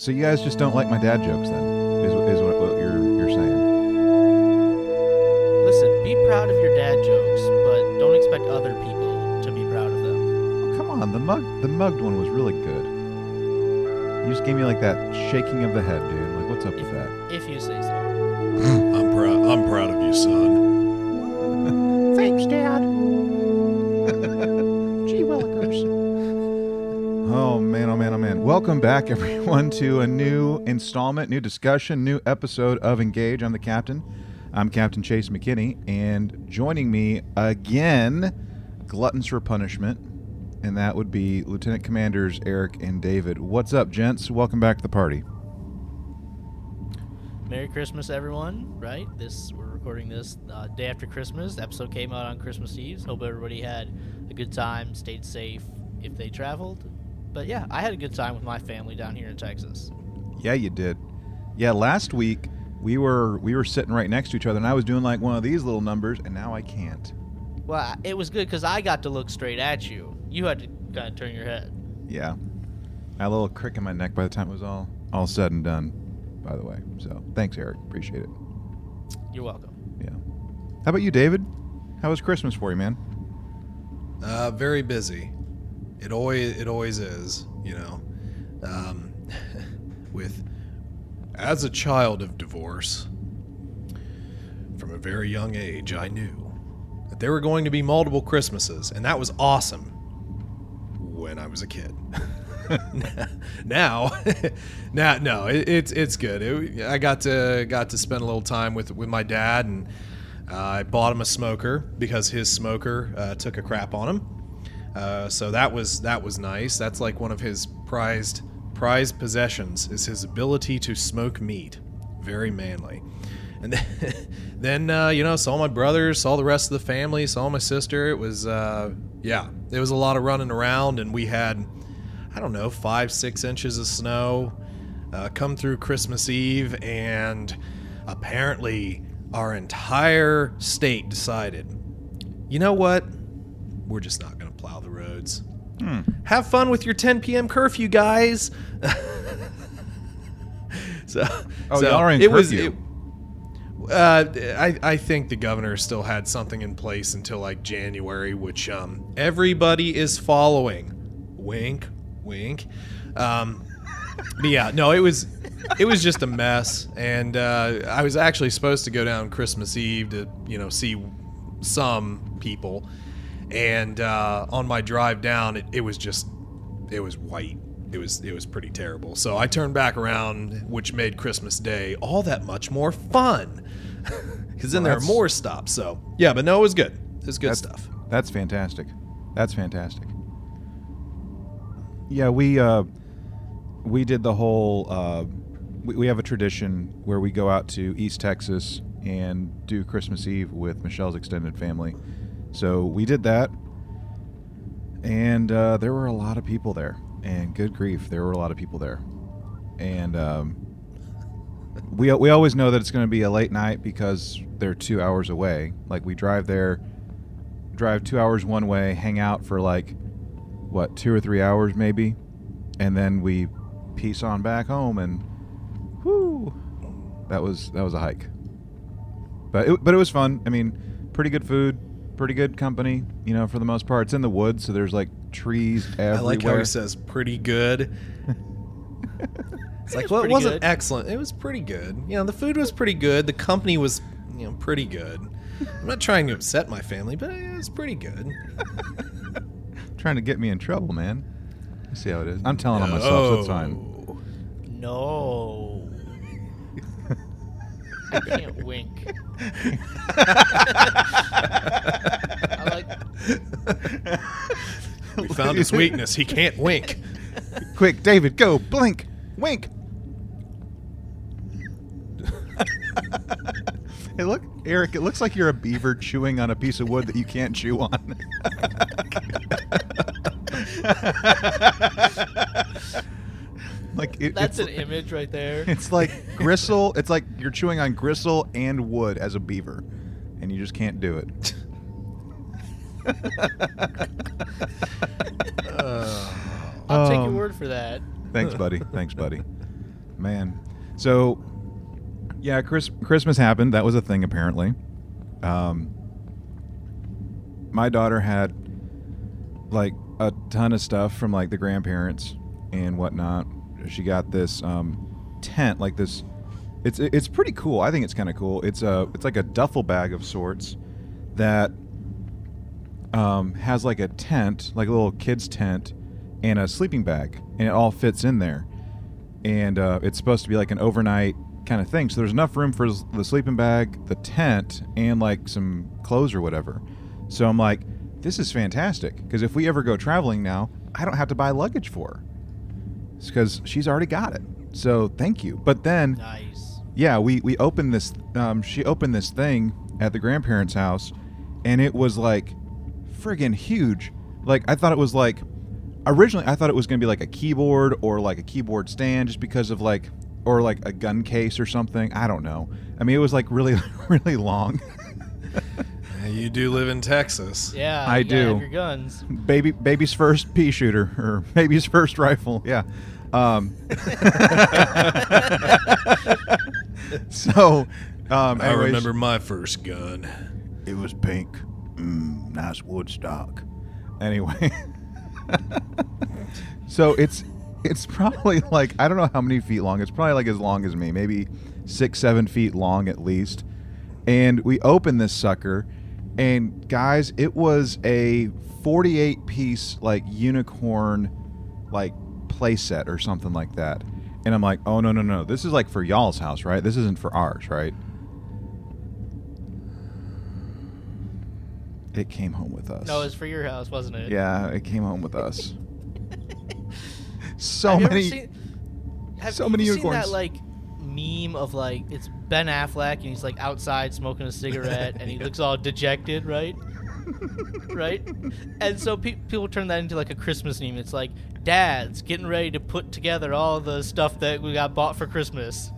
So you guys just don't like my dad jokes, then? Is, is what, what you're you're saying? Listen, be proud of your dad jokes, but don't expect other people to be proud of them. Oh, come on, the mug the mugged one was really good. You just gave me like that shaking of the head, dude. Like, what's up with that? If you say so. I'm proud. I'm proud of you, son. Thanks, Dad. Welcome back everyone to a new installment, new discussion, new episode of Engage. I'm the captain. I'm Captain Chase McKinney, and joining me again, gluttons for punishment, and that would be Lieutenant Commanders Eric and David. What's up, gents? Welcome back to the party. Merry Christmas, everyone! Right, this we're recording this uh, day after Christmas. The episode came out on Christmas Eve. Hope everybody had a good time, stayed safe if they traveled. But yeah, I had a good time with my family down here in Texas. Yeah, you did. Yeah, last week we were we were sitting right next to each other, and I was doing like one of these little numbers, and now I can't. Well, it was good because I got to look straight at you. You had to kind of turn your head. Yeah, I had a little crick in my neck by the time it was all all said and done. By the way, so thanks, Eric. Appreciate it. You're welcome. Yeah. How about you, David? How was Christmas for you, man? Uh, very busy. It always it always is. You know, um, with as a child of divorce, from a very young age, I knew that there were going to be multiple Christmases, and that was awesome when I was a kid. now, now, no, it, it's it's good. It, I got to got to spend a little time with with my dad, and uh, I bought him a smoker because his smoker uh, took a crap on him. Uh, so that was that was nice. That's like one of his prized prized possessions is his ability to smoke meat. Very manly. And then, then uh, you know, saw my brothers, saw the rest of the family, saw my sister. It was uh, yeah, it was a lot of running around, and we had I don't know five six inches of snow uh, come through Christmas Eve, and apparently our entire state decided, you know what, we're just not roads. Have fun with your 10 p.m. curfew, guys. so, Oh, so y'all are in it was. curfew. It, uh, I, I think the governor still had something in place until like January, which um, everybody is following. Wink, wink. Um, but yeah, no, it was it was just a mess, and uh, I was actually supposed to go down Christmas Eve to you know see some people, and uh, on my drive down, it, it was just it was white. It was it was pretty terrible. So I turned back around, which made Christmas Day all that much more fun. Because then Well, there are more stops. So yeah, but no, it was good. It was good That's- stuff. That's fantastic. That's fantastic. Yeah, we uh, we did the whole. Uh, we, we have a tradition where we go out to East Texas and do Christmas Eve with Michelle's extended family. So we did that, and uh, there were a lot of people there. And good grief, there were a lot of people there. And um, we we always know that it's going to be a late night because they're two hours away. Like we drive there drive two hours one way, hang out for like what two or three hours maybe, and then we piece on back home and whoo, that was that was a hike. But it, but it was fun. I mean, pretty good food, pretty good company. You know, for the most part, it's in the woods, so there's like trees everywhere. I like how he says pretty good. it's like, was well, it wasn't good. excellent. It was pretty good. You know, the food was pretty good. The company was, you know, pretty good. I'm not trying to upset my family, but it was pretty good. trying to get me in trouble, man. You see how it is. I'm telling on myself, so it's fine. Oh. No. I can't wink. I like. We found his weakness. He can't wink. Quick, David, go blink, wink. hey, look, Eric. It looks like you're a beaver chewing on a piece of wood that you can't chew on. Like it, That's an image right there. It's like gristle. It's like you're chewing on gristle and wood as a beaver, and you just can't do it. I'll take your Um, word for that. Thanks, buddy. Thanks, buddy. man. So, yeah, Chris, Christmas happened. That was a thing, apparently. Um, my daughter had like a ton of stuff from like the grandparents and whatnot. She got this um, tent, like this. It's it's pretty cool. I think it's kind of cool. It's a it's like a duffel bag of sorts that um, has like a tent, like a little kid's tent, and a sleeping bag, and it all fits in there. And uh, it's supposed to be like an overnight kind of thing. So there's enough room for the sleeping bag, the tent, and like some clothes or whatever. So I'm like, this is fantastic because if we ever go traveling now, I don't have to buy luggage for her because she's already got it. So thank you. But then, Nice. yeah, we we opened this. Um, she opened this thing at the grandparents' house, and it was like friggin' huge. Like I thought it was like originally I thought it was gonna be like a keyboard or like a keyboard stand, just because of like or like a gun case or something. I don't know. I mean, it was like really really long. You do live in Texas. Yeah, I you gotta have do. your guns. baby baby's first pea shooter or baby's first rifle yeah um, so um, I anyways, remember my first gun. it was pink. Mm, nice woodstock anyway. So it's it's probably like i don't know how many feet long. It's probably like as long as me maybe six seven feet long at least. And we opened this sucker and guys it was a 48 piece like unicorn like playset or something like that and i'm like oh no no no this is like for y'all's house right this isn't for ours right it came home with us No, it was for your house, wasn't it? yeah it came home with us so Have many seen- have so you many seen unicorns. that like meme of like it's Ben Affleck and he's like outside smoking a cigarette and he looks all dejected, right? right? And so pe- people turn that into like a Christmas meme. It's like dads getting ready to put together all the stuff that we got bought for Christmas.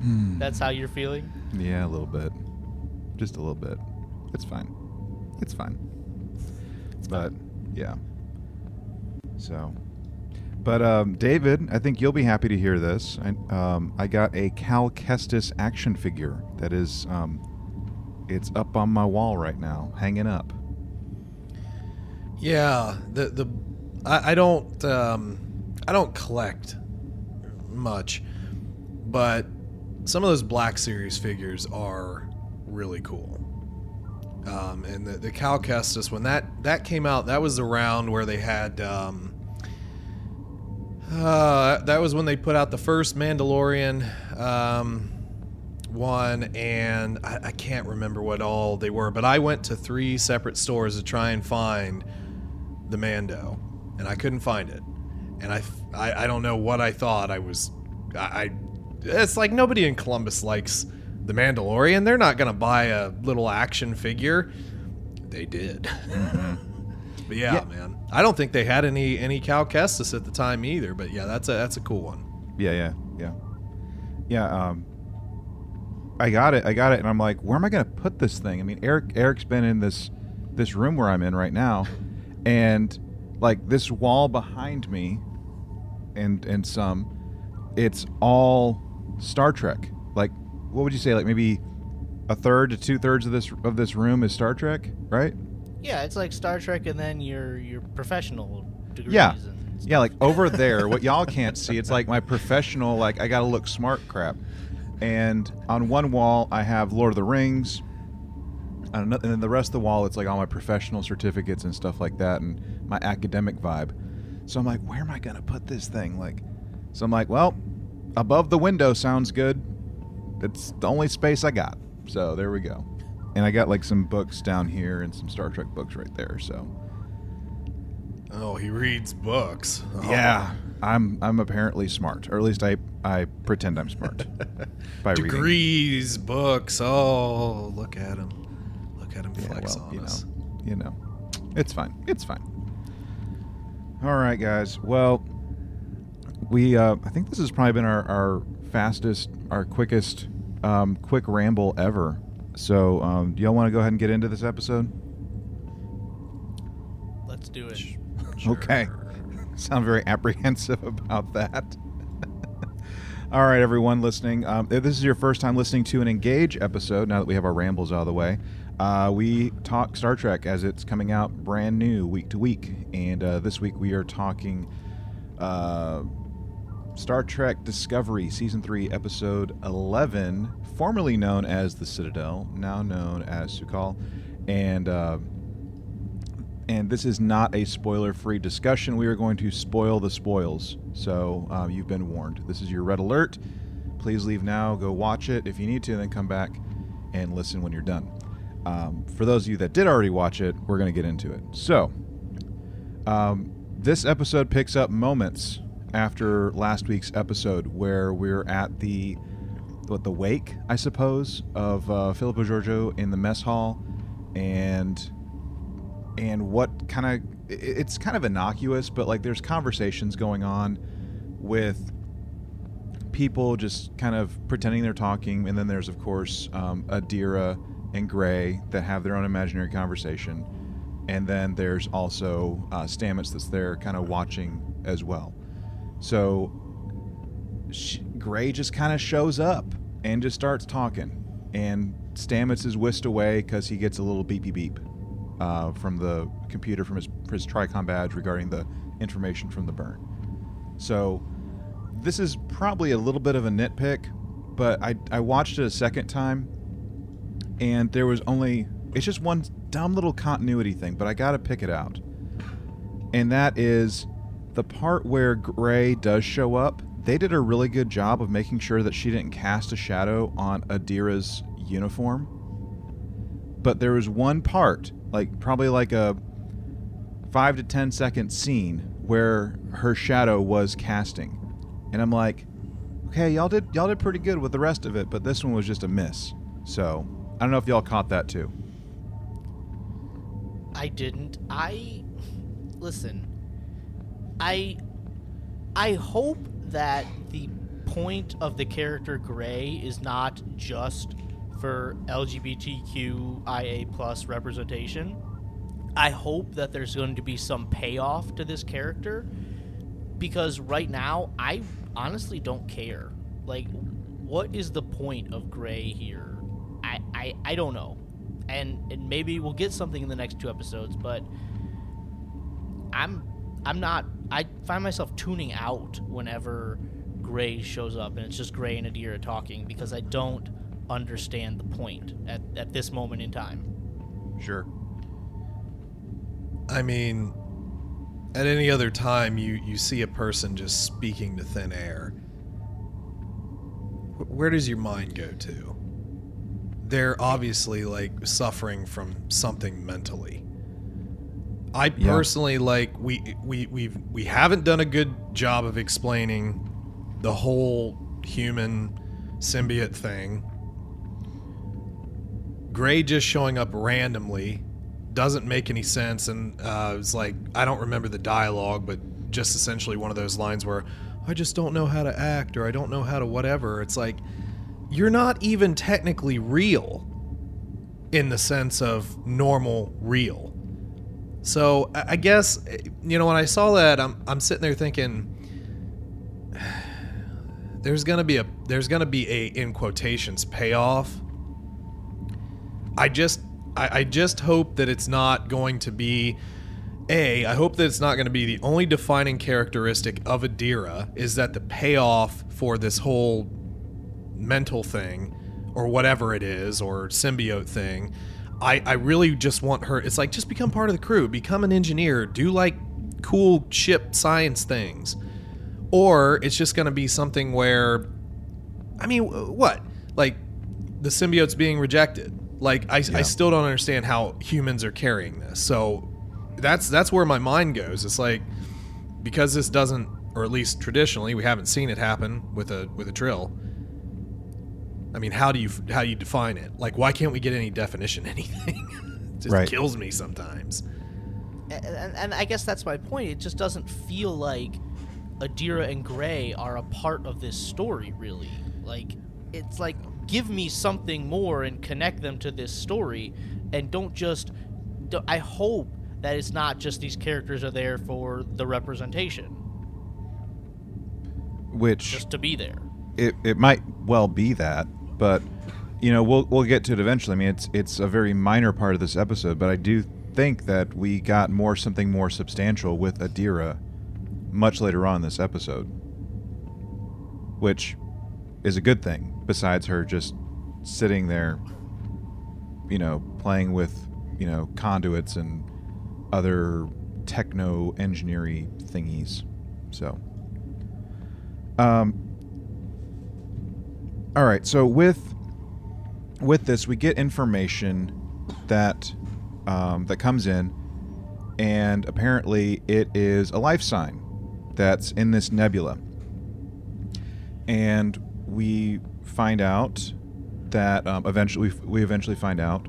Hmm. That's how you're feeling. Yeah, a little bit. Just a little bit. It's fine. It's fine. It's but yeah. So, but um, David, I think you'll be happy to hear this. I, um, I got a Cal Kestis action figure that is, um, it's up on my wall right now, hanging up. Yeah, the the I, I don't um, I don't collect much, but some of those Black Series figures are really cool. Um, and the the Cal Kestis when that that came out, that was around where they had. Um, uh, that was when they put out the first Mandalorian um, one, and I, I can't remember what all they were, but I went to three separate stores to try and find the Mando, and I couldn't find it. And I, I, I don't know what I thought. I was, I, I, it's like nobody in Columbus likes the Mandalorian. They're not gonna buy a little action figure. They did. but yeah, Yeah. man, I don't think they had any any Cal Kestis at the time either. But yeah, that's a that's a cool one. Yeah, yeah, yeah, yeah. Um, I got it. I got it, and I'm like, where am I gonna put this thing? I mean, Eric, Eric's been in this this room where I'm in right now, and like this wall behind me, and and some, it's all Star Trek. Like, what would you say? Like maybe a third to two thirds of this of this room is Star Trek, right? Yeah, it's like Star Trek and then your your professional degrees. Yeah. Yeah, like over there, what y'all can't see, it's like my professional, like I gotta look smart crap. And on one wall, I have Lord of the Rings. And then the rest of the wall, it's like all my professional certificates and stuff like that, and my academic vibe. So I'm like, where am I gonna put this thing? Like, so I'm like, well, above the window sounds good. It's the only space I got. So there we go. And I got like some books down here and some Star Trek books right there. So Oh, he reads books. Oh. Yeah, I'm I'm apparently smart, or at least I I pretend I'm smart by reading. Degrees, books. Oh, look at him. Look at him Yeah, flex well, on you us. know, you know, it's fine. It's fine. All right, guys. Well, we uh, I think this has probably been our, our fastest, our quickest, um, quick ramble ever. So, um, do y'all want to go ahead and get into this episode? Let's do it. Okay. sound very apprehensive about that. All right, everyone listening. Um, if this is your first time listening to an Engage episode, now that we have our rambles out of the way, uh, we talk Star Trek as it's coming out brand new week to week. And uh, this week we are talking uh, Star Trek Discovery, Season 3, Episode 11, formerly known as The Citadel, now known as Su'Kal. And. Uh, and this is not a spoiler-free discussion. We are going to spoil the spoils, so um, you've been warned. This is your red alert. Please leave now. Go watch it if you need to, and then come back and listen when you're done. Um, for those of you that did already watch it, we're going to get into it. So, um, this episode picks up moments after last week's episode, where we're at the what the wake, I suppose, of uh, Philippa Georgiou in the mess hall, and and what kind of it's kind of innocuous, but like there's conversations going on with people just kind of pretending they're talking, and then there's of course um, Adira and Gray that have their own imaginary conversation, and then there's also uh, Stamets that's there kind of watching as well. So she, Gray just kind of shows up and just starts talking, and Stamets is whisked away because he gets a little beepy beep uh, from the computer from his, his Tricom badge regarding the information from the burn. So this is probably a little bit of a nitpick, but I, I watched it a second time and there was only it's just one dumb little continuity thing, but I got to pick it out. And that is the part where Gray does show up. They did a really good job of making sure that she didn't cast a shadow on Adira's uniform. But there was one part like probably like a five to ten second scene where her shadow was casting, and I'm like, okay, y'all did y'all did pretty good with the rest of it, but this one was just a miss. So I don't know if y'all caught that too. I didn't. I listen. I I hope that the point of the character Gray is not just for LGBTQIA plus representation. I hope that there's going to be some payoff to this character because right now I honestly don't care. Like, what is the point of Gray here? I I, I don't know, and and maybe we'll get something in the next two episodes, but I'm I'm not. I find myself tuning out whenever Gray shows up and it's just Gray and Adira talking because I don't understand the point at, at this moment in time. Sure. I mean, at any other time, you, you see a person just speaking to thin air. Where does your mind go to? They're obviously like suffering from something mentally. I personally yeah. like we we we we haven't done a good job of explaining the whole human symbiote thing Gray just showing up randomly doesn't make any sense, and uh, it's like I don't remember the dialogue, but just essentially one of those lines where I just don't know how to act or I don't know how to whatever. It's like you're not even technically real in the sense of normal real. So I guess you know when I saw that, I'm I'm sitting there thinking there's gonna be a there's gonna be a in quotations payoff I just I, I just hope that it's not going to be a, I hope that it's not going to be the only defining characteristic of Adira is that the payoff for this whole mental thing or whatever it is or symbiote thing. I, I really just want her. It's like just become part of the crew, become an engineer, do like cool ship science things. Or it's just going to be something where, I mean, what? Like the symbiote's being rejected like I, yeah. I still don't understand how humans are carrying this. So that's that's where my mind goes. It's like because this doesn't, or at least traditionally, we haven't seen it happen with a with a trill. I mean, how do you how do you define it? Like, why can't we get any definition? Anything it just right. kills me sometimes. And, and, and I guess that's my point. It just doesn't feel like Adira and Gray are a part of this story, really. Like, it's like give me something more and connect them to this story and don't just i hope that it's not just these characters are there for the representation, which just to be there. it, it might well be that, but you know we'll we'll get to it eventually. I mean, it's it's a very minor part of this episode, but I do think that we got more something more substantial with Adira much later on in this episode, which is a good thing. Besides her just sitting there, you know, playing with you know conduits and other techno engineering thingies. So. Um, all right. So with with this, we get information that um, that comes in, and apparently it is a life sign that's in this nebula, and we find out that um, eventually we eventually find out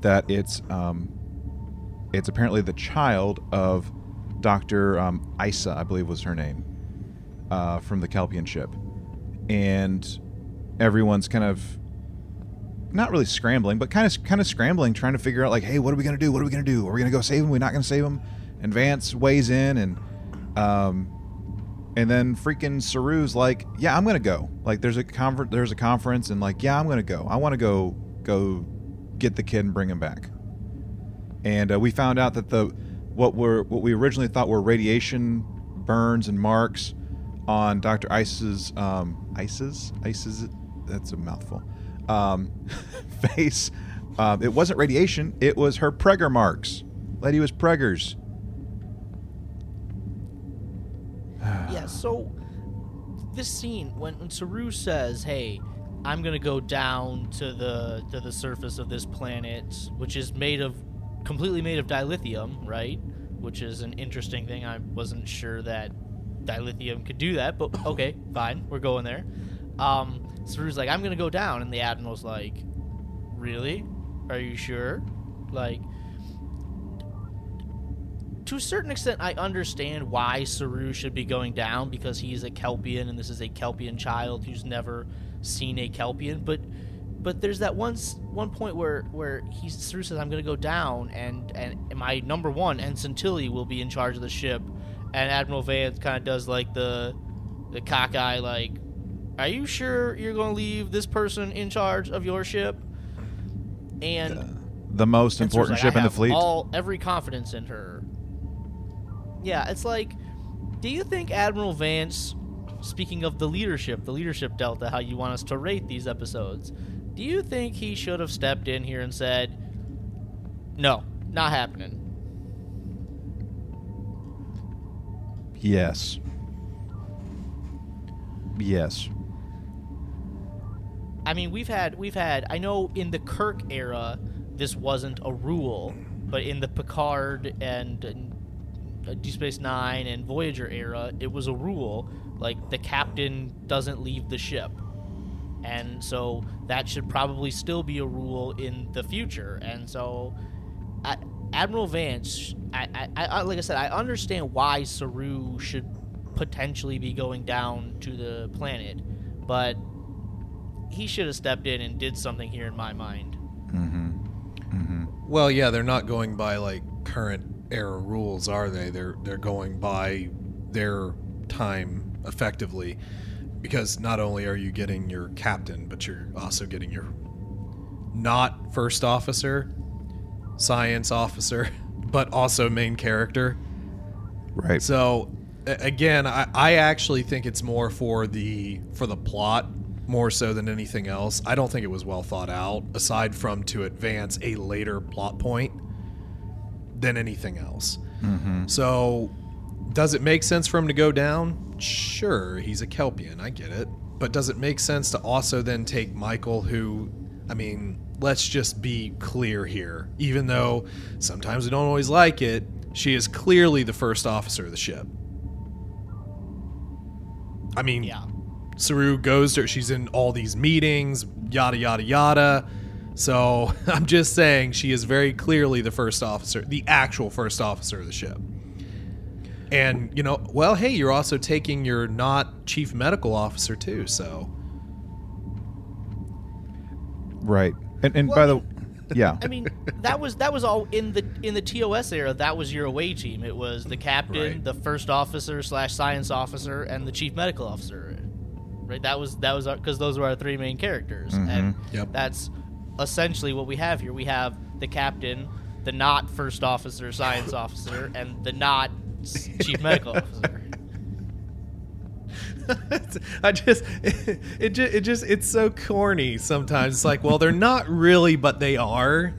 that it's um, it's apparently the child of Doctor um, Issa, I believe was her name, uh, from the Kelpian ship, and everyone's kind of not really scrambling, but kind of kind of scrambling, trying to figure out like, hey, what are we gonna do? What are we gonna do? Are we gonna go save him? Are we not gonna save him? And Vance weighs in, and um, and then freaking Saru's like, yeah, I'm gonna go. Like, there's a conference, there's a conference, and like, yeah, I'm gonna go. I want to go go get the kid and bring him back. And uh, we found out that the what were what we originally thought were radiation burns and marks on Dr. Ice's um, Ice's Ice's that's a mouthful um, face. Um, it wasn't radiation. It was her pregger marks. Lady was preggers. So this scene when, when Saru says, "Hey, I'm gonna go down to the to the surface of this planet, which is made of completely made of dilithium, right? Which is an interesting thing. I wasn't sure that dilithium could do that, but okay, fine, we're going there. Um, Saru's like, I'm gonna go down, and the admiral's like, Really? Are you sure? Like, to a certain extent, I understand why Saru should be going down because he's a Kelpian and this is a Kelpian child who's never seen a Kelpian. But, but there's that one one point where where he Saru says, "I'm going to go down," and and my number one Ensign Tilly will be in charge of the ship, and Admiral Vance kind of does like the the cockeye like, "Are you sure you're going to leave this person in charge of your ship?" And The most and important like, ship in the fleet. All every confidence in her. Yeah, it's like, do you think Admiral Vance, speaking of the leadership, the leadership delta, how you want us to rate these episodes, do you think he should have stepped in here and said, "No, not happening"? Yes. Yes. I mean, we've had we've had. I know in the Kirk era, this wasn't a rule, but in the Picard and, and Deep Space Nine and Voyager era, it was a rule. Like the captain doesn't leave the ship, and so that should probably still be a rule in the future. And so, I, Admiral Vance, I, I, I, like I said, I understand why Saru should potentially be going down to the planet, but he should have stepped in and did something here in my mind. Mm-hmm. Mm-hmm. Well, yeah, they're not going by like current era rules, are they? They're they're going by their time effectively because not only are you getting your captain, but you're also getting your not first officer, science officer, but also main character. Right. So again, I, I actually think it's more for the for the plot more so than anything else. I don't think it was well thought out, aside from to advance a later plot point than anything else. mm-hmm. So does it make sense for him to go down? Sure, he's a Kelpian, I get it. But does it make sense to also then take Michael, who, I mean, let's just be clear here. Even though sometimes we don't always like it, she is clearly the first officer of the ship. I mean, Yeah. Saru goes to she's in all these meetings, yada yada yada. So I'm just saying she is very clearly the first officer, the actual first officer of the ship. And you know, well, hey, you're also taking your not chief medical officer too. So Right. And, and Well, by the Yeah. I mean, that was that was all in the in the TOS era. That was your away team. It was the captain, Right. the first officer slash science officer, and the chief medical officer. Right. That was that was because those were our three main characters, mm-hmm. and Yep. that's essentially what we have here. We have the captain, the not first officer, science officer, and the not chief medical officer. I just it, it just it just it's so corny sometimes. It's like, well, they're not really, but they are.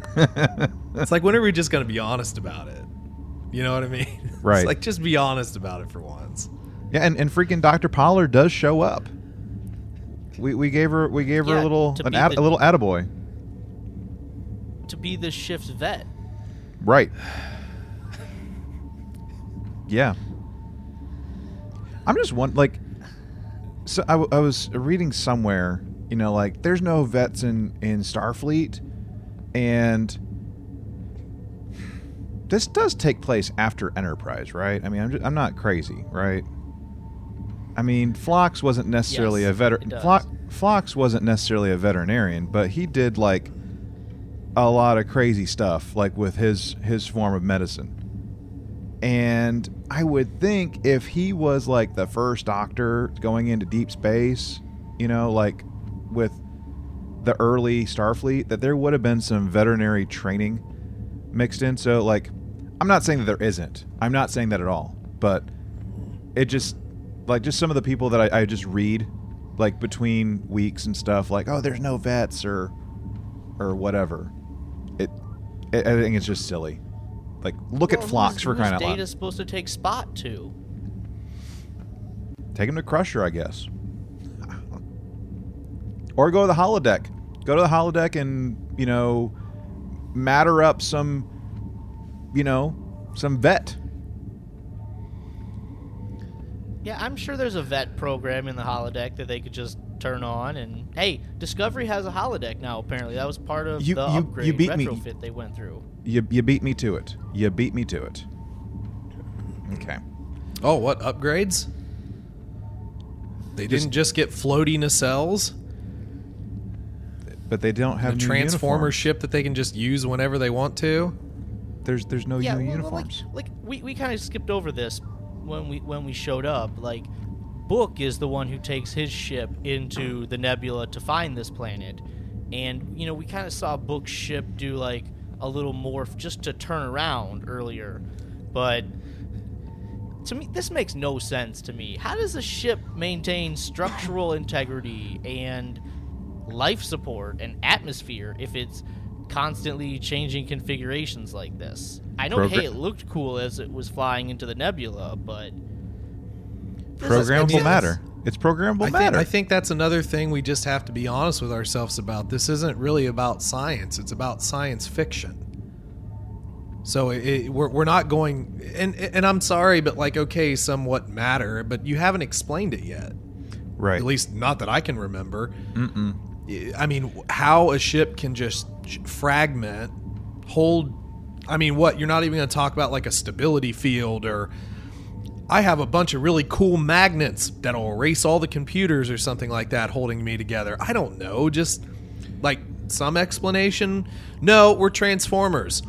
it's like when are we just gonna be honest about it? You know what I mean? Right. It's like just be honest about it for once. Yeah, and, and freaking Dr. Pollard does show up. We, we gave her we gave her Yeah, a little an ad, the- a little attaboy. To be the shift's vet. Right. Yeah. I'm just one like. So I, w- I was reading somewhere, you know, like there's no vets in in Starfleet, and this does take place after Enterprise, right? I mean, I'm just, I'm not crazy, right? I mean, Phlox wasn't necessarily Yes, a veteran. it does. Phlox, Phlox wasn't necessarily a veterinarian, but he did like a lot of crazy stuff, like with his his form of medicine. And I would think if he was like the first doctor going into deep space, you know, like with the early Starfleet, that there would have been some veterinary training mixed in. So, like, I'm not saying that there isn't. I'm not saying that at all. But it just, like, just some of the people that I, I just read, like, between weeks and stuff, like, oh, there's no vets or, or whatever. I think it's just silly. Like, look at Well, Phlox who's- for crying out loud. Data's supposed to take Spot to? Take him to Crusher, I guess. Or go to the holodeck. Go to the holodeck and, you know, matter up some, you know, some vet. Yeah, I'm sure there's a vet program in the holodeck that they could just turn on. And hey, Discovery has a holodeck now. Apparently, that was part of You- the you- you upgrade beat me. retrofit they went through. You, you beat me to it. You beat me to it. Okay. Oh, what upgrades? They Just- didn't just get floaty nacelles, But they don't have a transformer uniforms. ship that they can just use whenever they want to. There's there's no yeah, new well, well, uniforms. like, like we, we kind of skipped over this when we when we showed up. Like, Book is the one who takes his ship into the nebula to find this planet, and you know we kind of saw Book's ship do like a little morph just to turn around earlier, but to me this makes no sense to me. How does a ship maintain structural integrity and life support and atmosphere if it's constantly changing configurations like this. I know, Progra- hey, it looked cool as it was flying into the nebula, but programmable it's- matter. It's programmable I think, matter. I think that's another thing we just have to be honest with ourselves about. This isn't really about science; it's about science fiction. So it, it- we're, we're not going, and and I'm sorry, but like, okay, somewhat matter, but you haven't explained it yet. right. At least not that I can remember. Mm-mm. I mean, how a ship can just fragment, hold. I mean, what? You're not even going to talk about like a stability field or. I have a bunch of really cool magnets that'll erase all the computers or something like that holding me together. I don't know. Just like some explanation. No, we're Transformers.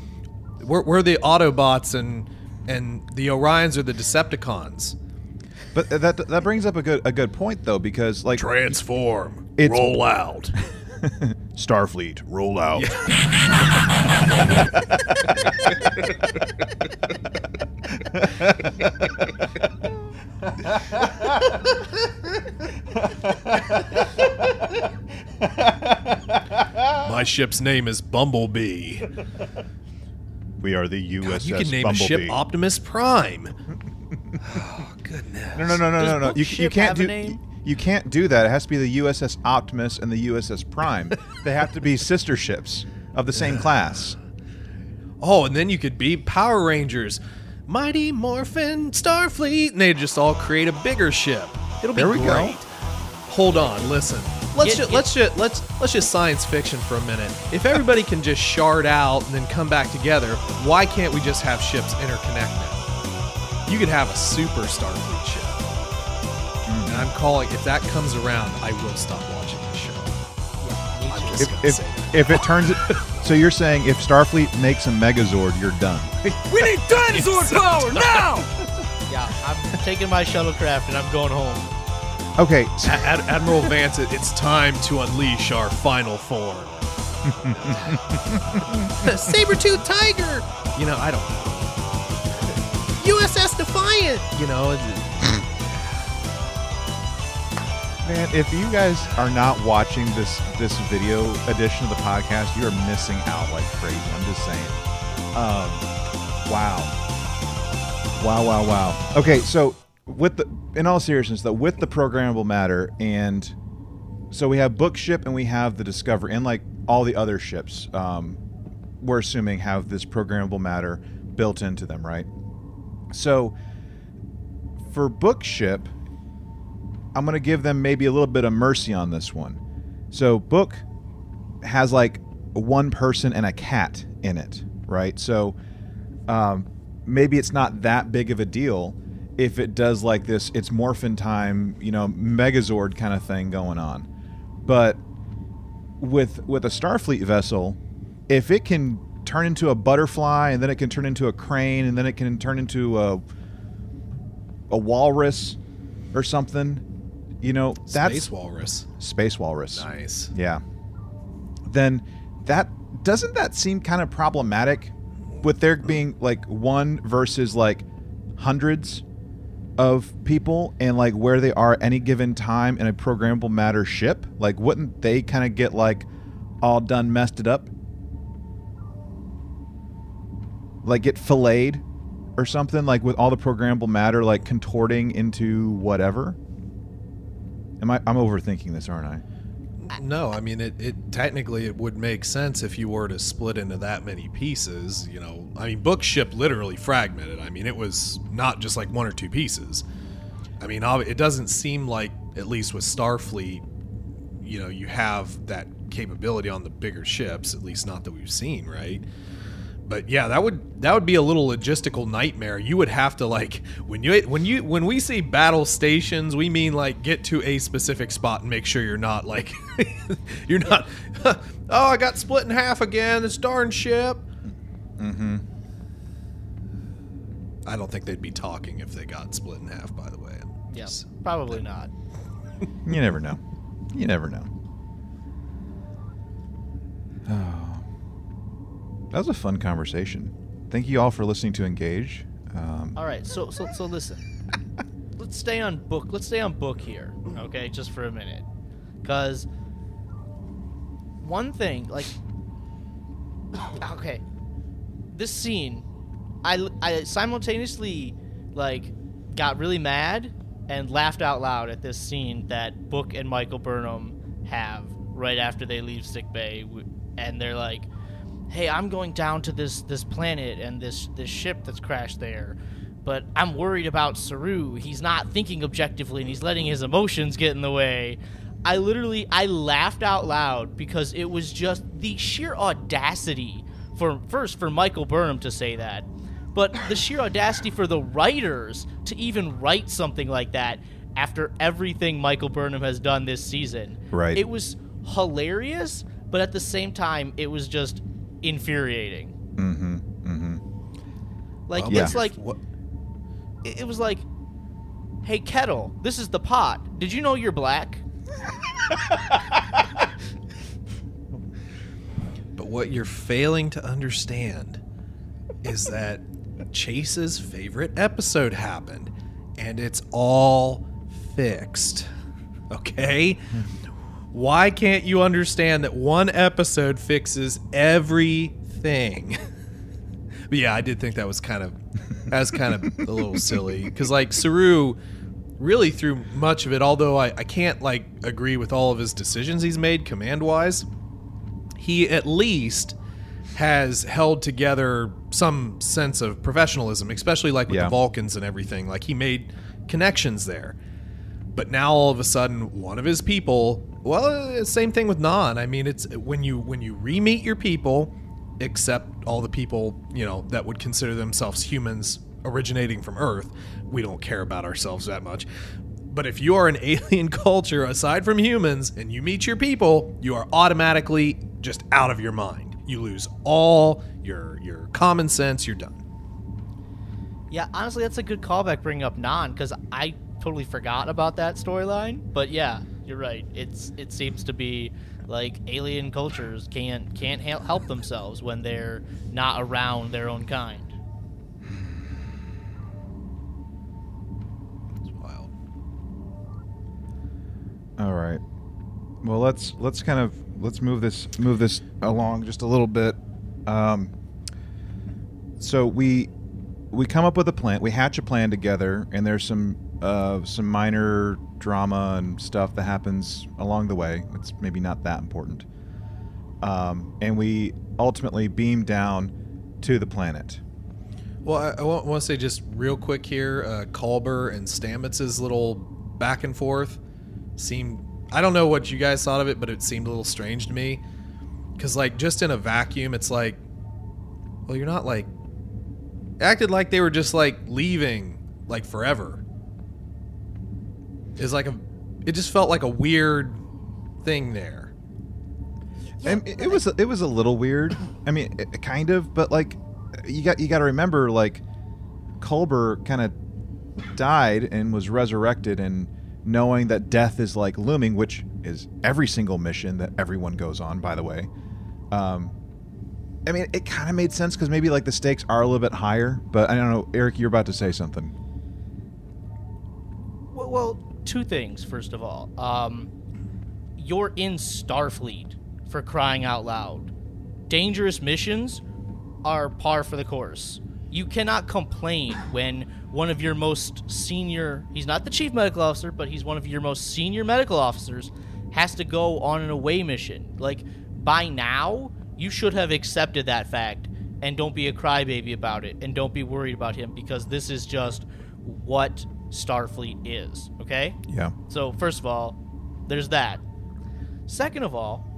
We're, we're the Autobots and and the Orions are the Decepticons. But that that brings up a good a good point though because like Transform. It's- roll out. Starfleet roll out. My ship's name is Bumblebee. We are the USS you can name Bumblebee. a ship Optimus Prime. oh goodness. no, no, no, no, Does no, no. You, you can't have a do. name? You can't do that. It has to be the USS Optimus and the USS Prime. they have to be sister ships of the same class. Oh, and then you could be Power Rangers, Mighty Morphin Starfleet, and they just all create a bigger ship. It'll be There we go. Hold on, listen. Let's Get- just, let's just let's let's just science fiction for a minute. If everybody can just shard out and then come back together, why can't we just have ships interconnect now? You could have a super Starfleet ship. And I'm calling if that comes around, I will stop watching the show. I'm just If gonna if, say that. if it turns it, So you're saying if Starfleet makes a Megazord, you're done? We need dinosaur power now! Yeah, I'm taking my shuttlecraft and I'm going home. Okay, Ad- Admiral Vance, it's time to unleash our final form. Saber-tooth tiger. You know, I don't. USS Defiant. You know, man, if you guys are not watching this this video edition of the podcast, you are missing out like crazy. I'm just saying. Um, wow, wow, wow, wow. Okay, so with the in all seriousness, though, with the programmable matter, and so we have book ship and we have the Discovery, and like all the other ships, um, we're assuming have this programmable matter built into them, right? So for book ship, I'm going to give them maybe a little bit of mercy on this one. So, Book has like one person and a cat in it, right? So, um, maybe it's not that big of a deal if it does like this, it's morphin time, you know, Megazord kind of thing going on. But with with a Starfleet vessel, if it can turn into a butterfly and then it can turn into a crane and then it can turn into a a walrus or something, you know, that's Space Walrus. space walrus. Nice. Yeah. Then that doesn't that seem kind of problematic with there being like one versus like hundreds of people and like where they are at any given time in a programmable matter ship? Like wouldn't they kind of get like all done messed it up? Like get filleted or something like with all the programmable matter like contorting into whatever? Am I I'm overthinking this, aren't I? No, I mean it, it. Technically, it would make sense if you were to split into that many pieces. You know, I mean, book ship literally fragmented. I mean, it was not just like one or two pieces. I mean, it doesn't seem like, at least with Starfleet, you know, you have that capability on the bigger ships. At least not that we've seen, right? But yeah, that would that would be a little logistical nightmare. You would have to like when you when you when we say battle stations, we mean like get to a specific spot and make sure you're not like you're not. oh, I got split in half again. This darn ship. Mm-hmm. I don't think they'd be talking if they got split in half. By the way. Yeah, Just- probably not. You never know. You never know. Oh. That was a fun conversation. Thank you all for listening to Engage. Um, All right, so so so listen. let's stay on book. Let's stay on book here, okay? Just for a minute, because one thing, like, okay, this scene, I I simultaneously like got really mad and laughed out loud at this scene that Book and Michael Burnham have right after they leave sick bay, and they're like hey, I'm going down to this this planet and this this ship that's crashed there, but I'm worried about Saru. He's not thinking objectively and he's letting his emotions get in the way. I literally I laughed out loud because it was just the sheer audacity for first for Michael Burnham to say that, but the sheer audacity for the writers to even write something like that after everything Michael Burnham has done this season. Right. It was hilarious, but at the same time it was just infuriating. mm-hmm. Mm-hmm. Like Well, Yeah. it's like What? it it was like, "Hey kettle, this is the pot. Did you know you're black?" But what you're failing to understand is that Chase's favorite episode happened, and it's all fixed. Okay? Why can't you understand that one episode fixes everything? but yeah, I did think that was kind of that was kind of a little silly because like Saru really through much of it, although I, I can't like agree with all of his decisions he's made command wise he at least has held together some sense of professionalism, especially like with Yeah. the Vulcans and everything. Like he made connections there. But now all of a sudden, one of his people. Well, uh, same thing with Nhan. I mean, it's when you when you re-meet your people, except all the people you know that would consider themselves humans originating from Earth. We don't care about ourselves that much. But if you are an alien culture aside from humans and you meet your people, you are automatically just out of your mind. you lose all your your common sense. You're done. Yeah, honestly, that's a good callback bringing up Nhan because I totally forgot about that storyline. But yeah, you're right. It's it seems to be like alien cultures can't can't help themselves when they're not around their own kind. Wild. All right. Well, let's let's kind of let's move this move this along just a little bit. Um, so we we come up with a plan. We hatch a plan together, and there's some uh, some minor drama and stuff that happens along the way. It's maybe not that important. Um, and we ultimately beam down to the planet. Well, I, I want to say just real quick here, uh, Culber and Stamets's little back and forth seemed. I don't know what you guys thought of it, but it seemed a little strange to me. Because, like, just in a vacuum, it's like, well, you're not like. Acted like they were just like leaving, like forever. Is like a. It just felt like a weird thing there. And it, it was it was a little weird. I mean, it, kind of, but like you got you got to remember like Culber kind of died and was resurrected, and knowing that death is like looming, which is every single mission that everyone goes on, by the way. Um, I mean, it kind of made sense because maybe like the stakes are a little bit higher, but I don't know, Eric, you're about to say something. Well, well two things. First of all, um, you're in Starfleet for crying out loud. Dangerous missions are par for the course. You cannot complain when one of your most senior, he's not the chief medical officer, but he's one of your most senior medical officers, has to go on an away mission. Like, by now, you should have accepted that fact and don't be a crybaby about it and don't be worried about him because this is just what Starfleet is, okay? Yeah. So, first of all, there's that. Second of all,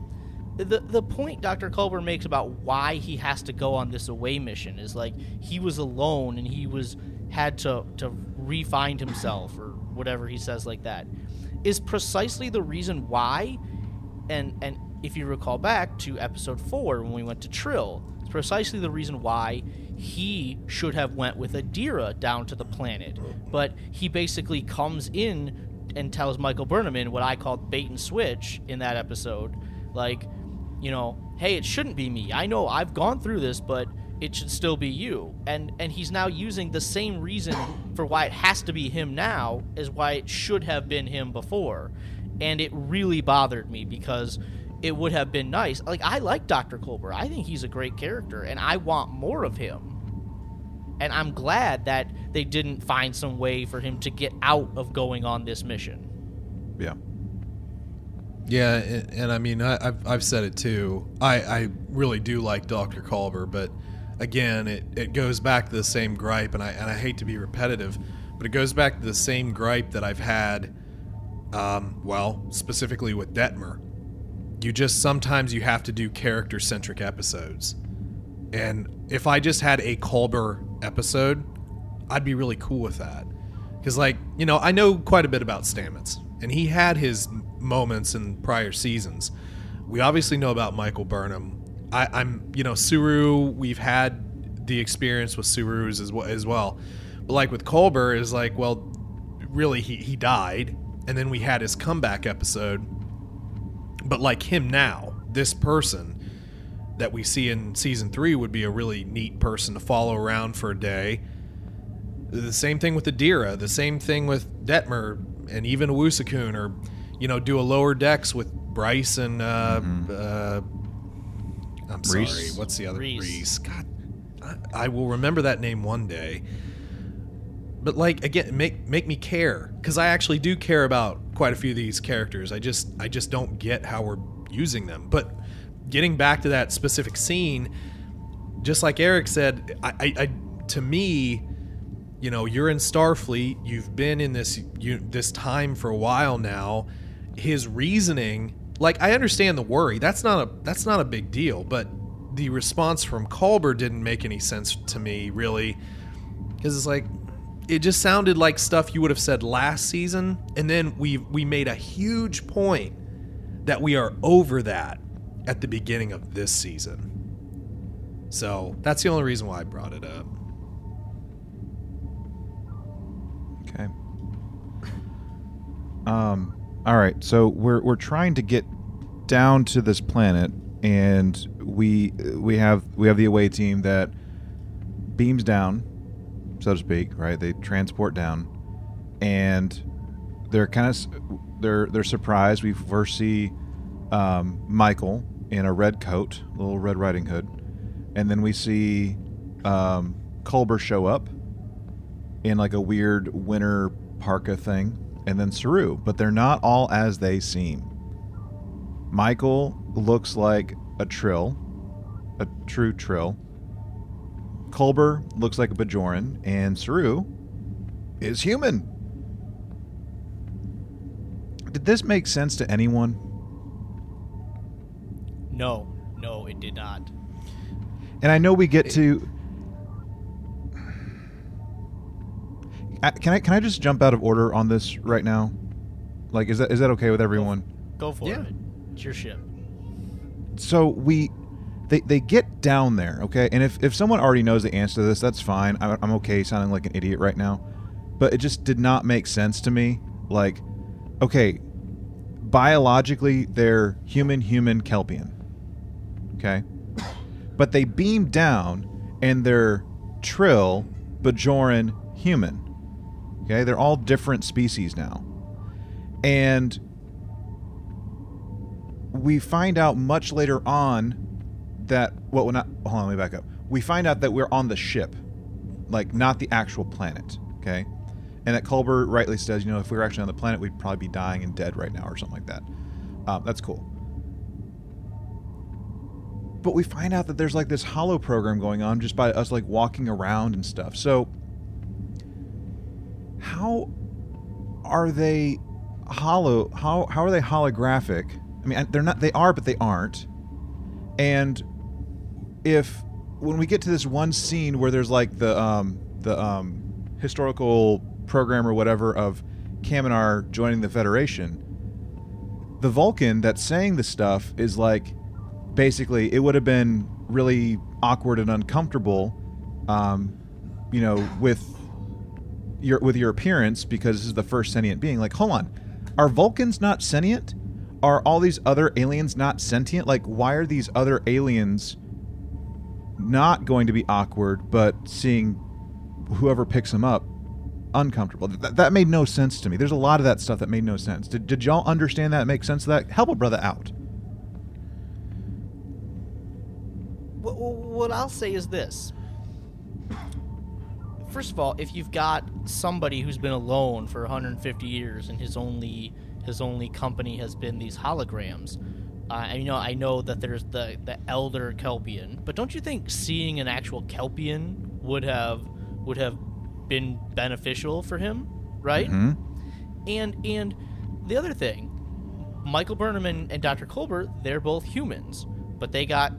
the the point Dr. Culber makes about why he has to go on this away mission is like he was alone and he was had to to re-find himself or whatever he says like that is precisely the reason why and and if you recall back to episode 4 when we went to Trill it's precisely the reason why he should have went with Adira down to the planet but he basically comes in and tells Michael Burnham what I called bait and switch in that episode like you know, hey, it shouldn't be me. I know I've gone through this, but it should still be you. And and he's now using the same reason for why it has to be him now as why it should have been him before. And it really bothered me because it would have been nice. Like I like Dr. Culber. I think he's a great character and I want more of him. And I'm glad that they didn't find some way for him to get out of going on this mission. Yeah. Yeah, and, and I mean, I, I've, I've said it too. I, I really do like Dr. Culber, but again, it, it goes back to the same gripe, and I, and I hate to be repetitive, but it goes back to the same gripe that I've had, um, well, specifically with Detmer. You just sometimes you have to do character centric episodes. And if I just had a Culber episode, I'd be really cool with that. Because, like, you know, I know quite a bit about Stamets, and he had his moments in prior seasons. We obviously know about Michael Burnham. I, I'm, you know, Saru. We've had the experience with Saru's as well, as well. But like with Culber, is like, well, really, he he died, and then we had his comeback episode. But like him now, this person that we see in season three would be a really neat person to follow around for a day. The same thing with Adira. The same thing with Detmer and even Owosekun, or you know, do a lower decks with Bryce and uh, uh I'm sorry, what's the other Rhys. Rhys? God, I, I will remember that name one day. But like again, make make me care because I actually do care about quite a few of these characters. I just I just don't get how we're using them. But getting back to that specific scene, just like Eric said, I, I, I to me, you know, you're in Starfleet. You've been in this you, this time for a while now. His reasoning, like I understand the worry. That's not a that's not a big deal. But the response from Culber didn't make any sense to me, really, because it's like it just sounded like stuff you would have said last season, and then we we made a huge point that we are over that at the beginning of this season. So that's the only reason why I brought it up. Okay. Um. All right. So we're we're trying to get down to this planet, and we we have we have the away team that beams down, so to speak. Right. They transport down, and they're kind of they're they're surprised. We first see um, Michael in a red coat, little Red Riding Hood, and then we see um, Culber show up in like a weird winter parka thing, and then Saru, but they're not all as they seem. Michael looks like a Trill, a true Trill. Culber looks like a Bajoran, and Saru is human. Did this make sense to anyone? No, no, it did not. And I know we get to. Uh, Can I can I just jump out of order on this right now? Like, is that is that okay with everyone? Go for Yeah. it. It's your ship. So we, they they get down there, okay. And if if someone already knows the answer to this, that's fine. I'm, I'm okay sounding like an idiot right now, but it just did not make sense to me. Like, okay, biologically they're human, human, Kelpian, okay, but they beam down and they're Trill, Bajoran, human. Okay, they're all different species now. And we find out much later on that well, well not hold on, let me back up. We find out that we're on the ship, like not the actual planet. Okay, and that Culber rightly says, you know, if we were actually on the planet, we'd probably be dying and dead right now, or something like that. Um, that's cool. But we find out that there's like this holo program going on just by us like walking around and stuff. So how are they holo how how are they holographic i mean they're not they are but they aren't and if when we get to this one scene where there's like the um the um historical program or whatever of Kaminar joining the Federation, the Vulcan that's saying the stuff is like basically it would have been really awkward and uncomfortable, um, you know, with your with your appearance because this is the first sentient being. Like, hold on, are Vulcans not sentient? Are all these other aliens not sentient? Like, why are these other aliens not going to be awkward, but seeing whoever picks them up uncomfortable? Th- that made no sense to me. There's a lot of that stuff that made no sense. Did, did y'all understand that? Make sense of that? Help a brother out. What, what I'll say is this. First of all, if you've got somebody who's been alone for 150 years and his only his only company has been these holograms, uh, you know I know that there's the the elder Kelpian, but don't you think seeing an actual Kelpian would have would have been beneficial for him, right? Hmm? And and the other thing, Michael Burnham and, and Dr. Culber, they're both humans, but they got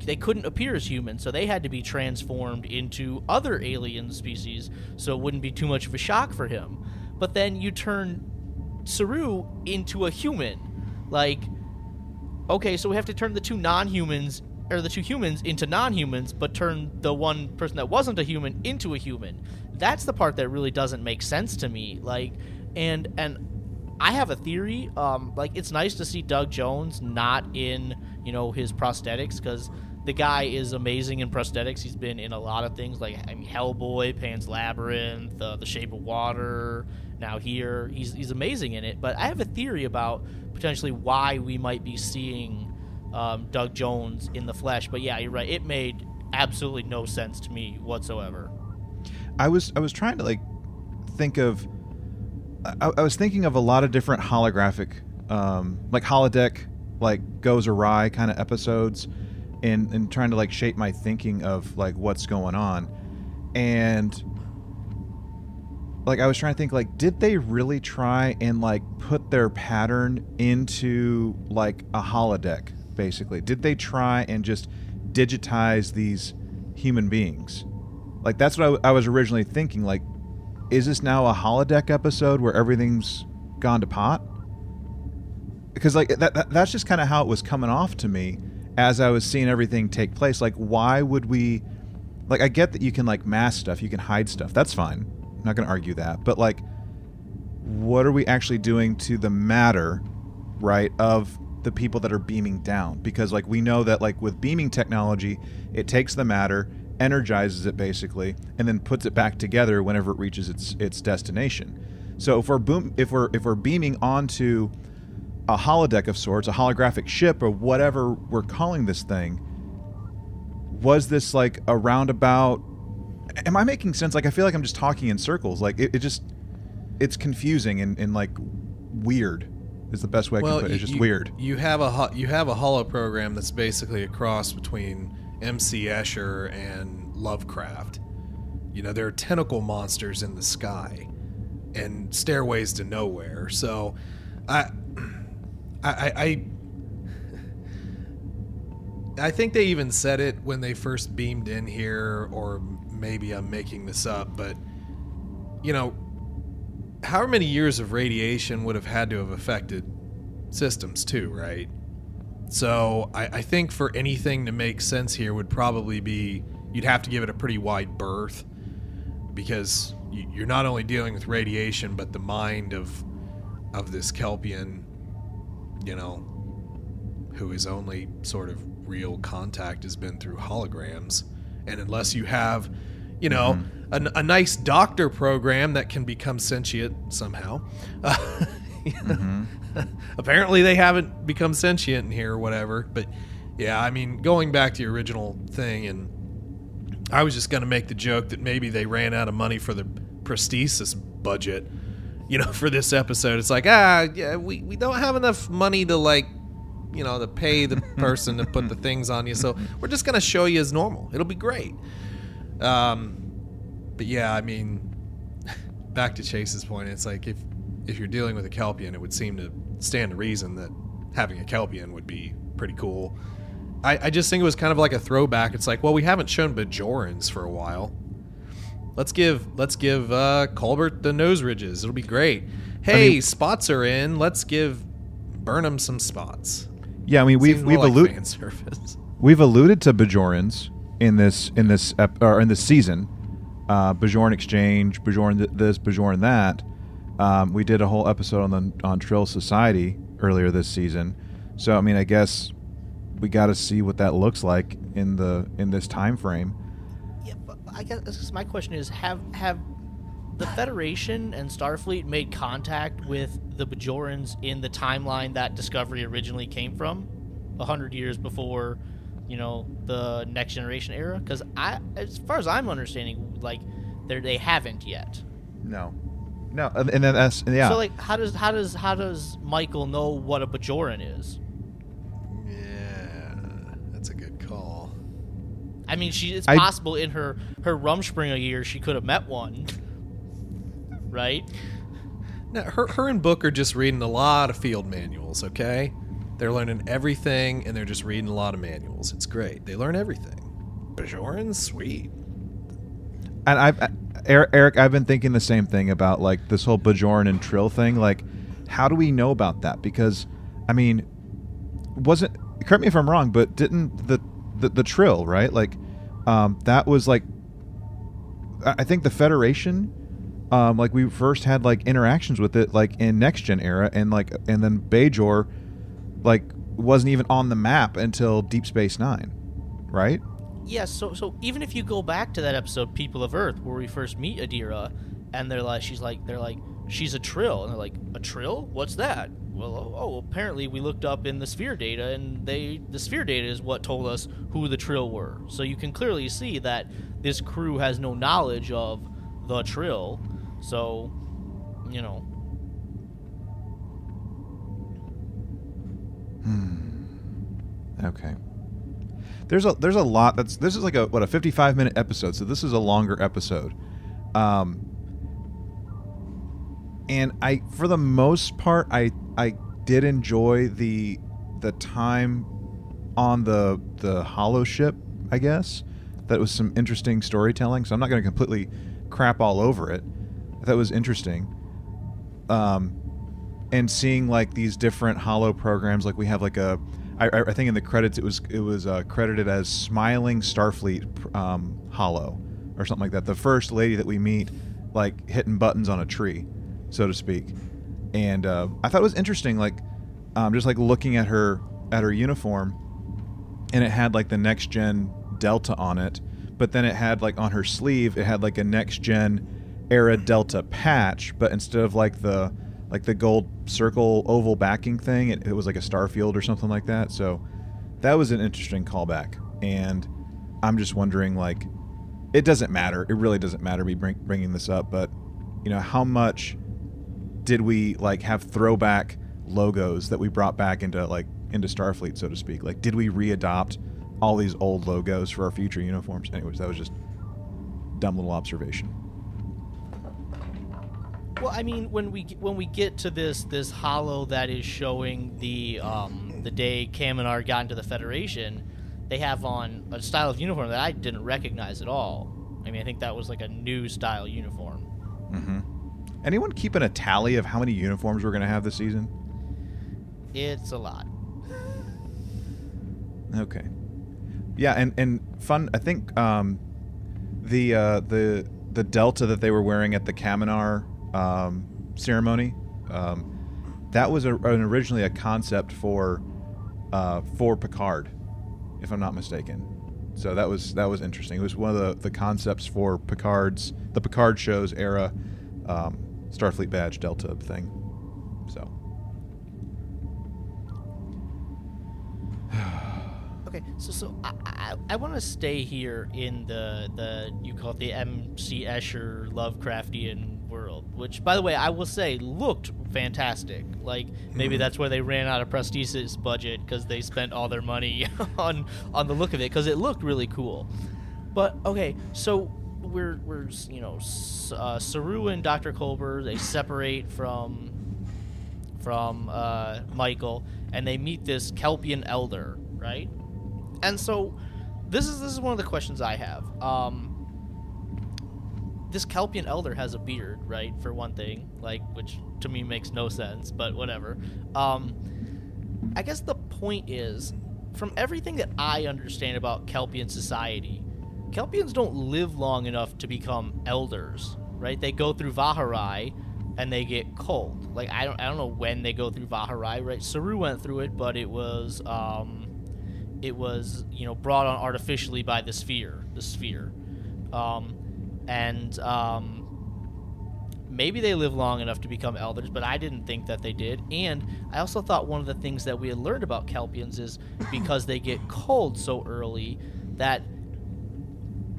they couldn't appear as humans, so they had to be transformed into other alien species, so it wouldn't be too much of a shock for him. But then you turn Saru into a human, like okay, so we have to turn the two non-humans or the two humans into non-humans, but turn the one person that wasn't a human into a human. That's the part that really doesn't make sense to me. Like, and and I have a theory. Um, like it's nice to see Doug Jones not in you know his prosthetics because the guy is amazing in prosthetics. He's been in a lot of things like I mean Hellboy, Pan's Labyrinth, uh, The Shape of Water. Now here, he's he's amazing in it. But I have a theory about potentially why we might be seeing um, Doug Jones in the flesh. But yeah, you're right. It made absolutely no sense to me whatsoever. I was I was trying to like think of I, I was thinking of a lot of different holographic um, like holodeck like goes awry kind of episodes and and trying to like shape my thinking of like what's going on. And like I was trying to think like did they really try and like put their pattern into like a holodeck basically? Did they try and just digitize these human beings? Like that's what I, I was originally thinking like is this now a holodeck episode where everything's gone to pot because like that, that that's just kind of how it was coming off to me as I was seeing everything take place, like why would we like I get that you can like mask stuff, you can hide stuff. That's fine. I'm not going to argue that. But like what are we actually doing to the matter, right, of the people that are beaming down? Because like we know that like with beaming technology, it takes the matter, energizes it basically, and then puts it back together whenever it reaches its its destination. So if we're boom if we're if we're beaming onto a holodeck of sorts, a holographic ship or whatever we're calling this thing, was this like a roundabout am I making sense? Like I feel like I'm just talking in circles. Like it, it just it's confusing and, and like weird is the best way I can put it. It's just you, weird. You have a ho- you have a holo program that's basically a cross between MC Escher and Lovecraft. You know, there are tentacle monsters in the sky and stairways to nowhere. So, I, I, I, I think they even said it when they first beamed in here, or maybe I'm making this up, but you know, however many years of radiation would have had to have affected systems too, right? So I, I, think for anything to make sense here would probably be you'd have to give it a pretty wide berth because you're not only dealing with radiation but the mind of of this Kelpian, you know, who his only sort of real contact has been through holograms, and unless you have, you know. Mm-hmm a, a nice doctor program that can become sentient somehow. Uh, mm-hmm. Apparently, they haven't become sentient in here or whatever. But yeah, I mean, going back to your original thing, and I was just going to make the joke that maybe they ran out of money for the prosthesis budget. You know, for this episode, it's like ah, yeah, we, we don't have enough money to like you know, to pay the person to put the things on you. So we're just gonna show you as normal. It'll be great. Um, but yeah, I mean, back to Chase's point, it's like if if you're dealing with a Kelpian, it would seem to stand to reason that having a Kelpian would be pretty cool. I, I just think it was kind of like a throwback. It's like, well, we haven't shown Bajorans for a while. Let's give let's give uh, Culbert the nose ridges. It'll be great. Hey, I mean, spots are in. Let's give Burnham some spots. Yeah, I mean we've we've like alluded we've alluded to Bajorans in this in this ep- or in this season uh, Bajoran Exchange, Bajoran this, Bajoran that. Um, we did a whole episode on the on Trill Society earlier this season, so I mean, I guess we got to see what that looks like in the in this time frame. I guess my question is: Have have the Federation and Starfleet made contact with the Bajorans in the timeline that Discovery originally came from, a hundred years before you know the next generation era? Because i as far as i'm understanding like they they haven't yet. No. No and then that's yeah. So like how does how does how does michael know what a bajoran is i mean she it's I, possible in her her rumspringa year she could have met one right now her, her and book are just reading a lot of field manuals okay they're learning everything and they're just reading a lot of manuals. It's great. They learn everything. Bajoran, sweet. And I've Eric, I've been thinking the same thing about like this whole Bajoran and Trill thing. Like, how do we know about that? Because, I mean, wasn't correct me if I'm wrong, but didn't the the, the Trill right? Like, um, that was like, I think the Federation, um, like we first had like interactions with it like in Next Gen era, and like and then Bajor like wasn't even on the map until Deep Space Nine, right? Yes. Yeah, so so even if you go back to that episode, People of Earth, where we first meet Adira, and they're like, she's like, they're like, she's a trill, and they're like, a trill? What's that? Well, oh, oh, apparently we looked up in the sphere data, and they the sphere data is what told us who the trill were. So you can clearly see that this crew has no knowledge of the trill. So, you know, Hmm. Okay. There's a there's a lot that's this is like a what a 55 minute episode, so this is a longer episode. Um and I for the most part I I did enjoy the the time on the the holo ship, I guess. That was some interesting storytelling, so I'm not going to completely crap all over it. That was interesting. Um and seeing like these different holo programs like we have like a I, I think in the credits it was it was uh, credited as Smiling Starfleet um, Holo or something like that. The first lady that we meet, like hitting buttons on a tree, so to speak. And uh, I thought it was interesting, like um, just like looking at her at her uniform, and it had like the next gen Delta on it, but then it had like on her sleeve it had like a next gen era Delta patch, but instead of like the like the gold circle oval backing thing, it, it was like a Starfield or something like that. So that was an interesting callback, and I'm just wondering like it doesn't matter. It really doesn't matter me bring, bringing this up, but you know how much did we like have throwback logos that we brought back into like into Starfleet, so to speak? Like, did we readopt all these old logos for our future uniforms? Anyways, that was just dumb little observation. Well, I mean, when we when we get to this this holo that is showing the um, the day Kaminar got into the Federation, they have on a style of uniform that I didn't recognize at all. I mean, I think that was like a new style uniform. Mm-hmm. Anyone keeping a tally of how many uniforms we're gonna have this season? It's a lot. Okay. Yeah, and and fun. I think um, the uh, the the delta that they were wearing at the Kaminar um, ceremony, um, that was a, an originally a concept for uh, for Picard, if I'm not mistaken. So that was that was interesting. It was one of the, the concepts for Picard's the Picard show's era um, Starfleet badge Delta thing. So. Okay, so so I I, I want to stay here in the the you call it the M.C. Escher Lovecraftian world, which by the way I will say looked fantastic. Like maybe hmm. that's where they ran out of Prosthesis budget because they spent all their money on on the look of it because it looked really cool. But okay, so we're we're you know uh, Saru and Dr. Culber they separate from from uh, Michael, and they meet this Kelpian elder, right? And so, this is this is one of the questions I have. Um, this Kelpian elder has a beard, right? For one thing, like which to me makes no sense, but whatever. Um, I guess the point is, from everything that I understand about Kelpian society, Kelpians don't live long enough to become elders, right? They go through Vaharai and they get cold. Like I don't I don't know when they go through Vaharai, right? Saru went through it, but it was um it was, you know, brought on artificially by the sphere, the sphere. Um and um maybe they live long enough to become elders, but I didn't think that they did. And I also thought one of the things that we had learned about Kelpians is because they get cold so early that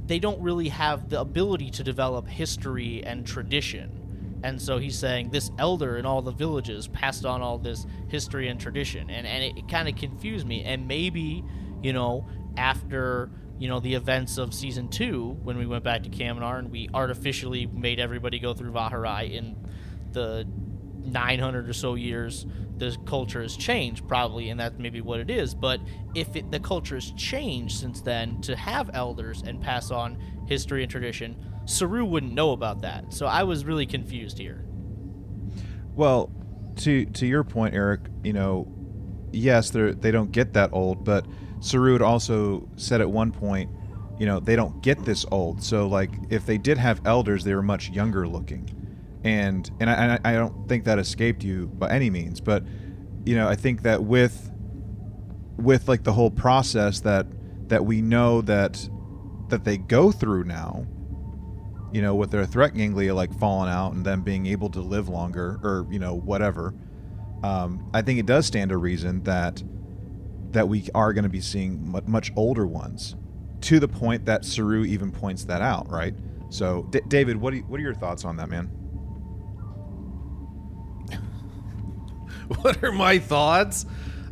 they don't really have the ability to develop history and tradition. And so he's saying this elder in all the villages passed on all this history and tradition. And, and it, it kind of confused me. And maybe, you know, after, you know, the events of season two, when we went back to Kaminar and we artificially made everybody go through Vaharai in the 900 or so years the culture has changed probably and that's maybe what it is but if it, the culture has changed since then to have elders and pass on history and tradition saru wouldn't know about that. So i was really confused here. Well, to to your point, Eric, you know, yes, they they don't get that old, but Saru had also said at one point, you know, they don't get this old. So like, if they did have elders, they were much younger looking, and and I I don't think that escaped you by any means, but you know, I think that with with like the whole process that that we know that that they go through now you know, with their threat ganglia like falling out and them being able to live longer or you know whatever, um, I think it does stand to reason that that we are going to be seeing much older ones, to the point that Saru even points that out, right? So, D- David, what you, what are your thoughts on that, man? what are my thoughts?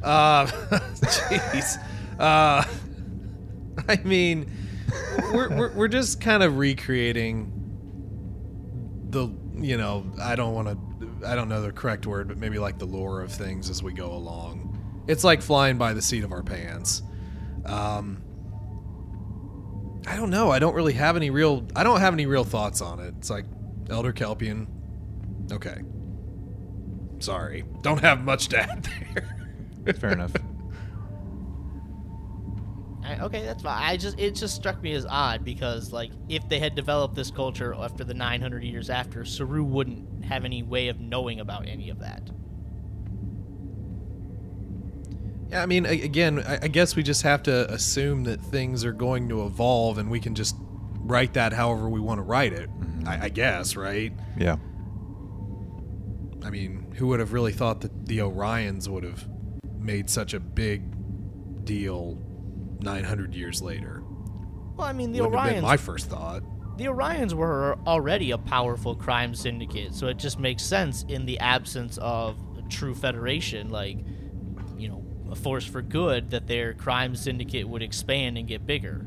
Uh, Jeez. uh, I mean, we're, we're, we're just kind of recreating the, you know, I don't want to, I don't know the correct word, but maybe like the lore of things as we go along. It's like flying by the seat of our pants. Um, I don't know. I don't really have any real, I don't have any real thoughts on it. It's like Elder Kelpian. Okay. Sorry. Don't have much to add there. Fair enough. right, okay, that's fine. I just it just struck me as odd because like if they had developed this culture after the 900 years after, Saru wouldn't have any way of knowing about any of that. Yeah, I mean, again, I I guess we just have to assume that things are going to evolve, and we can just write that however we want to write it. Mm-hmm. I, I guess, right? Yeah. I mean, who would have really thought that the Orions would have made such a big deal 900 years later? Well, I mean, the Wouldn't have been Orions my first thought. the Orions were already a powerful crime syndicate, so it just makes sense in the absence of a true federation, like, you know, a force for good, that their crime syndicate would expand and get bigger.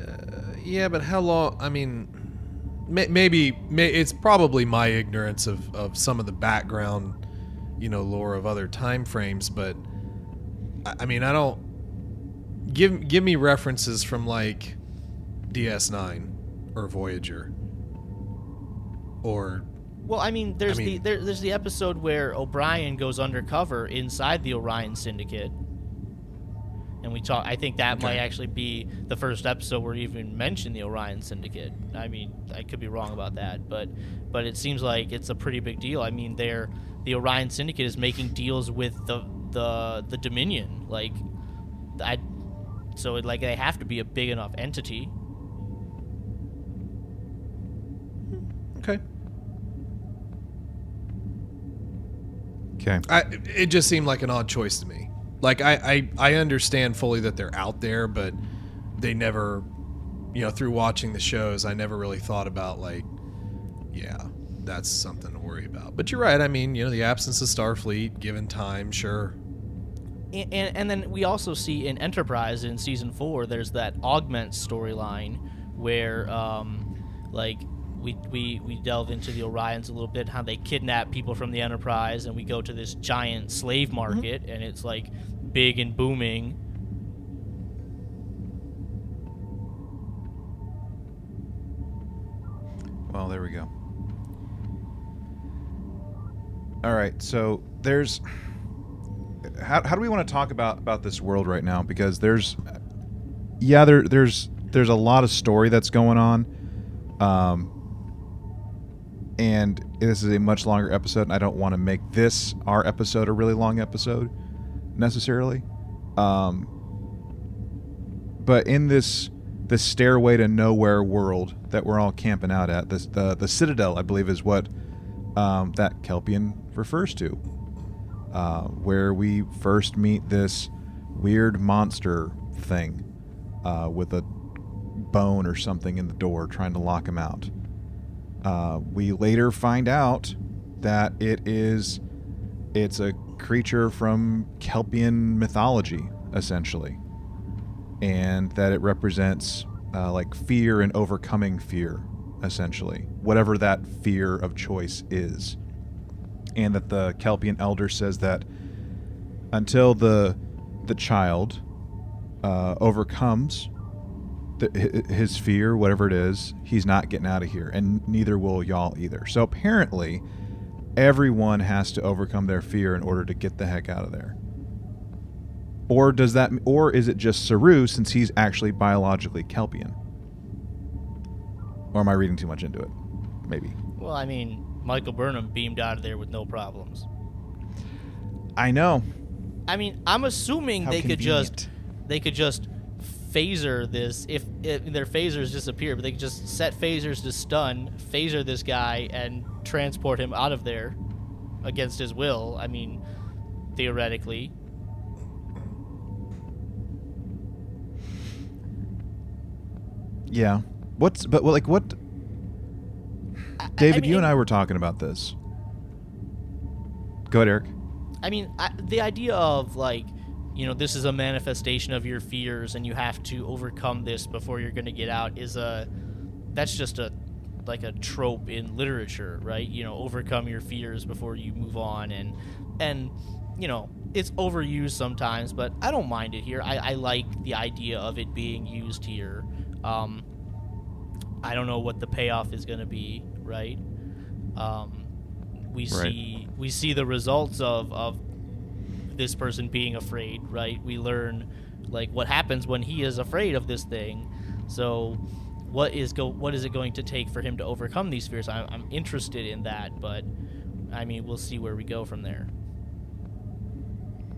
Uh, yeah, but how long? I mean, may, maybe may, it's probably my ignorance of, of some of the background, you know, lore of other time frames. But I, I mean, I don't give give me references from like DS9 or Voyager or Well, I mean, there's I the there, there's the episode where O'Brien goes undercover inside the Orion Syndicate, and we talk. I think that might actually be the first episode where we even mention the Orion Syndicate. I mean, I could be wrong about that, but but it seems like it's a pretty big deal. I mean, they're the Orion Syndicate is making deals with the the the Dominion, like I. So it, like they have to be a big enough entity. okay. Okay. I, it just seemed like an odd choice to me. Like I, I, I understand fully that they're out there, but they never, you know, through watching the shows, I never really thought about like, yeah, that's something to worry about. But you're right. I mean, you know, the absence of Starfleet, given time, sure. and, and, and then we also see in Enterprise in season four, there's that augment storyline where, um, like, we, we, we delve into the Orions a little bit, how they kidnap people from the Enterprise, and we go to this giant slave market, and it's like big and booming. Well, there we go. All right, so there's how, how do we want to talk about about this world right now? Because there's yeah, there there's there's a lot of story that's going on, um, and this is a much longer episode, and I don't want to make this our episode a really long episode necessarily. Um, but in this this stairway to nowhere world that we're all camping out at, this the the Citadel, I believe, is what um, that Kelpian refers to, uh, where we first meet this weird monster thing uh, with a bone or something in the door, trying to lock him out. Uh, we later find out that it is it's a creature from Kelpian mythology, essentially and that it represents uh, like fear and overcoming fear, essentially, whatever that fear of choice is. And that the Kelpian elder says that until the the child uh, overcomes the, his fear, whatever it is, he's not getting out of here, and neither will y'all either. So apparently, everyone has to overcome their fear in order to get the heck out of there. Or does that or is it just Saru since he's actually biologically Kelpian? Or am I reading too much into it? Maybe. Well, I mean, Michael Burnham beamed out of there with no problems. I know. I mean, I'm assuming How they could just they could just phaser this if, if their phasers disappear, but they could just set phasers to stun, phaser this guy, and transport him out of there against his will. I mean, theoretically. Yeah. What's but well, like what I- David, I mean, you and I were talking about this. Go ahead, Eric. I mean, I, the idea of like, you know, this is a manifestation of your fears, and you have to overcome this before you're going to get out is a, that's just a, like a trope in literature, right? You know, overcome your fears before you move on, and, and, you know, it's overused sometimes, but I don't mind it here. I, I like the idea of it being used here. Um, I don't know what the payoff is going to be, right? Um, we Right. see we see the results of of this person being afraid, right? We learn like what happens when he is afraid of this thing. So, what is go what is it going to take for him to overcome these fears? I'm, I'm interested in that, but I mean, we'll see where we go from there.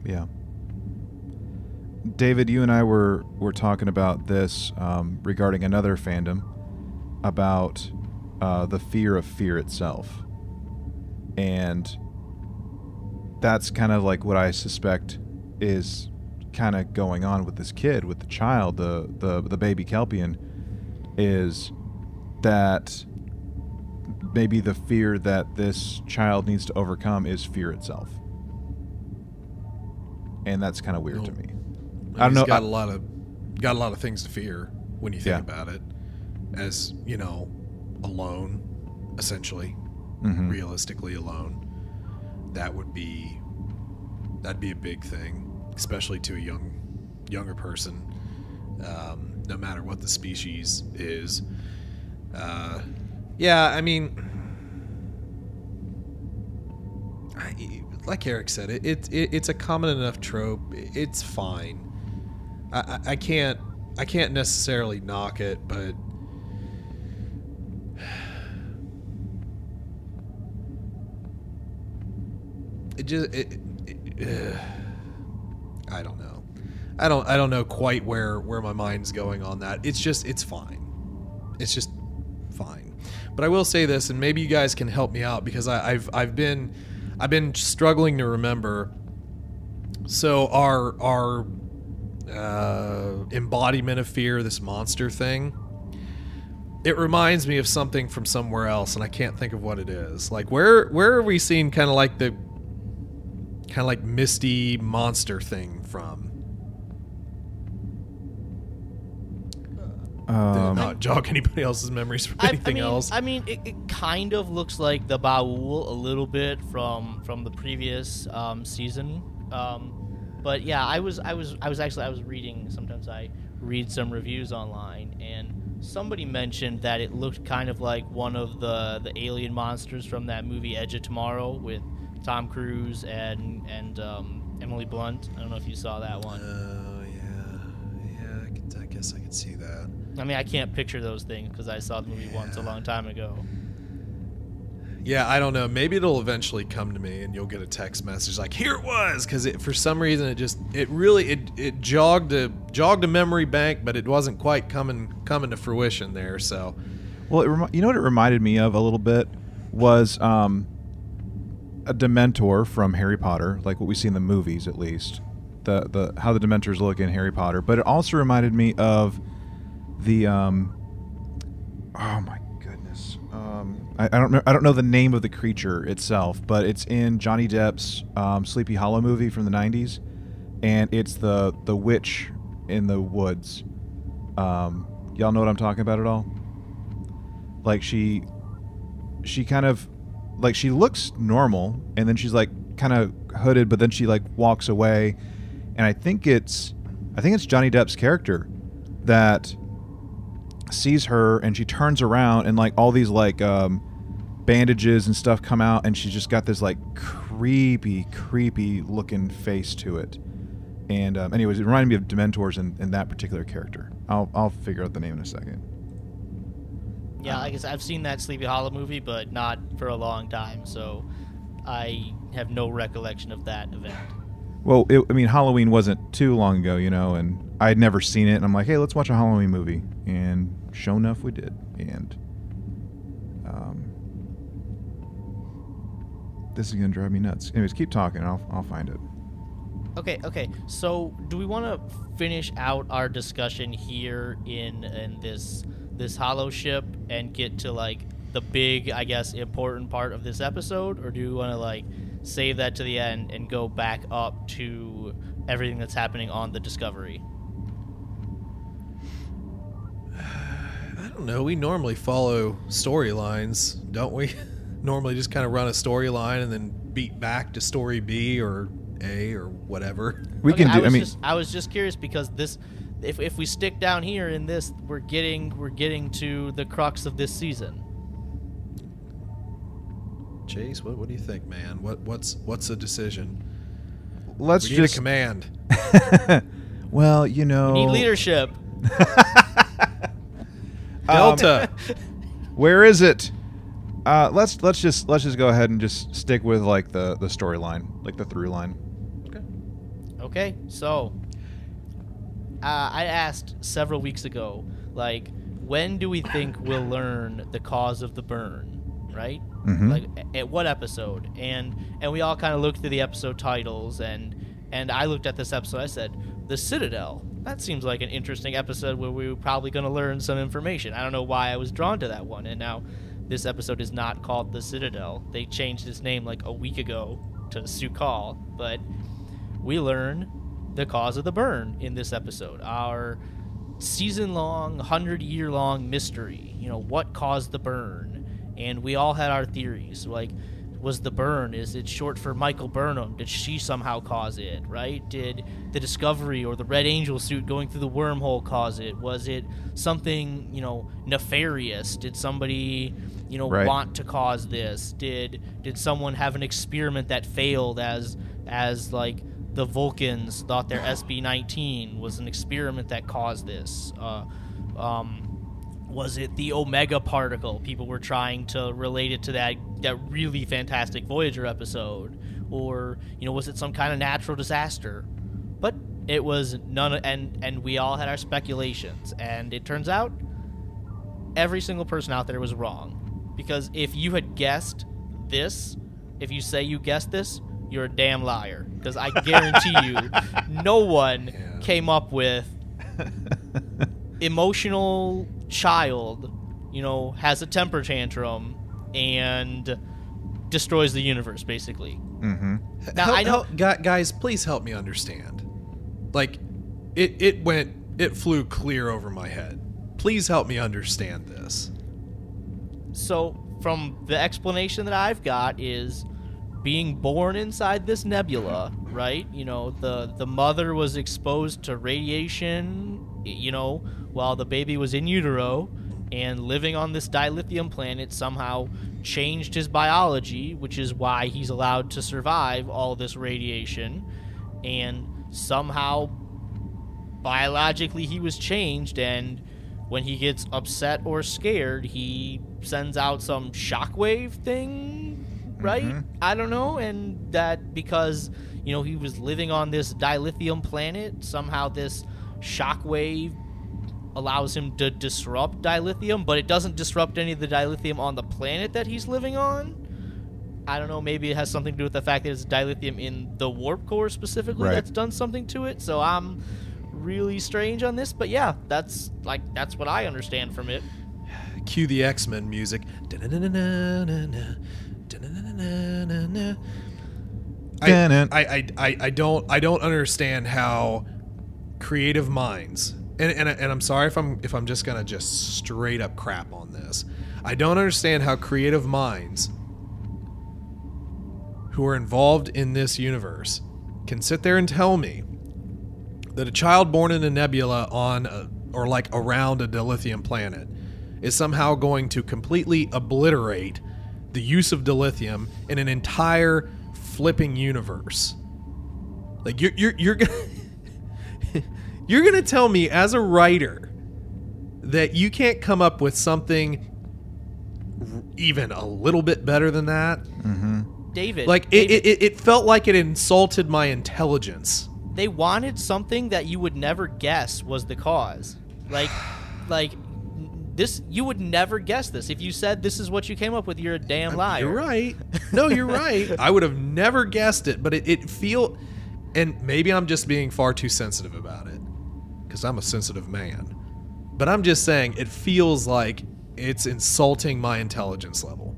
Yeah. David, you and I were were talking about this um, regarding another fandom about uh, the fear of fear itself, and that's kind of like what I suspect is kind of going on with this kid, with the child, the the the baby Kelpian, is that maybe the fear that this child needs to overcome is fear itself and that's kind of weird to me. I don't know. Got I- a lot of got a lot of things to fear when you think Yeah. about it. As you know, alone, essentially, Mhm. realistically alone, that would be that'd be a big thing, especially to a young younger person. Um, no matter what the species is. Uh, yeah, I mean, I, like Eric said, it, it, it it's a common enough trope. It's fine. I, I, can't I can't necessarily knock it, but it just it, it, ugh. I don't know. I don't I don't know quite where where my mind's going on that. It's just it's fine. It's just fine. But I will say this, and maybe you guys can help me out because I, I've I've been I've been struggling to remember. So our our uh, embodiment of fear, this monster thing, it reminds me of something from somewhere else, and I can't think of what it is. Like where where are we seeing kind of like the kind of like misty monster thing from? Um, not jog anybody else's memories from I, anything I mean, else? I mean, it, it kind of looks like the Ba'ul a little bit from from the previous um, season. Um, but yeah, I was I was I was actually I was reading. Sometimes I read some reviews online, and somebody mentioned that it looked kind of like one of the the alien monsters from that movie Edge of Tomorrow with Tom Cruise and and um, Emily Blunt. I don't know if you saw that one. Oh yeah, yeah. I, could, I guess I could see that. I mean, I can't picture those things because I saw the movie once a long time ago. Yeah, I don't know. Maybe it'll eventually come to me, and you'll get a text message like, "Here it was," because it for some reason it just it really it, it jogged a jogged a memory bank, but it wasn't quite coming coming to fruition there. So well, it remi- you know what it reminded me of a little bit was um, a Dementor from Harry Potter, like what we see in the movies, at least. The the how the Dementors look in Harry Potter, but it also reminded me of the um, oh my goodness, um, I, I don't know I don't know the name of the creature itself, but it's in Johnny Depp's um, Sleepy Hollow movie from the '90s, and it's the the witch in the woods. Um, y'all know what I'm talking about at all? Like she, she kind of, like she looks normal, and then she's like kind of hooded, but then she like walks away, and I think it's, I think it's Johnny Depp's character that sees her and she turns around and like all these like um, bandages and stuff come out and she's just got this like creepy creepy looking face to it. And um, anyways it reminded me of dementors and, in that particular character. I'll, I'll figure out the name in a second. Yeah, I guess I've seen that Sleepy Hollow movie, but not for a long time, so I have no recollection of that event. well it, i mean halloween wasn't too long ago you know and i had never seen it and i'm like hey let's watch a halloween movie and sure enough we did and um, this is gonna drive me nuts anyways keep talking i'll, I'll find it Okay, okay. So, do we want to finish out our discussion here in in this this holo ship and get to like the big, I guess, important part of this episode, or do we want to like save that to the end and go back up to everything that's happening on the Discovery? Don't know. We normally follow storylines, don't we? normally just kind of run a storyline and then beat back to story B or A or whatever. we Okay, can I do i was mean just, I was just curious because this, if, if we stick down here in this, we're getting we're getting to the crux of this season. Chase, what, what do you think, man? What what's what's the decision? let's we need a just command. Well, you know, Need leadership. Delta. Where is it? Uh, let's let's just let's just go ahead and just stick with like the the storyline, like the through line. Okay, Okay. so uh, I asked several weeks ago, like, when do we think we'll learn the cause of the burn? Right? Mm-hmm. Like, at what episode? And and we all kind of looked through the episode titles, and and I looked at this episode. I said, "The Citadel." That seems like an interesting episode where we were probably going to learn some information. I don't know why I was drawn to that one, and now this episode is not called The Citadel. They changed its name like a week ago to Su'Kal, but we learn the cause of the burn in this episode. Our season long, 100 year long mystery. You know, what caused the burn? And we all had our theories. Like, was the burn, is it short for Michael Burnham? Did she somehow cause it, right? Did the Discovery or the Red Angel suit going through the wormhole cause it? Was it something, you know, nefarious? Did somebody, you know, Right. want to cause this? Did did someone have an experiment that failed as as like the Vulcans thought their SB-19 was an experiment that caused this? Uh, um, was it the Omega particle? People were trying to relate it to that that really fantastic Voyager episode, or you know, was it some kind of natural disaster? But it was none, and and we all had our speculations, and it turns out every single person out there was wrong, because if you had guessed this, if you say you guessed this, you're a damn liar. Because I guarantee you, no one Yeah. came up with emotional child, you know, has a temper tantrum and destroys the universe, basically. Mm-hmm. Now, Help- I know- help- guys, please help me understand. Like, it it went, it flew clear over my head. Please help me understand this. So, from the explanation that I've got is being born inside this nebula, right? You know, the the mother was exposed to radiation, you know, while the baby was in utero and living on this dilithium planet somehow changed his biology, which is why he's allowed to survive all this radiation and somehow biologically he was changed and when he gets upset or scared he sends out some shockwave thing right Mhm. i don't know and that because you know he was living on this dilithium planet somehow this shockwave allows him to disrupt dilithium but it doesn't disrupt any of the dilithium on the planet that he's living on I don't know. Maybe it has something to do with the fact that it's dilithium in the warp core specifically Right. that's done something to it. So I'm really strange on this, but yeah, that's like that's what I understand from it. Cue the X Men music. I, I, I, I don't I don't understand how creative minds and, and, and I'm sorry if I'm if I'm just gonna just straight up crap on this. I don't understand how creative minds who are involved in this universe can sit there and tell me that a child born in a nebula on a, or like around a dilithium planet is somehow going to completely obliterate the use of dilithium in an entire flipping universe. Like you're you're you're gonna you're gonna tell me as a writer that you can't come up with something even a little bit better than that. Mm-hmm. David, Like it, David, it, it, it felt like it insulted my intelligence. they wanted something that you would never guess was the cause. Like, like this, you would never guess this if you said this is what you came up with. You're a damn uh, liar. You're right. No, you're right. I would have never guessed it, but it, it feel, and maybe I'm just being far too sensitive about it, because I'm a sensitive man. But I'm just saying it feels like it's insulting my intelligence level.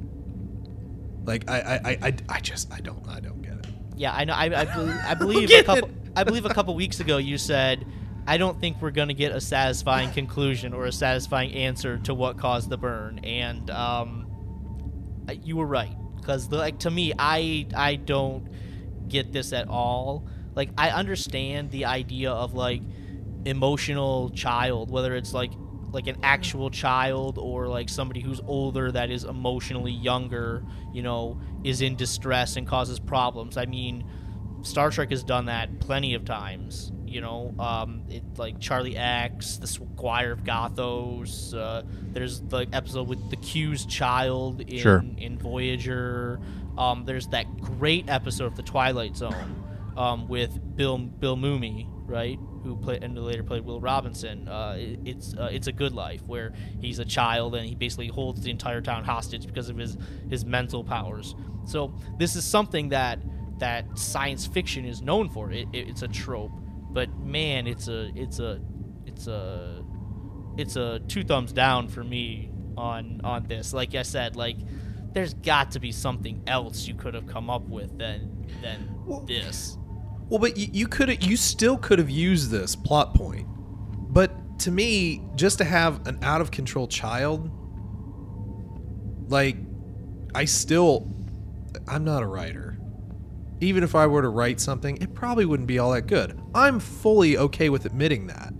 Like I, I, I, I, I just I don't I don't get it. Yeah, I know. I, I, bel- I believe a couple. it. I believe a couple weeks ago you said, "I don't think we're going to get a satisfying conclusion or a satisfying answer to what caused the burn," and um, you were right because, like, to me, I I don't get this at all. Like, I understand the idea of like emotional child, whether it's like like an actual child or like somebody who's older that is emotionally younger, you know, is in distress and causes problems. I mean, Star Trek has done that plenty of times. You know, um, it like Charlie X, the Squire of Gothos. Uh, there's the episode with the Q's child in Sure. in Voyager. Um, there's that great episode of the Twilight Zone um, with Bill Bill Mumy, right? Who played and later played Will Robinson. Uh, it- it's uh, it's a Good Life where he's a child and he basically holds the entire town hostage because of his his mental powers. So this is something that that science fiction is known for. It, it, it's a trope, but man, it's a it's a it's a it's a two thumbs down for me on on this. Like I said, like there's got to be something else you could have come up with than than this. Well, but you, you could you still could have used this plot point. But to me, just to have an out of control child, like I still I'm not a writer. Even if I were to write something, it probably wouldn't be all that good. I'm fully okay with admitting that.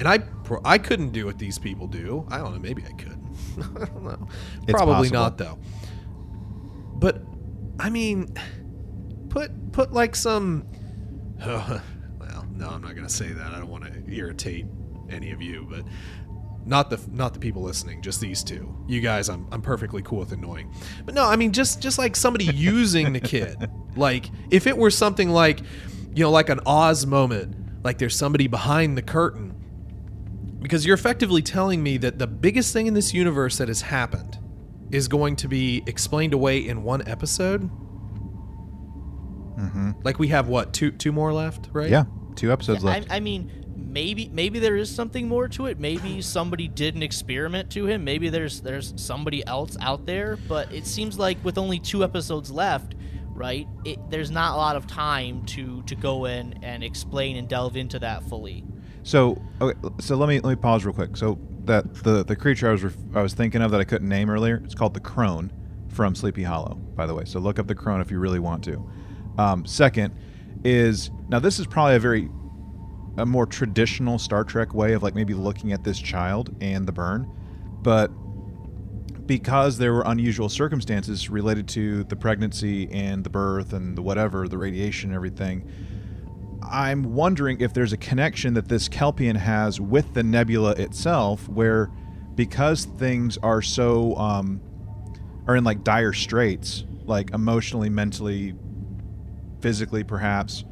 And I I couldn't do what these people do. I don't know, maybe I could. I don't know. It's probably possible. not though. But I mean, put put like some well, no, I'm not gonna say that. I don't want to irritate any of you, but not the not the people listening, just these two. You guys, I'm I'm perfectly cool with annoying, but no, I mean just just like somebody using the kid. Like if it were something like, you know, like an Oz moment, like there's somebody behind the curtain, because you're effectively telling me that the biggest thing in this universe that has happened is going to be explained away in one episode. Mm-hmm. Like we have what two two more left, right? Yeah, two episodes I, left. I mean, maybe maybe there is something more to it. Maybe somebody did an experiment to him. Maybe there's there's somebody else out there. But it seems like with only two episodes left, right? It, there's not a lot of time to to go in and explain and delve into that fully. So okay, so let me let me pause real quick. So that the the creature I was ref- I was thinking of that I couldn't name earlier, it's called the crone from Sleepy Hollow. By the way, so look up the crone if you really want to. Um, second is now this is probably a very a more traditional Star Trek way of like maybe looking at this child and the burn, but because there were unusual circumstances related to the pregnancy and the birth and the whatever, the radiation and everything, I'm wondering if there's a connection that this Kelpian has with the nebula itself, where because things are so um, are in like dire straits, like emotionally, mentally, physically, perhaps,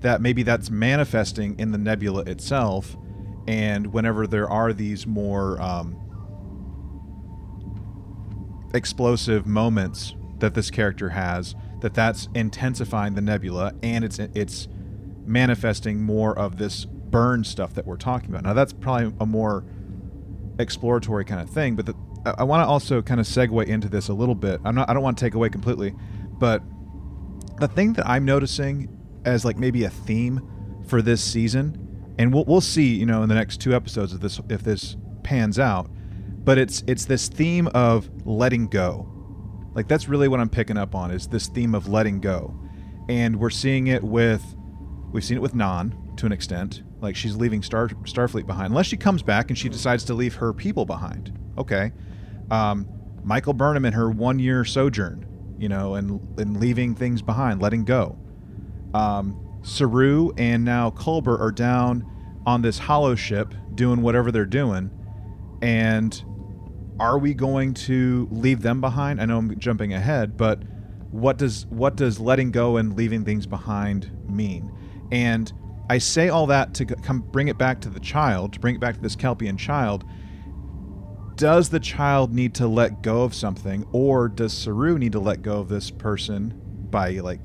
that maybe that's manifesting in the nebula itself, and whenever there are these more um, explosive moments that this character has, that that's intensifying the nebula, and it's it's manifesting more of this burn stuff that we're talking about. Now that's probably a more exploratory kind of thing, but the, I, I want to also kind of segue into this a little bit. I'm not I don't want to take away completely, but the thing that I'm noticing as like maybe a theme for this season, and we'll we'll see, you know, in the next two episodes if this if this pans out, but it's it's this theme of letting go. Like that's really what I'm picking up on is this theme of letting go. And we're seeing it with we've seen it with Nhan to an extent. Like she's leaving Star Starfleet behind. Unless she comes back and she decides to leave her people behind. Okay. Um, Michael Burnham in her one year sojourn, you know, and and leaving things behind, letting go. Um, Saru and now Culber are down on this holo ship doing whatever they're doing. And are we going to leave them behind? I know I'm jumping ahead, but what does what does letting go and leaving things behind mean? And I say all that to come bring it back to the child, to bring it back to this Kelpian child. Does the child need to let go of something, or does Saru need to let go of this person by like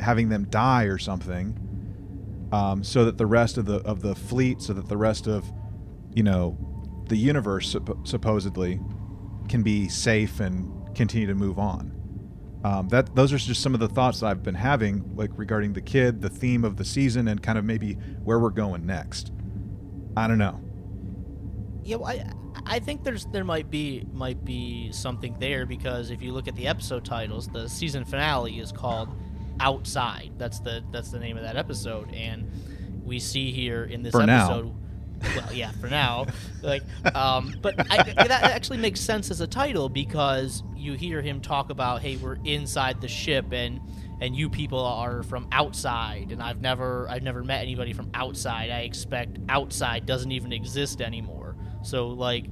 having them die or something, um, so that the rest of the of the fleet, so that the rest of you know the universe suppo- supposedly can be safe and continue to move on. Um, that those are just some of the thoughts I've been having, like regarding the kid, the theme of the season, and kind of maybe where we're going next. I don't know. Yeah, well, I I think there's there might be might be something there because if you look at the episode titles, the season finale is called Outside. That's the that's the name of that episode, and we see here in this For now. episode. well, yeah, for now. Like, um, but I, that actually makes sense as a title because you hear him talk about, "Hey, we're inside the ship, and and you people are from outside, and I've never I've never met anybody from outside. I expect outside doesn't even exist anymore. So like."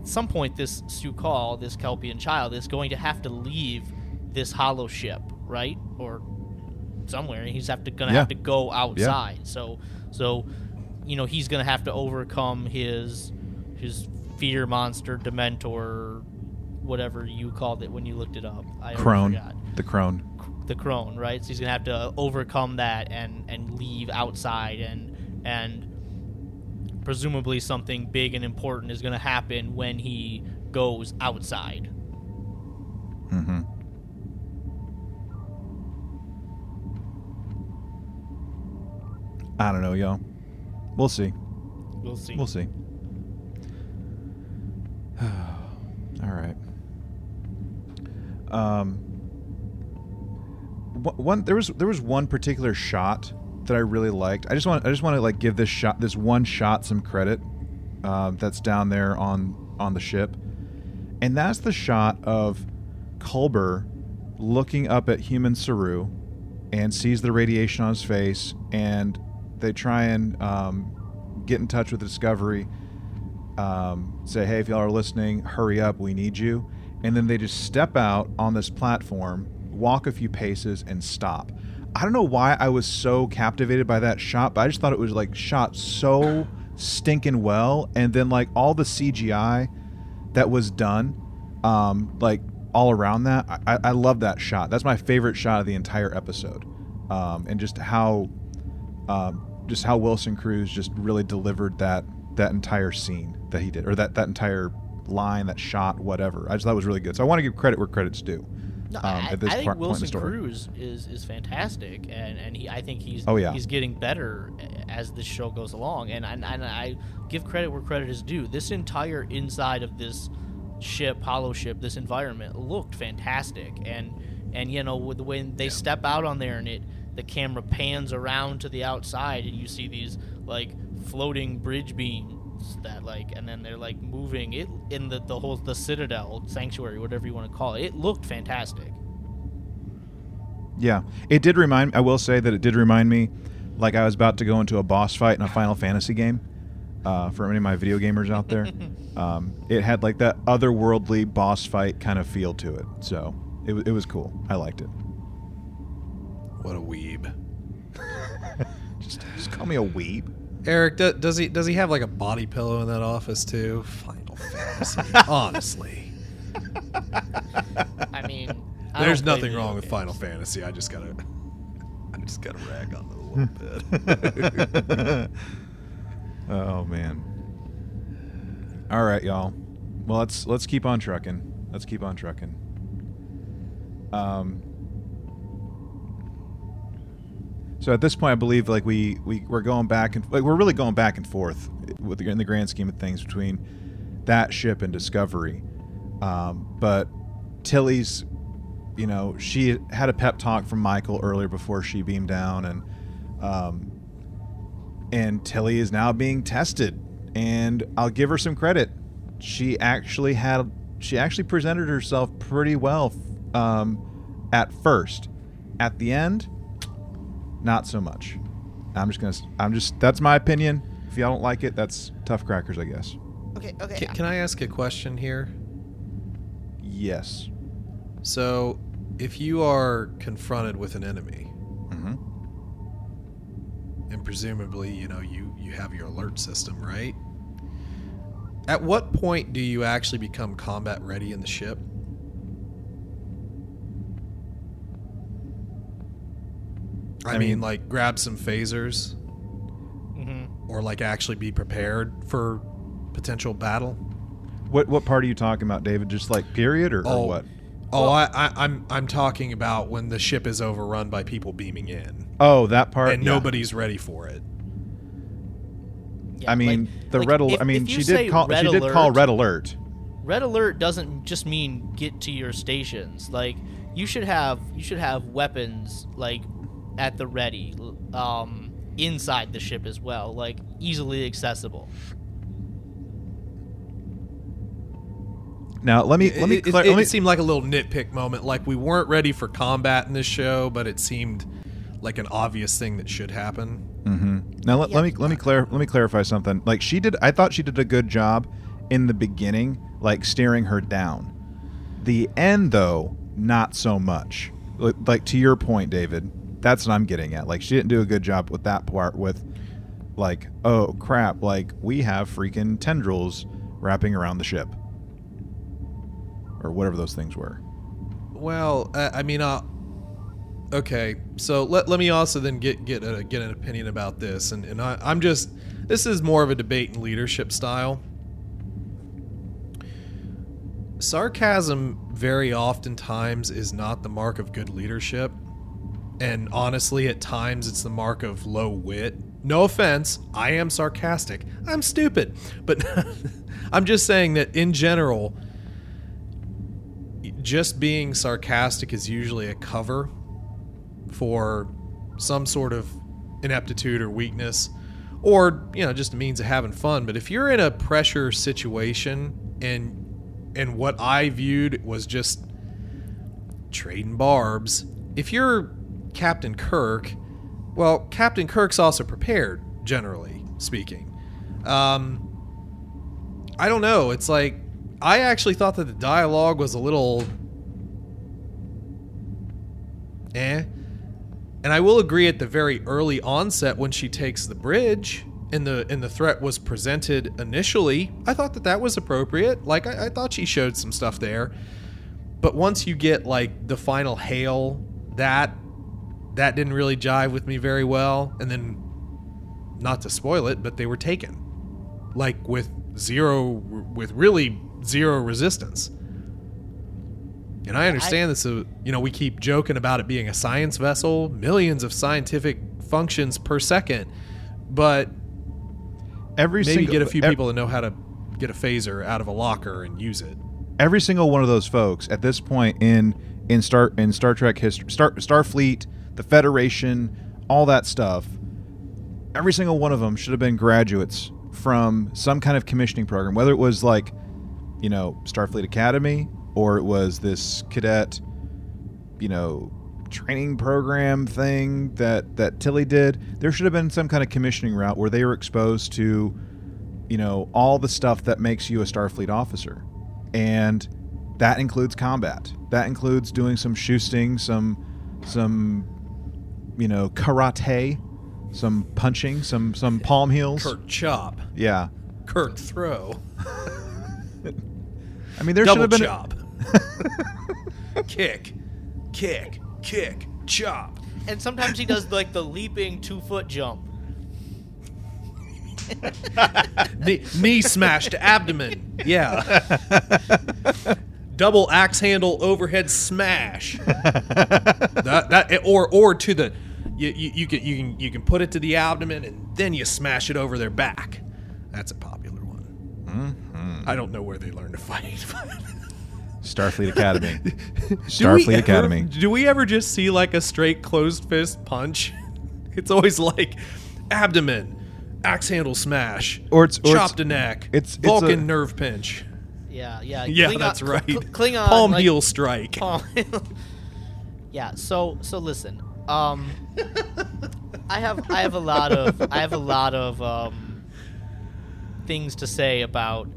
At some point, this Su'Kal, this Kelpian child, is going to have to leave this holo ship, right? Or somewhere, and he's have to gonna Yeah. have to go outside. So, so, you know, he's gonna have to overcome his his fear monster, Dementor, whatever you called it when you looked it up. I Crone. forgot. The crone. The crone, right? So he's gonna have to overcome that and and leave outside, and and presumably something big and important is gonna happen when he goes outside. Mm-hmm. I don't know, y'all. We'll see. We'll see. We'll see. All right. Um. One there was there was one particular shot that I really liked. I just want I just want to like give this shot this one shot some credit. Uh, that's down there on on the ship, and that's the shot of Culber looking up at human Saru and sees the radiation on his face, and they try and um, get in touch with Discovery. Um, say, hey, if y'all are listening, hurry up, we need you. And then they just step out on this platform, walk a few paces, and stop. I don't know why I was so captivated by that shot, but I just thought it was like shot so stinking well. And then like all the CGI that was done, um, like all around that, I, I love that shot. That's my favorite shot of the entire episode, um, and just how, um, just how Wilson Cruz just really delivered that that entire scene that he did, or that that entire line, that shot, whatever. I just thought was really good. So I want to give credit where credit's due. No, um, I, at this I think part- point in the Wilson story. Cruz is is fantastic, and and he I think he's Oh, yeah. he's getting better as this show goes along, and and, and I give credit where credit is due. This entire inside of this ship, holo ship, this environment looked fantastic, and and you know with when they step out on there and it the camera pans around to the outside and you see these like floating bridge beams that like and then they're like moving it in the the whole the citadel sanctuary whatever you want to call it it looked fantastic Yeah, it did remind. I will say that it did remind me, like I was about to go into a boss fight in a Final Fantasy game. Uh, for any of my video gamers out there, um, it had like that otherworldly boss fight kind of feel to it. So it, it was cool. I liked it. What a weeb. Just, just call me a weeb. Eric, do, does he does he have like a body pillow in that office too? Final Fantasy. Honestly, I mean, I there's nothing wrong with games. Final Fantasy. I just gotta, I just gotta rag on it a little bit. oh man. All right, y'all. Well, let's let's keep on trucking. Let's keep on trucking. Um. So at this point, I believe like we we we're going back and like we're really going back and forth with in the grand scheme of things between that ship and Discovery. Um, but Tilly's, you know, she had a pep talk from Michael earlier before she beamed down, and um, and Tilly is now being tested. And I'll give her some credit. She actually had she actually presented herself pretty well um, at first. At the end, not so much. I'm just gonna. I'm just. That's my opinion. If y'all don't like it, that's tough crackers, I guess. Okay, okay. can, can I ask a question here? Yes. So, if you are confronted with an enemy, mm-hmm. and presumably, you know, you you have your alert system, right? At what point do you actually become combat ready in the ship? I, I mean, mean- like grab some phasers hmm or like actually be prepared for potential battle. What what part are you talking about, David? Just like period or, or what? Oh, I, I, I'm I'm talking about when the ship is overrun by people beaming in Oh, that part. and yeah. nobody's ready for it. Yeah, I mean, like- the like, red. Al- if- I mean, she did call. red She did call red alert. Red alert doesn't just mean get to your stations. Like you should have you should have weapons like at the ready. Um, inside the ship as well, like easily accessible. Now let me let me it, it- clar- it let me seemed like a little nitpick moment. Like we weren't ready for combat in this show, but it seemed like an obvious thing that should happen. Now let, let me let me clar- let me clarify something. Like she did, I thought she did a good job in the beginning, like steering her down. The end, though, not so much. Like, like to your point, David, that's what I'm getting at. Like she didn't do a good job with that part. With like, oh crap, like we have freaking tendrils wrapping around the ship, or whatever those things were. Well, I mean, uh, okay. So let, let me also then get get a, get an opinion about this, and and I, I'm just this is more of a debate in leadership style. Sarcasm very oftentimes is not the mark of good leadership, and honestly, at times it's the mark of low wit. No offense, I am sarcastic. I'm stupid, but I'm just saying that in general just being sarcastic is usually a cover for some sort of ineptitude or weakness or you know just a means of having fun but if you're in a pressure situation and and what i viewed was just trading barbs if you're captain kirk well captain kirk's also prepared generally speaking um I don't know. It's like I actually thought that the dialogue was a little eh. And I will agree at the very early onset when she takes the bridge and the and the threat was presented initially, I thought that that was appropriate. Like I, I thought she showed some stuff there. But once you get like the final hail, that that didn't really jive with me very well. And then not to spoil it, but they were taken. Like with zero with really zero resistance. And i understand this uh, you know we keep joking about it being a science vessel millions of scientific functions per second. But Every maybe single get a few ev- people to know how to get a phaser out of a locker and use it. every single one of those folks at this point in in Star in Star Trek history, Star Starfleet, the Federation, all that stuff, every single one of them should have been graduates from some kind of commissioning program, whether it was like, you know, Starfleet Academy or it was this cadet, you know, training program thing that that Tilly did. There should have been some kind of commissioning route where they were exposed to, you know, all the stuff that makes you a Starfleet officer and that includes combat. That includes doing some shoosting, some some you know karate, some punching, some some palm heels. kirk chop Yeah, kirk throw I mean there should double have been. chop kick kick kick chop And sometimes he does like the leaping two foot jump. knee, knee smash to abdomen. Yeah. Double axe handle overhead smash. that, that or or to the you, you, you can you can you can put it to the abdomen and then you smash it over their back. That's a popular one. Mm-hmm. I don't know where they learn to fight. Starfleet Academy. Do we Starfleet ever- Academy. Do we ever just see like a straight closed fist punch? It's always like abdomen, axe handle smash, Or it's- or chop it's- to neck, it's- it's Vulcan a- nerve pinch. Yeah, yeah. Yeah, Klingon- that's Kl- right. Kl- Klingon Palm like- heel strike. Palm. yeah. So so listen. Um, I have I have a lot of I have a lot of um things to say about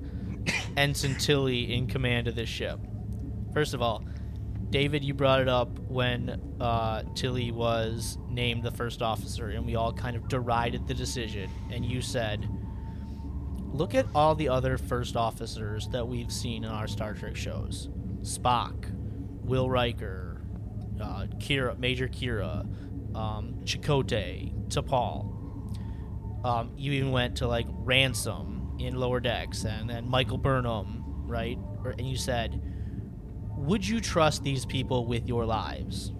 Ensign Tilly in command of this ship. First of all, David, you brought it up when uh, Tilly was named the first officer, and we all kind of derided the decision. And you said, "Look at all the other first officers that we've seen in our Star Trek shows: Spock, Will Riker, uh, Kira, Major Kira, um, Chakotay, T'Pol. Um, you even went to like Ransom in Lower Decks, and then Michael Burnham, right? And you said, "Would you trust these people with your lives?"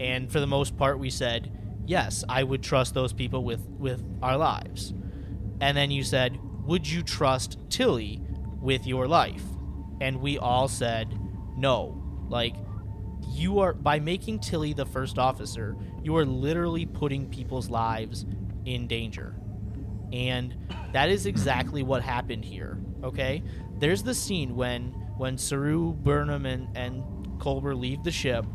And for the most part, we said, "Yes, I would trust those people with with our lives." And then you said, "Would you trust Tilly with your life?" And we all said, "No." Like you are by making Tilly the first officer, you are literally putting people's lives in danger. And that is exactly what happened here. Okay? There's the scene when when Saru, Burnham, and, and Culber leave the ship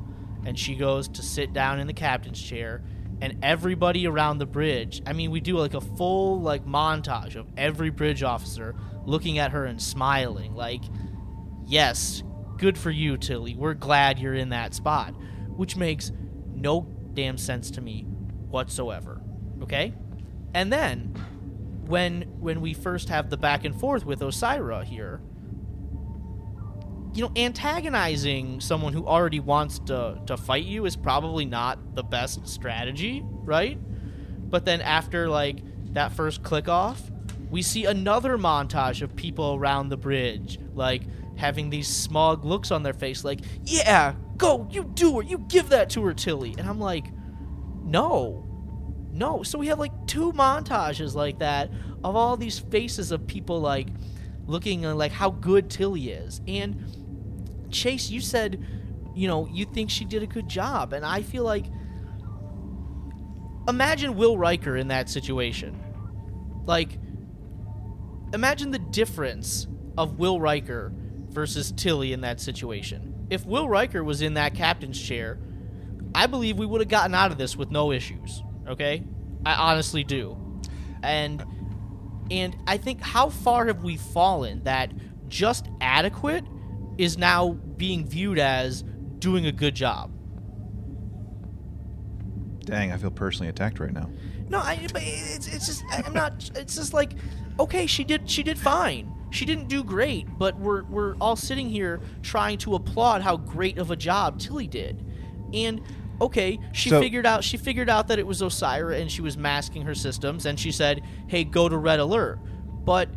and she goes to sit down in the captain's chair and everybody around the bridge i mean we do like a full like montage of every bridge officer looking at her and smiling like yes good for you tilly we're glad you're in that spot which makes no damn sense to me whatsoever okay and then when when we first have the back and forth with Osyraa here you know, antagonizing someone who already wants to, to fight you is probably not the best strategy, right? But then after like that first click off, we see another montage of people around the bridge, like having these smug looks on their face, like, yeah, go, you do her, you give that to her, Tilly. And I'm like, no. No. So we have like two montages like that of all these faces of people like looking uh, like how good Tilly is. And Chase, you said, you know, you think she did a good job, and I feel like imagine Will Riker in that situation. Like imagine the difference of Will Riker versus Tilly in that situation. If Will Riker was in that captain's chair, I believe we would have gotten out of this with no issues, okay? I honestly do. And and I think how far have we fallen that just adequate is now being viewed as doing a good job. Dang, I feel personally attacked right now. No, I, it's, it's just I'm not. It's just like, okay, she did she did fine. She didn't do great, but we're we're all sitting here trying to applaud how great of a job Tilly did, and okay, she So- figured out she figured out that it was Osyraa and she was masking her systems, and she said, "Hey, go to red alert." But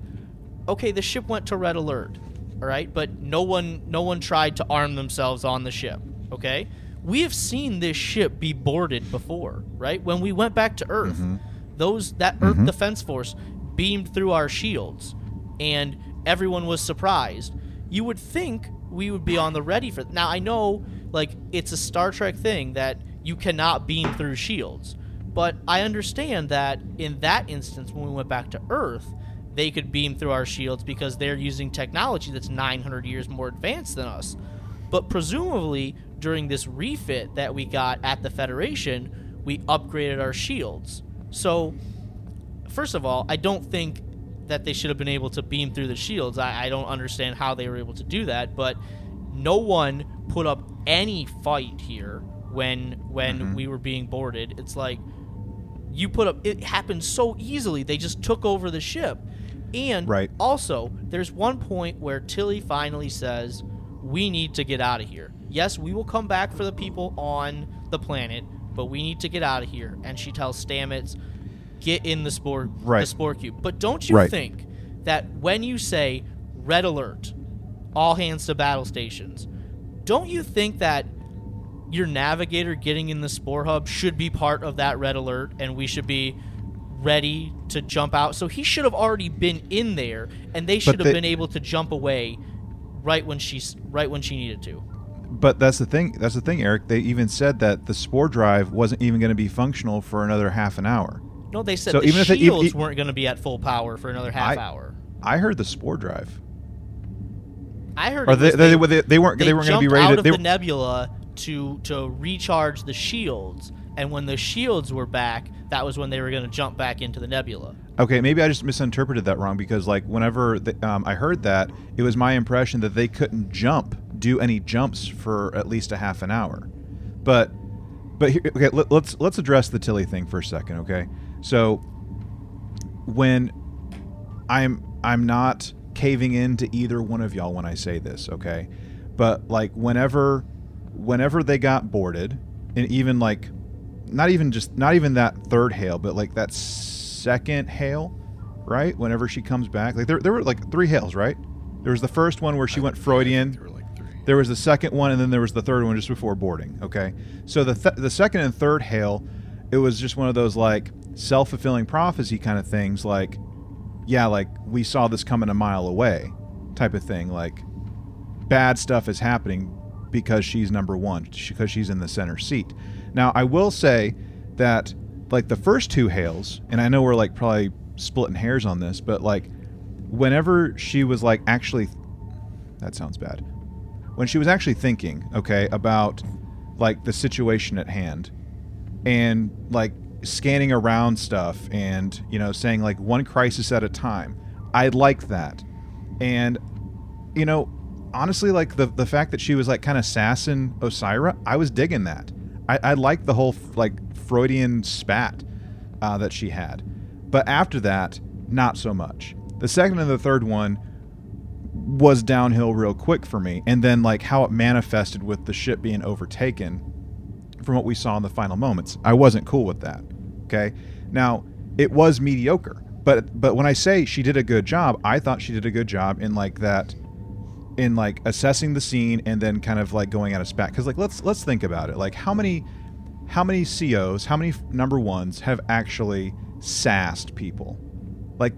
okay, the ship went to red alert, all right, but no one no one tried to arm themselves on the ship. Okay, we have seen this ship be boarded before, right? When we went back to Earth, mm-hmm. those that Earth mm-hmm. Defense Force beamed through our shields, and everyone was surprised. You would think we would be on the ready for. Now I know, like it's a Star Trek thing that you cannot beam through shields, but I understand that in that instance, when we went back to Earth, they could beam through our shields because they're using technology that's 900 years more advanced than us. But presumably, during this refit that we got at the Federation, we upgraded our shields. So, first of all, I don't think that they should have been able to beam through the shields. I, I don't understand how they were able to do that, but no one put up any fight here when when mm-hmm. we were being boarded. It's like you put up it happened so easily. They just took over the ship. And Right. also, there's one point where Tilly finally says, "We need to get out of here." Yes, we will come back for the people on the planet, but we need to get out of here. And she tells Stamets, "Get in the spore, the spore cube." But don't you Right. think that when you say "Red alert," all hands to battle stations, don't you think that your navigator getting in the spore hub should be part of that red alert and we should be ready to jump out so he should have already been in there and they should have they- been able to jump away right when she's right when she needed to But that's the thing. That's the thing, Eric. They even said that the spore drive wasn't even going to be functional for another half an hour. No they said So the even if they- even- shields weren't going to be at full power for another half I- hour I heard the spore drive. i heard Or it they, they, they, they weren't they, weren't going to be ready out to. of They, the nebula to to recharge the shields and when the shields were back that was when they were going to jump back into the nebula Okay, maybe I just misinterpreted that wrong because, like, whenever the, um, I heard that, it was my impression that they couldn't jump, do any jumps for at least a half an hour. But, but here, okay, let, let's let's address the Tilly thing for a second, okay? So, when I'm I'm not caving in to either one of y'all when I say this, okay? But like whenever whenever they got boarded, and even like not even just not even that third hail, but like that second hail, right? Whenever she comes back, like there there were like three hails, right? There was the first one where she went Freudian. There like three. There was the second one, and then there was the third one just before boarding. Okay, so the th- the second and third hail, it was just one of those like self fulfilling prophecy kind of things. Like, yeah, like we saw this coming a mile away, type of thing. Like, bad stuff is happening because she's number one, because she's in the center seat. Now, I will say that like the first two hails, and I know we're like probably splitting hairs on this, but like whenever she was like actually, that sounds bad. When she was actually thinking, okay, about like the situation at hand, and like scanning around stuff, and you know saying like one crisis at a time, I like that, and you know honestly like the the fact that she was like kind of sassing Osyraa, I was digging that. I, I the whole like Freudian spat uh, that she had, but after that, not so much. The second and the third one was downhill real quick for me, and then like how it manifested with the ship being overtaken from what we saw in the final moments. I wasn't cool with that. Okay, now it was mediocre, but but when I say she did a good job, I thought she did a good job in like that in like assessing the scene and then kind of like going at a spat because like let's let's think about it like how many how many COs how many number ones have actually sassed people like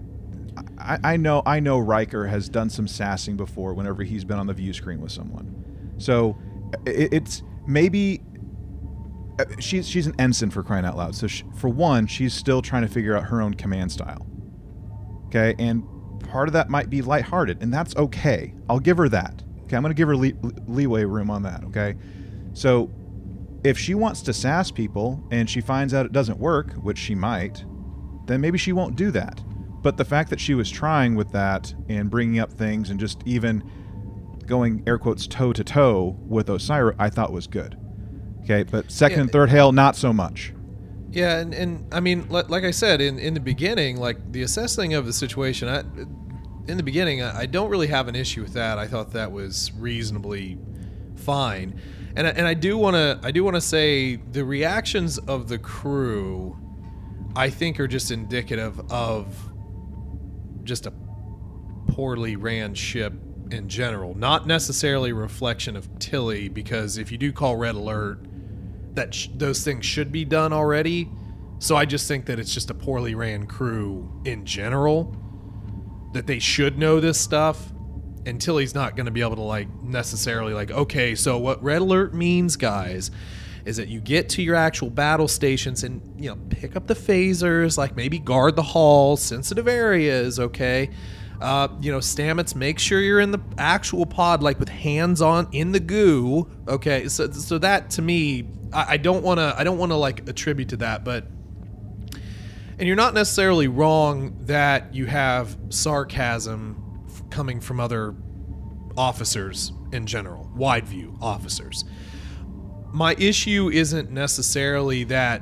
I, I know I know Riker has done some sassing before whenever he's been on the view screen with someone so it, it's maybe Uh, she's she's an ensign for crying out loud so she, for one she's still trying to figure out her own command style okay and part of that might be lighthearted, and that's okay. I'll give her that. Okay, I'm to give her lee- leeway room on that. Okay, so if she wants to sass people and she finds out it doesn't work, which she might, then maybe she won't do that. But the fact that she was trying with that and bringing up things and just even going air quotes toe to toe with Osyraa, I thought was good. Okay, but second Yeah. and third hail, not so much. Yeah, and, and I mean, like, like I said in, in the beginning, like the assessing of the situation, I, in the beginning, I, I don't really have an issue with that. I thought that was reasonably fine, and I- and I do want to I do want to say the reactions of the crew, I think, are just indicative of just a poorly ran ship in general, not necessarily a reflection of Tilly, because if you do call red alert that sh- those things should be done already. So I just think that it's just a poorly ran crew in general. That they should know this stuff. Until he's not going to be able to like necessarily like okay, so what red alert means, guys, is that you get to your actual battle stations and you know pick up the phasers, like maybe guard the halls, sensitive areas, okay. Uh, you know, Stamets, make sure you're in the actual pod, like with hands on in the goo. Okay, so so that to me, I, I don't want to, I don't want to like attribute to that, but and you're not necessarily wrong that you have sarcasm f- coming from other officers in general, wide view officers. My issue isn't necessarily that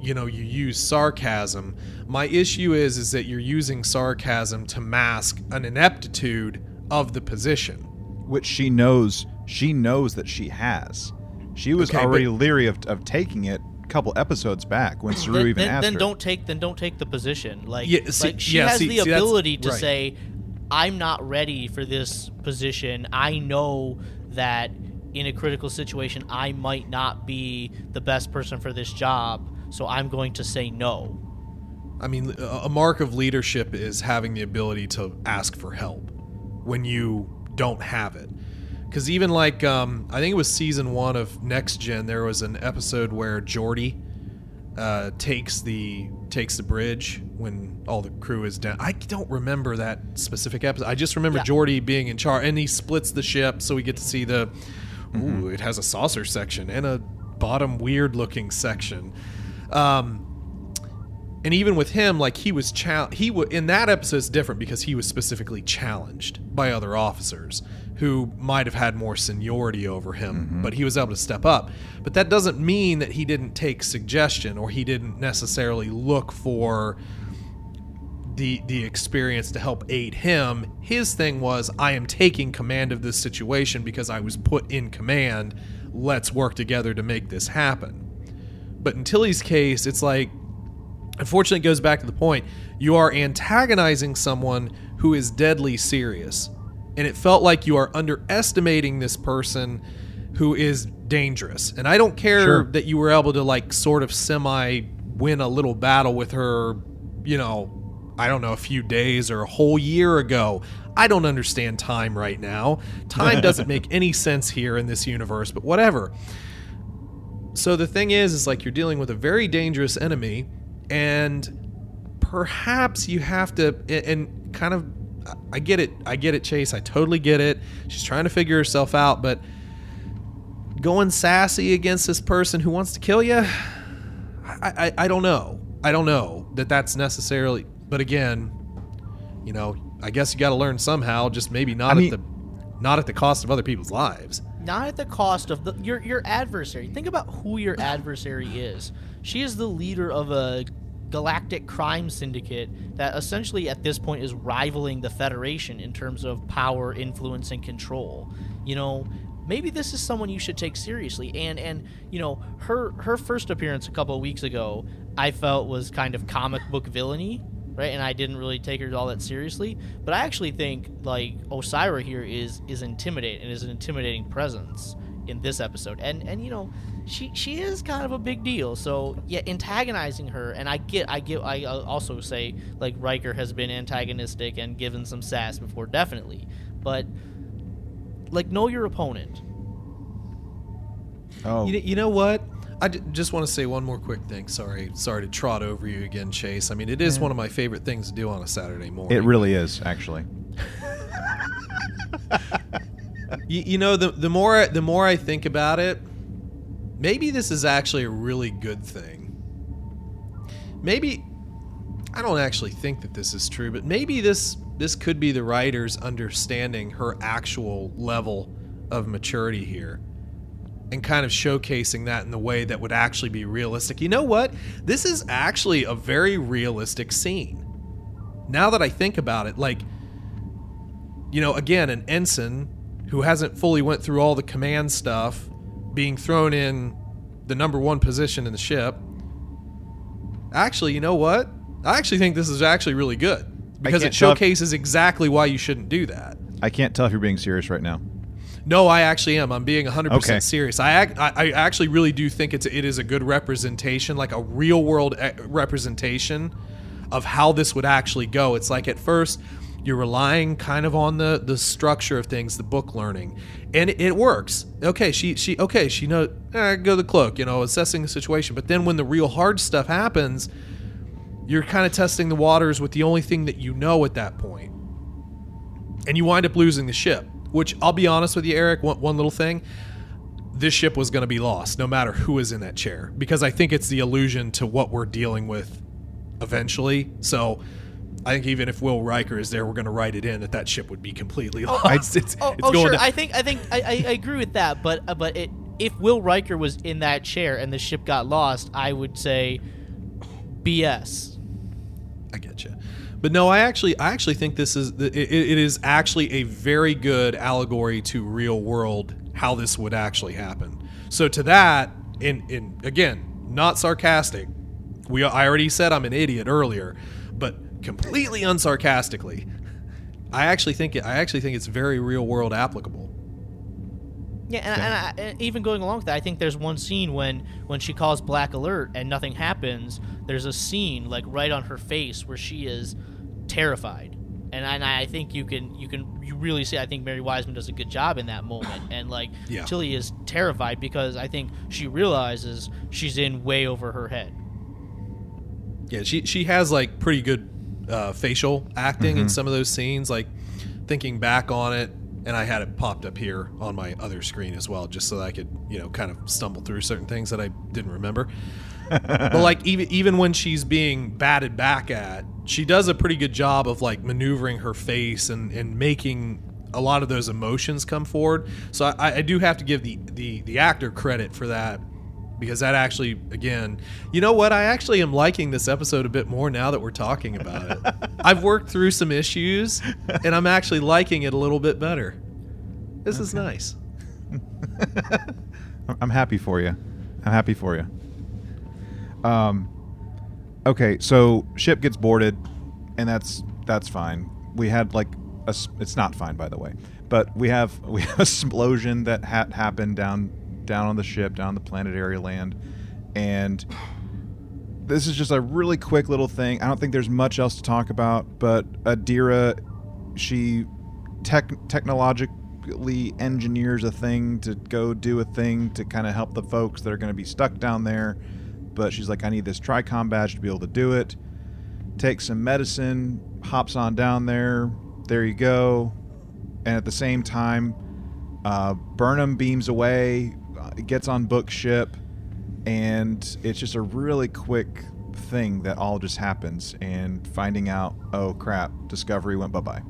you know you use sarcasm. My issue is is that you're using sarcasm to mask an ineptitude of the position. which she knows she knows that she has. She was Okay, but- already leery of, of taking it a couple episodes back when Saru then, even then, asked then her. don't take then don't take the position. Like, Yeah, see- like she yeah, has see- the see, ability to right. say, "I'm not ready for this position. I know that in a critical situation, I might not be the best person for this job, so I'm going to say no." I mean, a mark of leadership is having the ability to ask for help when you don't have it. Because even like, um, I think it was season one of Next Gen, there was an episode where Geordi uh, takes the takes the bridge when all the crew is down. I don't remember that specific episode. I just remember Yeah. Geordi being in charge, and he splits the ship, so we get to see the. Ooh, it has a saucer section and a bottom weird looking section. Um, and even with him like he was chal- he w- in that episode it's different because he was specifically challenged by other officers who might have had more seniority over him mm-hmm. but he was able to step up. But that doesn't mean that he didn't take suggestion or he didn't necessarily look for the the experience to help aid him. His thing was i am taking command of this situation because i was put in command. Let's work together to make this happen. But in tilly's case it's like unfortunately it goes back to the point you are antagonizing someone who is deadly serious. And it felt like you are underestimating this person who is dangerous. And i don't care Sure. that you were able to like sort of semi win a little battle with her you know i don't know a few days or a whole year ago. I don't understand time right now. Time doesn't make any sense here in this universe but whatever. So the thing is, is like you're dealing with a very dangerous enemy and perhaps you have to and- kind of I get it. I get it, Chase. I totally get it. She's trying to figure herself out, but going sassy against this person who wants to kill you, I, I, I don't know. I don't know that that's necessarily. But again, you know, I guess you got to learn somehow. Just maybe not I mean- at the not at the cost of other people's lives. Not at the cost of the, your your adversary. Think about who your adversary is. She is the leader of a galactic crime syndicate that essentially at this point is rivaling the Federation in terms of power, influence, and control. You know, maybe this is someone you should take seriously. And and you know, her her first appearance a couple weeks ago, I felt was kind of comic book villainy right? And I didn't really take her all that seriously. But I actually think like Osyraa here is is intimidating and is an intimidating presence in this episode. And and you know, she she is kind of a big deal. So yeah, antagonizing her, and I get I get I uh, also say like Riker has been antagonistic and given some sass before, definitely. But like know your opponent. Oh, You, you know what? I d- just want to say one more quick thing. Sorry, sorry to trot over you again, Chase. I mean, it is one of my favorite things to do on a Saturday morning. it really is actually. You, you know, the the more the more I think about it, maybe this is actually a really good thing. Maybe I don't actually think that this is true, but maybe this this could be the writers understanding her actual level of maturity here and kind of showcasing that in the way that would actually be realistic. You know what? This is actually a very realistic scene. Now that I think about it, like you know, again, an ensign who hasn't fully went through all the command stuff, being thrown in the number one position in the ship. Actually, you know what? I actually think this is actually really good because it can't if- showcases exactly why you shouldn't do that. I can't tell if you're being serious right now. No, I actually am. I'm being 100% Okay. serious. I, ac- I I actually really do think it's it is a good representation, like a real world eh, representation of how this would actually go. It's like at first you're relying kind of on the the structure of things, the book learning, and it, it works. Okay, she she okay she know eh, go the cloak, you know, assessing the situation. But then when the real hard stuff happens, you're kind of testing the waters with the only thing that you know at that point and you wind up losing the ship. Which I'll be honest with you, Eric. One, one little thing: this ship was going to be lost, no matter who is in that chair, because I think it's the allusion to what we're dealing with eventually. So. I think even if Will Riker is there, we're going to write it in that that ship would be completely lost. it's Oh, it's oh going sure. to- I think I think I, I, I agree with that. But uh, but it, if Will Riker was in that chair and the ship got lost, I would say BS. I get you. But no, I actually, I actually think this is it, it is actually a very good allegory to real world how this would actually happen. So to that, in in again, not sarcastic. We I already said I'm an idiot earlier, but completely unsarcastically, I actually think it, I actually think it's very real world applicable. Yeah, and, and, I, and even going along with that, I think there's one scene when when she calls Black Alert and nothing happens. There's a scene like right on her face where she is terrified, and I, and I think you can you can you really see. I think Mary Wiseman does a good job in that moment, and like Yeah. Tilly is terrified because I think she realizes she's in way over her head. Yeah, she she has like pretty good uh, facial acting in some of those scenes. Like thinking back on it, and I had it popped up here on my other screen as well, just so that I could you know kind of stumble through certain things that I didn't remember. But like even even when she's being batted back at, she does a pretty good job of like maneuvering her face and and making a lot of those emotions come forward. So I, I do have to give the the the actor credit for that because that actually again you know what i actually am liking this episode a bit more now that we're talking about it i've worked through some issues and i'm actually liking it a little bit better this is nice I'm happy for you. I'm happy for you. Um, okay, so ship gets boarded, and that's that's fine. We had like a, it's not fine, by the way, but we have we have a explosion that had happened down down on the ship, down the planetary land, and this is just a really quick little thing. I don't think there's much else to talk about, but Adira, she tech technologically engineers a thing to go do a thing to kind of help the folks that are going to be stuck down there. But she's like, I need this TRICOM badge to be able to do it. Takes some medicine, hops on down there. There you go. And at the same time, uh, Burnham beams away, uh, gets on book ship, and it's just a really quick thing that all just happens. And finding out, oh crap, Discovery went bye bye.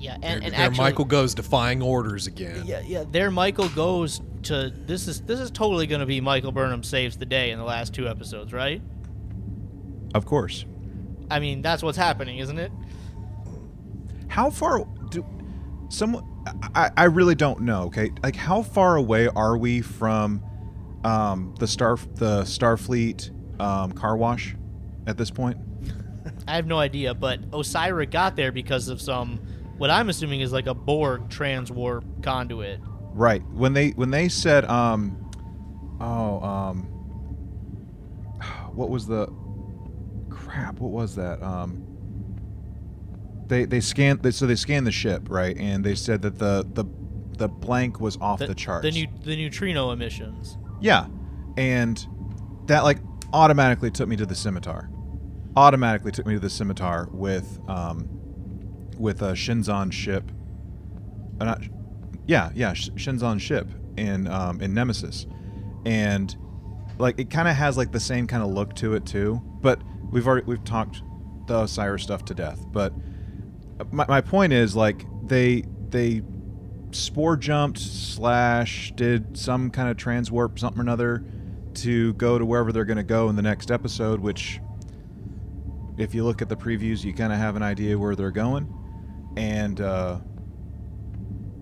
Yeah, and, and there actually, Michael goes defying orders again. Yeah, yeah. There, Michael goes to this is this is totally going to be Michael Burnham saves the day in the last two episodes, right? Of course. I mean, that's what's happening, isn't it? How far do someone? I, I really don't know. Okay, like how far away are we from um, the star the Starfleet um, car wash at this point? I have no idea, but Osyraa got there because of some what I'm assuming is like a Borg transwarp conduit. Right when they when they said um oh um what was the crap what was that um they they scanned they, so they scanned the ship right and they said that the the the blank was off the, charts The, new, the neutrino emissions. Yeah. And that like automatically took me to the scimitar. Automatically took me to the scimitar with um with a Shinzon ship. Uh, yeah, yeah, Sh- Shinzon ship in um in Nemesis. And like it kind of has like the same kind of look to it too, but we've already we've talked the Osiris stuff to death, but my, my point is like they they spore jumped slash did some kind of transwarp something or another to go to wherever they're going to go in the next episode which if you look at the previews you kind of have an idea where they're going and uh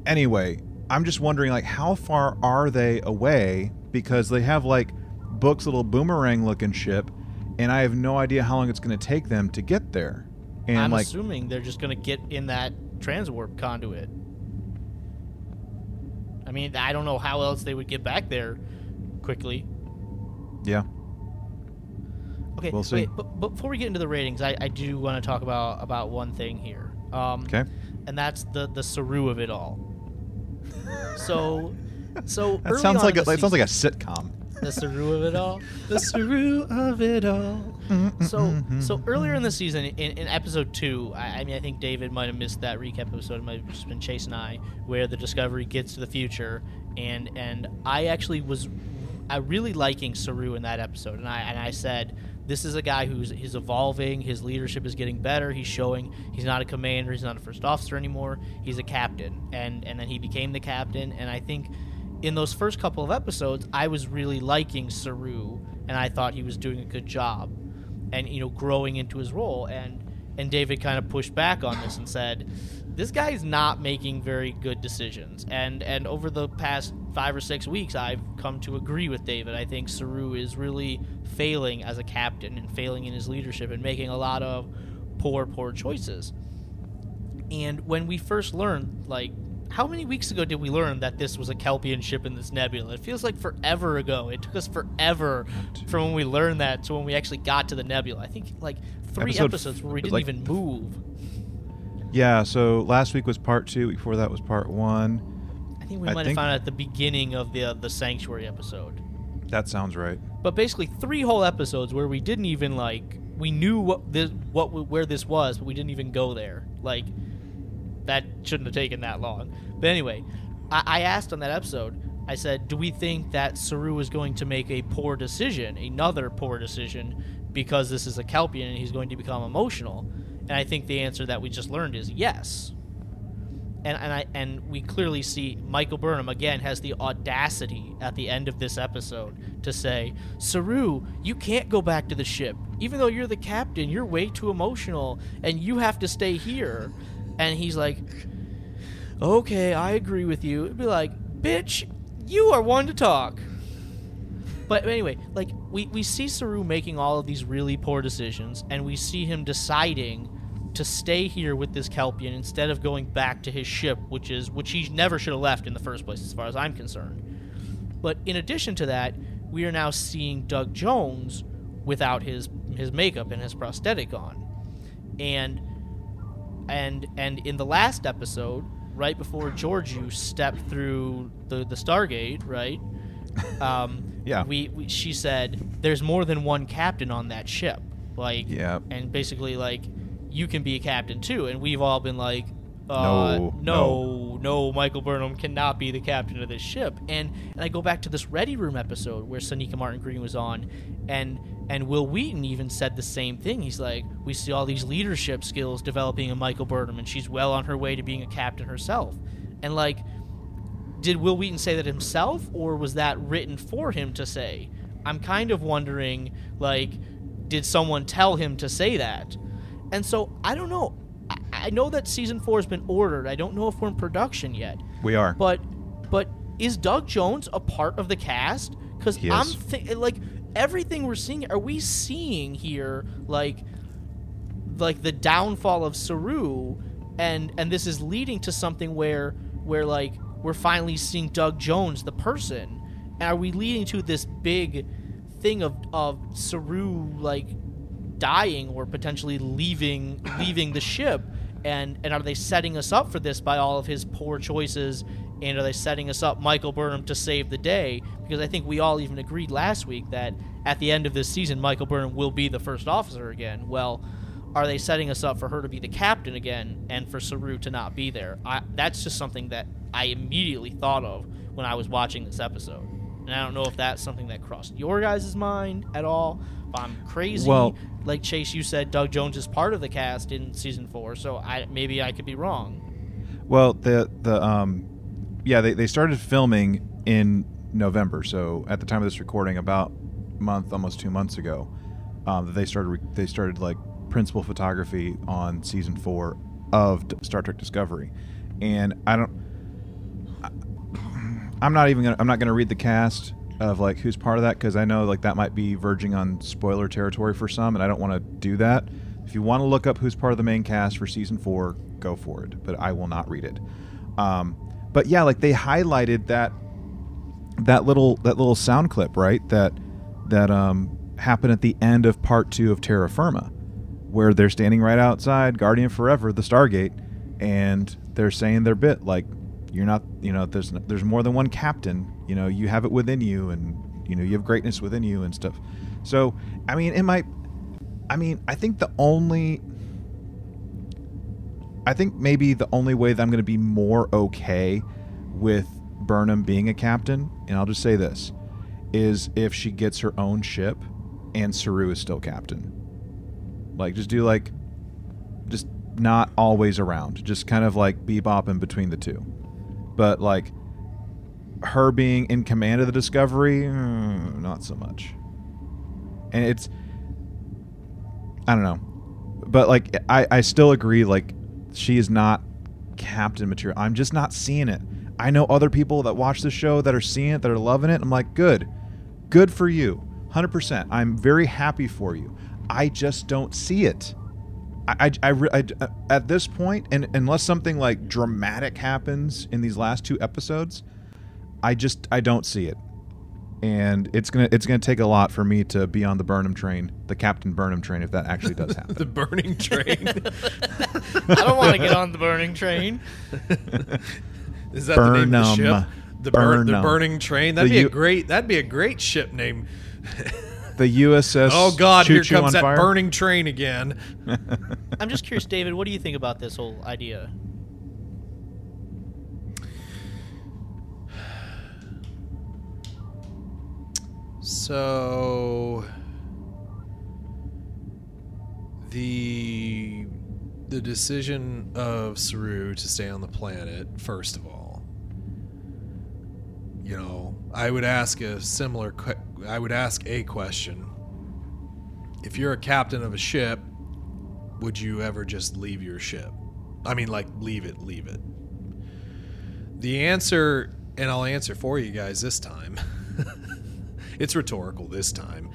anyway i'm just wondering like how far are they away because they have like book's little boomerang looking ship and i have no idea how long it's going to take them to get there and I'm like assuming they're just going to get in that transwarp conduit. I mean, I don't know how else they would get back there quickly. yeah Okay, We'll see. wait, but, but before we get into the ratings, I, I do want to talk about about one thing here. Um, okay and that's the the Saru of it all. So, so that sounds like a, that sounds like a season- sitcom the Saru of it all. The Saru of it all. Mm-hmm, so, mm-hmm, so earlier in the mm-hmm. season, in, in episode two, I, I mean, I think David might have missed that recap episode. It might have just been Chase and I, where the Discovery gets to the future, and and I actually was, I really liking Saru in that episode, and I and I said. This is a guy who's he's evolving. His leadership is getting better. He's showing he's not a commander. He's not a first officer anymore. He's a captain, and and then he became the captain. And I think in those first couple of episodes, I was really liking Saru, and I thought he was doing a good job, and you know, growing into his role. And and David kind of pushed back on this and said, "This guy is not making very good decisions." And and over the past five or six weeks, I've come to agree with David. I think Saru is really failing as a captain and failing in his leadership and making a lot of poor, poor choices. And when we first learned, like, how many weeks ago did we learn that this was a Kelpian ship in this nebula? It feels like forever ago. It took us forever from when we learned that to when we actually got to the nebula. I think like three Episode episodes where we didn't like- even move. Yeah, so last week was part two. Week before that was part one. I think we I might think- have found out at the beginning of the uh, the sanctuary episode. That sounds right. But basically, three whole episodes where we didn't even like we knew what this what where this was, but we didn't even go there. Like that shouldn't have taken that long. But anyway, I, I asked on that episode. I said, "Do we think that Saru is going to make a poor decision, another poor decision, because this is a Kelpian and he's going to become emotional?" And I think the answer that we just learned is yes and and I and we clearly see Michael Burnham again has the audacity at the end of this episode to say, "Saru, you can't go back to the ship. Even though you're the captain, you're way too emotional and you have to stay here." And he's like, "Okay, I agree with you." It'd be like, "Bitch, you are one to talk." But anyway, like we, we see Saru making all of these really poor decisions, and we see him deciding to stay here with this Kelpian instead of going back to his ship, which is which he never should have left in the first place, as far as I'm concerned. But in addition to that, we are now seeing Doug Jones without his his makeup and his prosthetic on, and and and in the last episode, right before Georgiou stepped through the the Stargate, right? Um, Yeah. we, we she said there's more than one captain on that ship. Like Yeah. and basically like you can be a captain too and we've all been like uh, No, no, no, Michael Burnham cannot be the captain of this ship. And and I go back to this Ready Room episode where Sonequa Martin-Green was on, and and Wil Wheaton even said the same thing. He's like, we see all these leadership skills developing in Michael Burnham, and she's well on her way to being a captain herself. And like, did Wil Wheaton say that himself, or was that written for him to say? I'm kind of wondering, like, did someone tell him to say that? And so I don't know. I, I know that season four has been ordered. I don't know if we're in production yet. We are. But but is Doug Jones a part of the cast? Because I'm thi- like everything we're seeing. Are we seeing here like like the downfall of Saru, and and this is leading to something where where like we're finally seeing Doug Jones the person. And are we leading to this big thing of of Saru like dying or potentially leaving leaving the ship? And and are they setting us up for this by all of his poor choices? And are they setting us up Michael Burnham to save the day? Because I think we all even agreed last week that at the end of this season Michael Burnham will be the first officer again. Well are they setting us up for her to be the captain again and for Saru to not be there I, that's just something that I immediately thought of when I was watching this episode and I don't know if that's something that crossed your guys' mind at all if I'm crazy Well- like Chase, you said Doug Jones is part of the cast in season four, so I maybe I could be wrong. Well, the the um, yeah, they, they started filming in November. So at the time of this recording, about a month, almost two months ago, um, they started re- they started like principal photography on season four of Star Trek Discovery, and I don't. I'm not even gonna. I'm not gonna read the cast of like who's part of that because I know like that might be verging on spoiler territory for some, and I don't want to do that. If you want to look up who's part of the main cast for season four, go for it. But I will not read it. Um, but yeah, like they highlighted that that little that little sound clip, right? That that um, happened at the end of part two of Terra Firma, where they're standing right outside Guardian Forever, the Stargate, and they're saying their bit like, "You're not, you know, there's there's more than one captain. You know, you have it within you, and you know you have greatness within you and stuff." So, I mean, it might. I mean, I think the only. I think maybe the only way that I'm going to be more okay with Burnham being a captain, and I'll just say this, is if she gets her own ship and Saru is still captain. Like, just do like, just not always around, just kind of like bebop in between the two. But like, her being in command of the Discovery, mm, not so much. And it's, I don't know, but like, I I still agree. Like, she is not captain material. I'm just not seeing it. I know other people that watch the show that are seeing it, that are loving it. I'm like, good, good for you, hundred percent. I'm very happy for you. I just don't see it. I, I, I, I- at this point, and unless something like dramatic happens in these last two episodes, I just I don't see it, and it's gonna it's gonna take a lot for me to be on the Burnham train, the Captain Burnham train, if that actually does happen. The burning train. I don't want to get on the burning train. Is that the name of the Burnham. ship? The, bur- the burning train. That'd The be a U- great. That'd be a great ship name. the USS. Oh God! Choo here Choo comes that fire. burning train again. I'm just curious, David. What do you think about this whole idea? So the the decision of Saru to stay on the planet, first of all, you know, I would ask a similar. que- I would ask a question. If you're a captain of a ship, would you ever just leave your ship? I mean, like leave it, leave it. The answer, and I'll answer for you guys this time. it's rhetorical this time.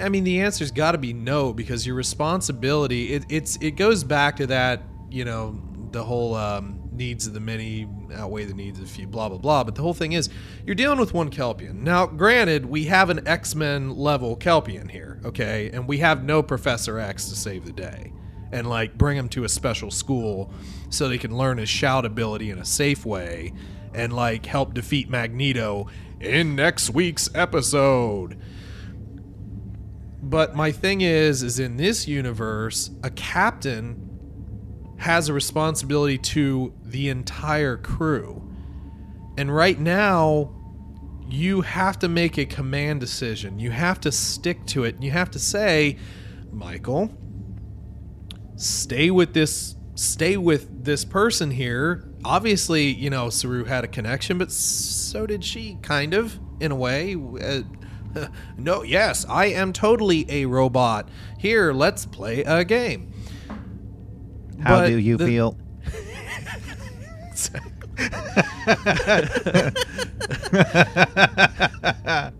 I mean, the answer's got to be no because your responsibility. It, it's it goes back to that you know the whole um, needs of the many outweigh the needs of the few. Blah blah blah. But the whole thing is you're dealing with one Kelpian. Now, granted, we have an X Men level Kelpian here, okay, and we have no Professor X to save the day and like bring him to a special school so they can learn his shout ability in a safe way and like help defeat Magneto in next week's episode. But my thing is, is in this universe, a captain has a responsibility to the entire crew. And right now, you have to make a command decision. You have to stick to it. and You have to say, Michael, stay with this stay with this person here. Obviously, you know, Saru had a connection, but so did she kind of in a way. Uh, no, yes, I am totally a robot. Here, let's play a game. How But do you the- feel?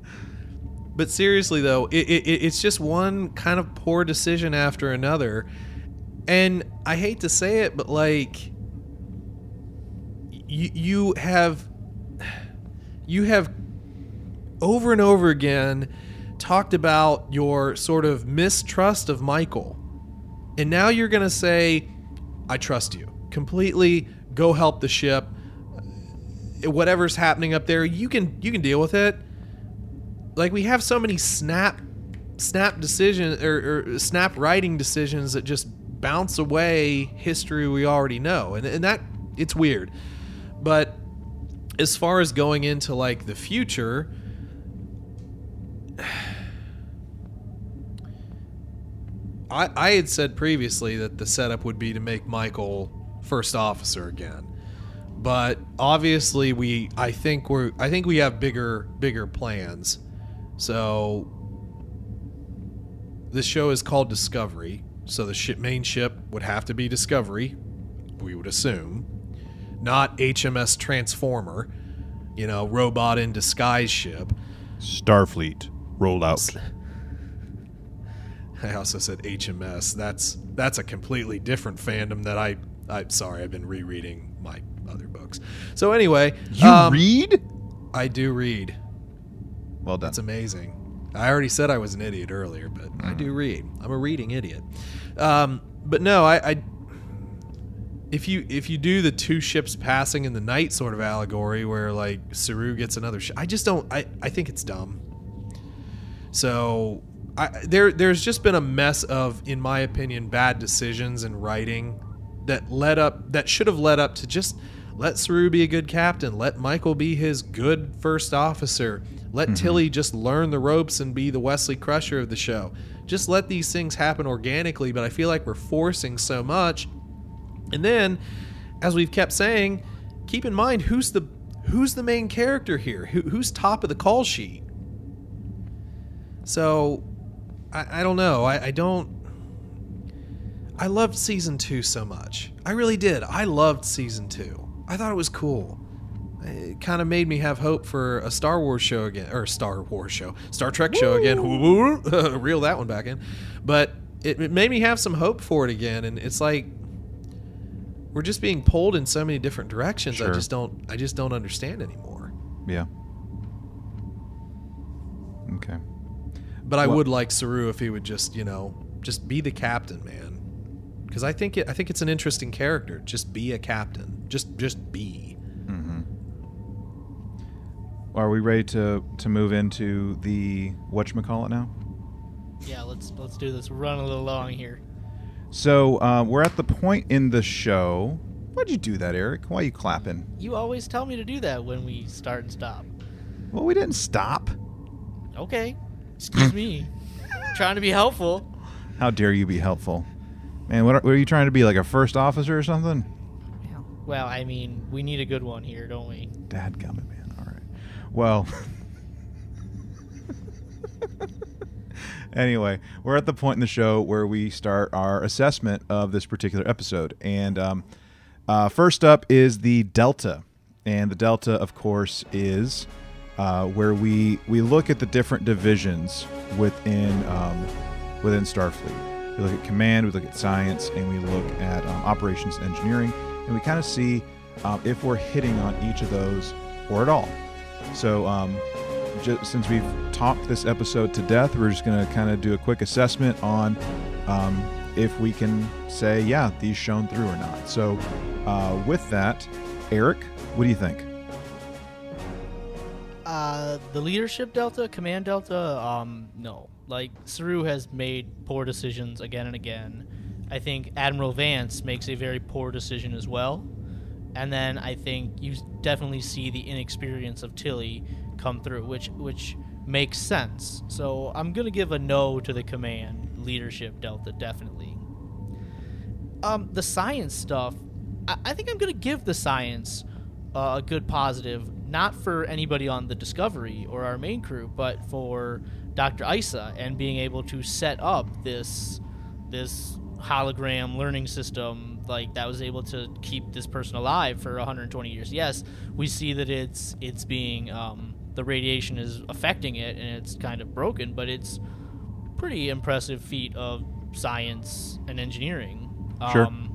But seriously, though, it, it, it- it's just one kind of poor decision after another. And I hate to say it, but like, you, you have, you have over and over again talked about your sort of mistrust of Michael. And now you're going to say, I trust you completely. Go help the ship. Whatever's happening up there, you can you can deal with it like we have so many snap snap decision or, or snap writing decisions that just bounce away history we already know and, and that it's weird but as far as going into like the future I, I had said previously that the setup would be to make Michael first officer again but obviously we I think we're I think we have bigger bigger plans. So this show is called Discovery. So the ship main ship would have to be Discovery, we would assume, not HMS Transformer, you know, robot in disguise ship. Starfleet rolled out. I also said HMS. That's that's a completely different fandom that I I'm sorry, I've been rereading my other books. So anyway, You um, read? I do read. Well done. That's amazing. I already said I was an idiot earlier, but I do read. I'm a reading idiot. Um, but no, I, I if you if you do the two ships passing in the night sort of allegory where like Saru gets another ship, I just don't. I I think it's dumb. So I there there's just been a mess of, in my opinion, bad decisions in writing that led up that should have led up to just let Saru be a good captain, let Michael be his good first officer, let mm-hmm. Tilly just learn the ropes and be the Wesley Crusher of the show. Just let these things happen organically, but I feel like we're forcing so much. And then, as we've kept saying, keep in mind who's the who's the main character here? Who, who's top of the call sheet? So, I, I don't know. I, I don't. I loved season two so much. I really did. I loved season two. I thought it was cool. It kind of made me have hope for a Star Wars show again, or Star Wars show, Star Trek show again. Reel that one back in. But it, it made me have some hope for it again, and it's like we're just being pulled in so many different directions. I just don't. I just don't understand anymore. Yeah. Okay. But I Well- would like Saru if he would just, you know, just be the captain, man. Because I think it, I think it's an interesting character. Just be a captain. Just just be. Mm-hmm. Are we ready to to move into the what call it now? Yeah, let's let's do this. We're running a little long here. So uh, we're at the point in the show. Why'd you do that, Eric? Why are you clapping? You always tell me to do that when we start and stop. Well, we didn't stop. Okay. Excuse me. Trying to be helpful. How dare you be helpful, man? What are, what are you trying to be, like a first officer or something? Well, I mean, we need a good one here, don't we? Dad gummit, man. All right. Well. anyway, we're at the point in the show where we start our assessment of this particular episode. And um, uh, first up is the Delta. And the Delta, of course, is uh, where we, we look at the different divisions within, um, within Starfleet. We look at command, we look at science, and we look at um, operations and engineering. And we kind of see um, if we're hitting on each of those or at all. So, um, just since we've talked this episode to death, we're just going to kind of do a quick assessment on um, if we can say, yeah, these shone through or not. So, uh, with that, Eric, what do you think? Uh, the leadership delta, command delta, um, no. Like Saru has made poor decisions again and again. I think Admiral Vance makes a very poor decision as well. And then I think you definitely see the inexperience of Tilly come through, which which makes sense. So I'm gonna give a no to the command leadership delta, definitely. Um, the science stuff, I, I think I'm gonna give the science uh, a good positive, not for anybody on the Discovery or our main crew, but for Dr. Issa and being able to set up this this hologram learning system like that was able to keep this person alive for 120 years. Yes, we see that it's it's being um, the radiation is affecting it and it's kind of broken, but it's pretty impressive feat of science and engineering. Sure. Um,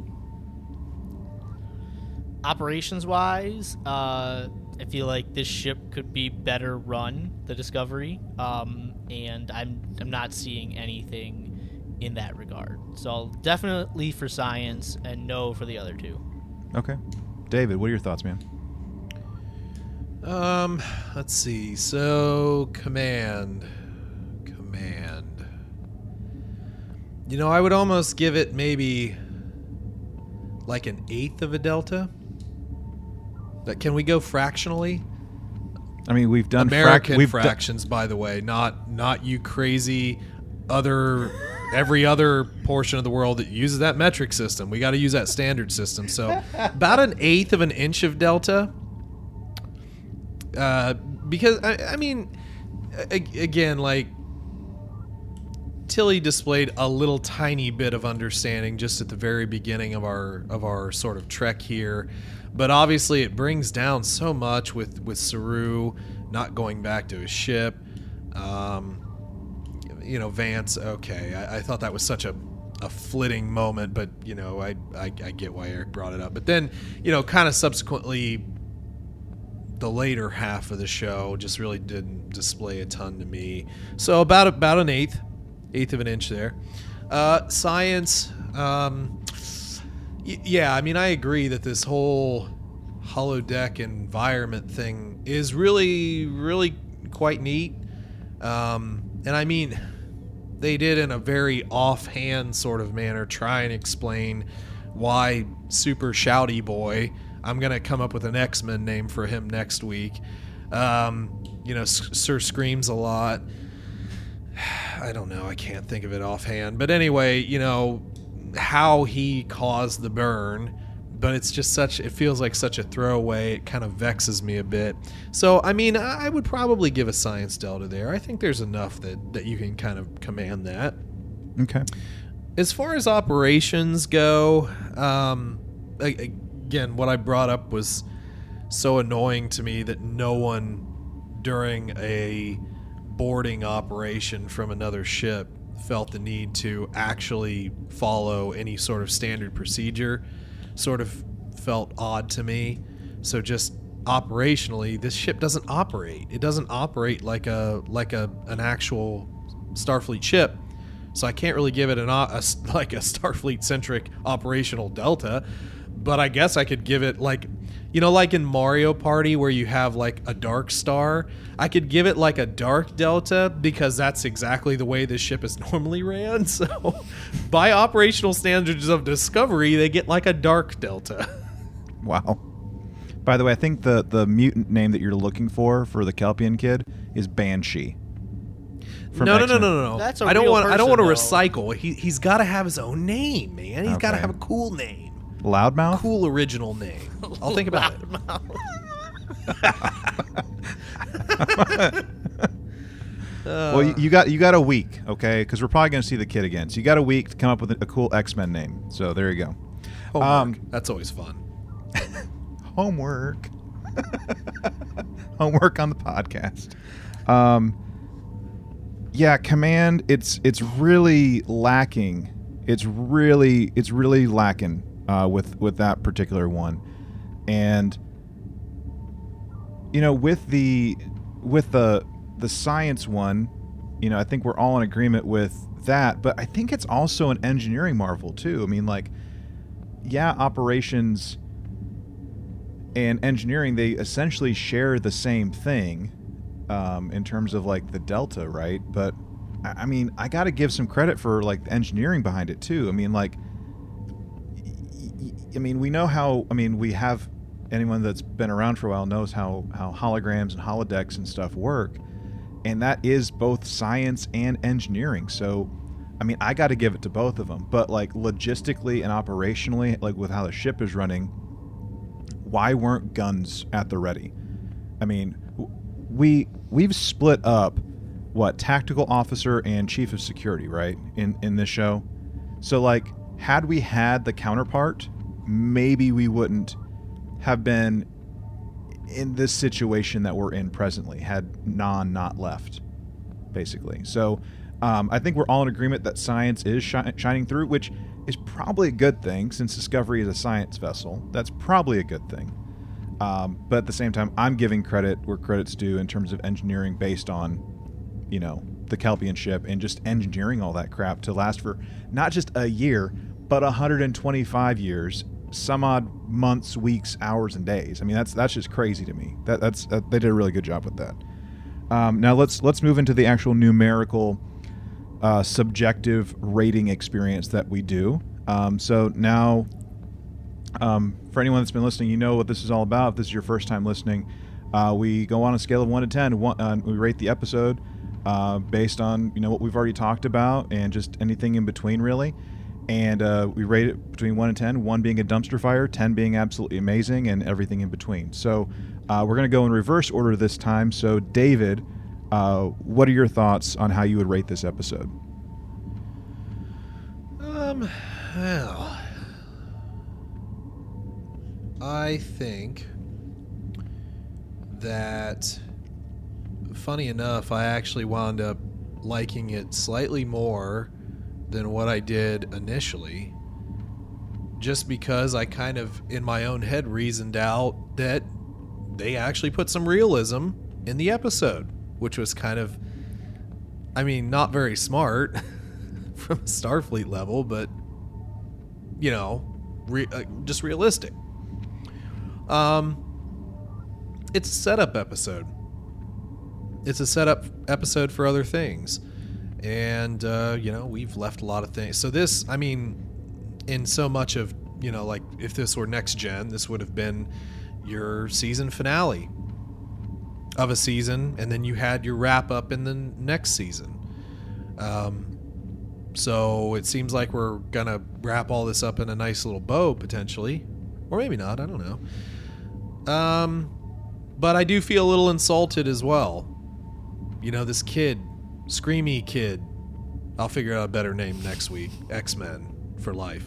operations wise, uh, I feel like this ship could be better run, the Discovery, um, and I'm I'm not seeing anything in that regard. So definitely for science, and no for the other two. Okay. David, what are your thoughts, man? Um, let's see. So, command. Command. You know, I would almost give it maybe like an eighth of a delta. That can we go fractionally? I mean, we've done frac- American we've fractions, by the way, not not you crazy other every other portion of the world that uses that metric system. We got to use that standard system. So about an eighth of an inch of delta. Uh, because I, I mean, a- again, like Tilly displayed a little tiny bit of understanding just at the very beginning of our of our sort of trek here, but obviously it brings down so much with with Saru not going back to his ship. Um, you know, Vance. Okay, I, I thought that was such a a flitting moment, but you know, I, I I get why Eric brought it up. But then, you know, kind of subsequently the later half of the show just really didn't display a ton to me. So about about an eighth, eighth of an inch there. Uh, science, um, yeah, I mean I agree that this whole holodeck environment thing is really really quite neat. Um, and I mean they did in a very offhand sort of manner try and explain why super shouty boy i'm gonna come up with an x-men name for him next week. Um, you know sir screams a lot. I don't know i can't think of it offhand. But anyway you know how he caused the burn but it's just such it feels like such a throwaway. It kind of vexes me a bit. So i mean i would probably give a science delta there. I think there's enough that that you can kind of command that. Okay. as far as operations go, um, again, what I brought up was so annoying to me that no one during a boarding operation from another ship felt the need to actually follow any sort of standard procedure. Sort of felt odd to me. So just operationally, this ship doesn't operate. It doesn't operate like a like a an actual Starfleet ship. So I can't really give it an a like a Starfleet centric operational delta, but I guess I could give it like you know like in Mario Party where you have like a dark star, I could give it like a dark delta because that's exactly the way this ship is normally ran. So by operational standards of Discovery, they get like a dark delta. Wow. By the way, I think the the mutant name that you're looking for for the Kelpian kid is Banshee. No, no, no, no, no, no. That's a I don't real want. I don't want to though. recycle. He he's got to have his own name, man. He's got to have a cool name, Loudmouth. cool original name. I'll think about it. well, you, you got you got a week, okay? Because we're probably going to see the kid again. So you got a week to come up with a, a cool X Men name. So there you go. Homework. Um, That's always fun. homework. homework on the podcast. Um, yeah, command. It's it's really lacking. It's really it's really lacking uh, with with that particular one, and you know with the with the the science one, you know I think we're all in agreement with that. But I think it's also an engineering marvel too. I mean, like, yeah, operations and engineering they essentially share the same thing um, in terms of like the delta, right? But I mean, I got to give some credit for like the engineering behind it too. I mean, like, I mean, we know how. I mean, we have anyone that's been around for a while knows how how holograms and holodecks and stuff work, and that is both science and engineering. So, I mean, I got to give it to both of them. But like logistically and operationally, like with how the ship is running, why weren't guns at the ready? I mean, we we've split up what tactical officer and chief of security, right? In in this show. So like had we had the counterpart, maybe we wouldn't have been in this situation that we're in presently had Nhan not left basically. So um, I think we're all in agreement that science is shi- shining through, which is probably a good thing since Discovery is a science vessel. That's probably a good thing. Um, but at the same time, I'm giving credit where credit's due in terms of engineering based on, you know, the Kelpian ship and just engineering all that crap to last for not just a year, but 125 years, some odd months, weeks, hours, and days. I mean, that's that's just crazy to me. That that's that, they did a really good job with that. Um, now let's let's move into the actual numerical, uh, subjective rating experience that we do. Um, so now, um, for anyone that's been listening, you know what this is all about. If this is your first time listening, uh, we go on a scale of one to ten. One, uh, we rate the episode uh, based on you know what we've already talked about and just anything in between, really. And uh, we rate it between one and ten. One being a dumpster fire, ten being absolutely amazing, and everything in between. So uh, we're going to go in reverse order this time. So David, uh, what are your thoughts on how you would rate this episode? Um, well, I think that, funny enough, I actually wound up liking it slightly more than what I did initially. Just because I kind of, in my own head, reasoned out that they actually put some realism in the episode, which was kind of, I mean, not very smart from a Starfleet level, but you know, re- uh, just realistic. Um, it's a setup episode. It's a setup episode for other things, and uh, you know we've left a lot of things. So this, I mean, in so much of you know, like if this were next gen, this would have been your season finale of a season, and then you had your wrap up in the next season. Um, so it seems like we're gonna wrap all this up in a nice little bow potentially, or maybe not. I don't know. Um, but I do feel a little insulted as well. You know, this kid, Screamy Kid. I'll figure out a better name next week. X Men for life.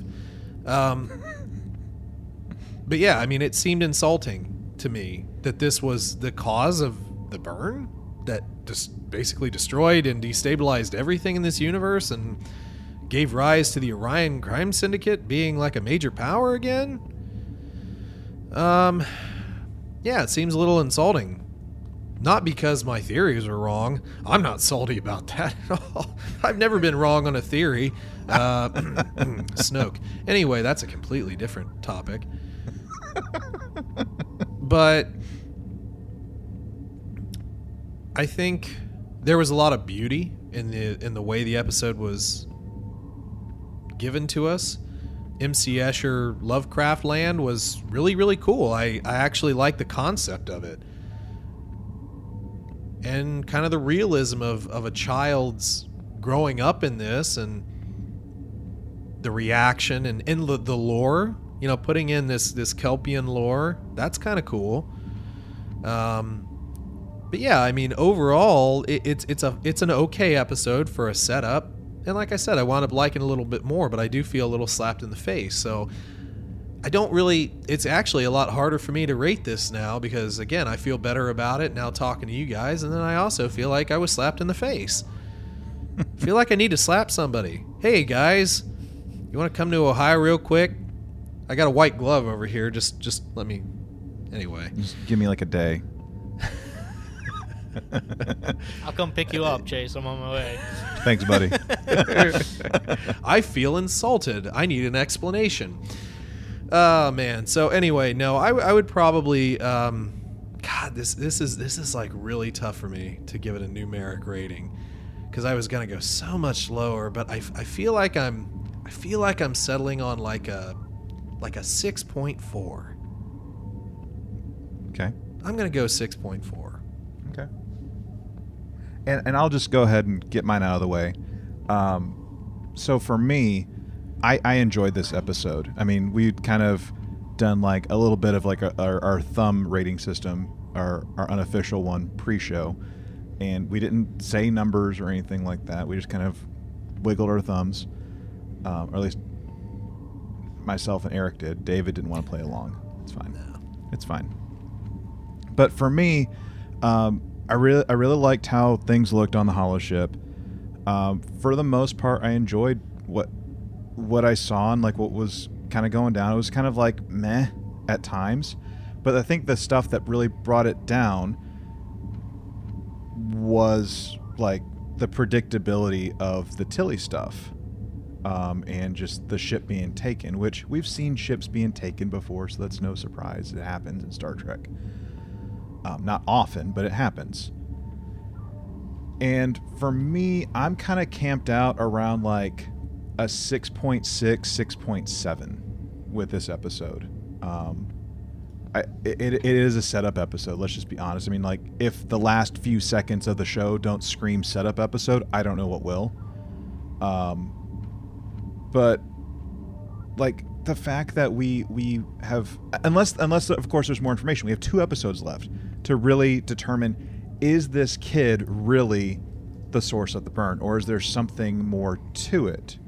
Um, but yeah, I mean, it seemed insulting to me that this was the cause of the burn that just basically destroyed and destabilized everything in this universe and gave rise to the Orion Crime Syndicate being like a major power again. Um, yeah, it seems a little insulting. Not because my theories are wrong. I'm not salty about that at all. I've never been wrong on a theory. Uh, Snoke. Anyway, that's a completely different topic. But I think there was a lot of beauty in the in the way the episode was given to us. MC Escher Lovecraft Land was really really cool. I I actually like the concept of it. And kind of the realism of of a child's growing up in this and the reaction and in the, the lore, you know, putting in this this Kelpian lore, that's kind of cool. Um but yeah, I mean, overall, it, it's it's a it's an okay episode for a setup, and like I said, I wound up liking a little bit more, but I do feel a little slapped in the face. So I don't really. It's actually a lot harder for me to rate this now because again, I feel better about it now talking to you guys, and then I also feel like I was slapped in the face. feel like I need to slap somebody. Hey guys, you want to come to Ohio real quick? I got a white glove over here. Just just let me. Anyway. Just give me like a day. I'll come pick you up, Chase. I'm on my way. Thanks, buddy. I feel insulted. I need an explanation. Oh man. So anyway, no, I, I would probably um, God, this this is this is like really tough for me to give it a numeric rating because I was gonna go so much lower, but I, I feel like I'm I feel like I'm settling on like a like a six point four. Okay. I'm gonna go six point four. Okay. And and I'll just go ahead and get mine out of the way. Um, so for me, I I enjoyed this episode. I mean, we'd kind of done like a little bit of like a, our, our thumb rating system, our our unofficial one pre-show, and we didn't say numbers or anything like that. We just kind of wiggled our thumbs, um, or at least myself and Eric did. David didn't want to play along. It's fine. It's fine. But for me, um, I really I really liked how things looked on the Holo ship. Um, for the most part, I enjoyed what what I saw and like what was kind of going down. It was kind of like meh at times, but I think the stuff that really brought it down was like the predictability of the Tilly stuff. Um, and just the ship being taken, which we've seen ships being taken before, so that's no surprise. It happens in Star Trek. Um, not often, but it happens. And for me, I'm kind of camped out around like a 6.6, 6.7 with this episode. Um, I, it, it is a setup episode. Let's just be honest. I mean, like, if the last few seconds of the show don't scream setup episode, I don't know what will. Um, but like the fact that we we have unless unless of course there's more information we have two episodes left to really determine is this kid really the source of the burn or is there something more to it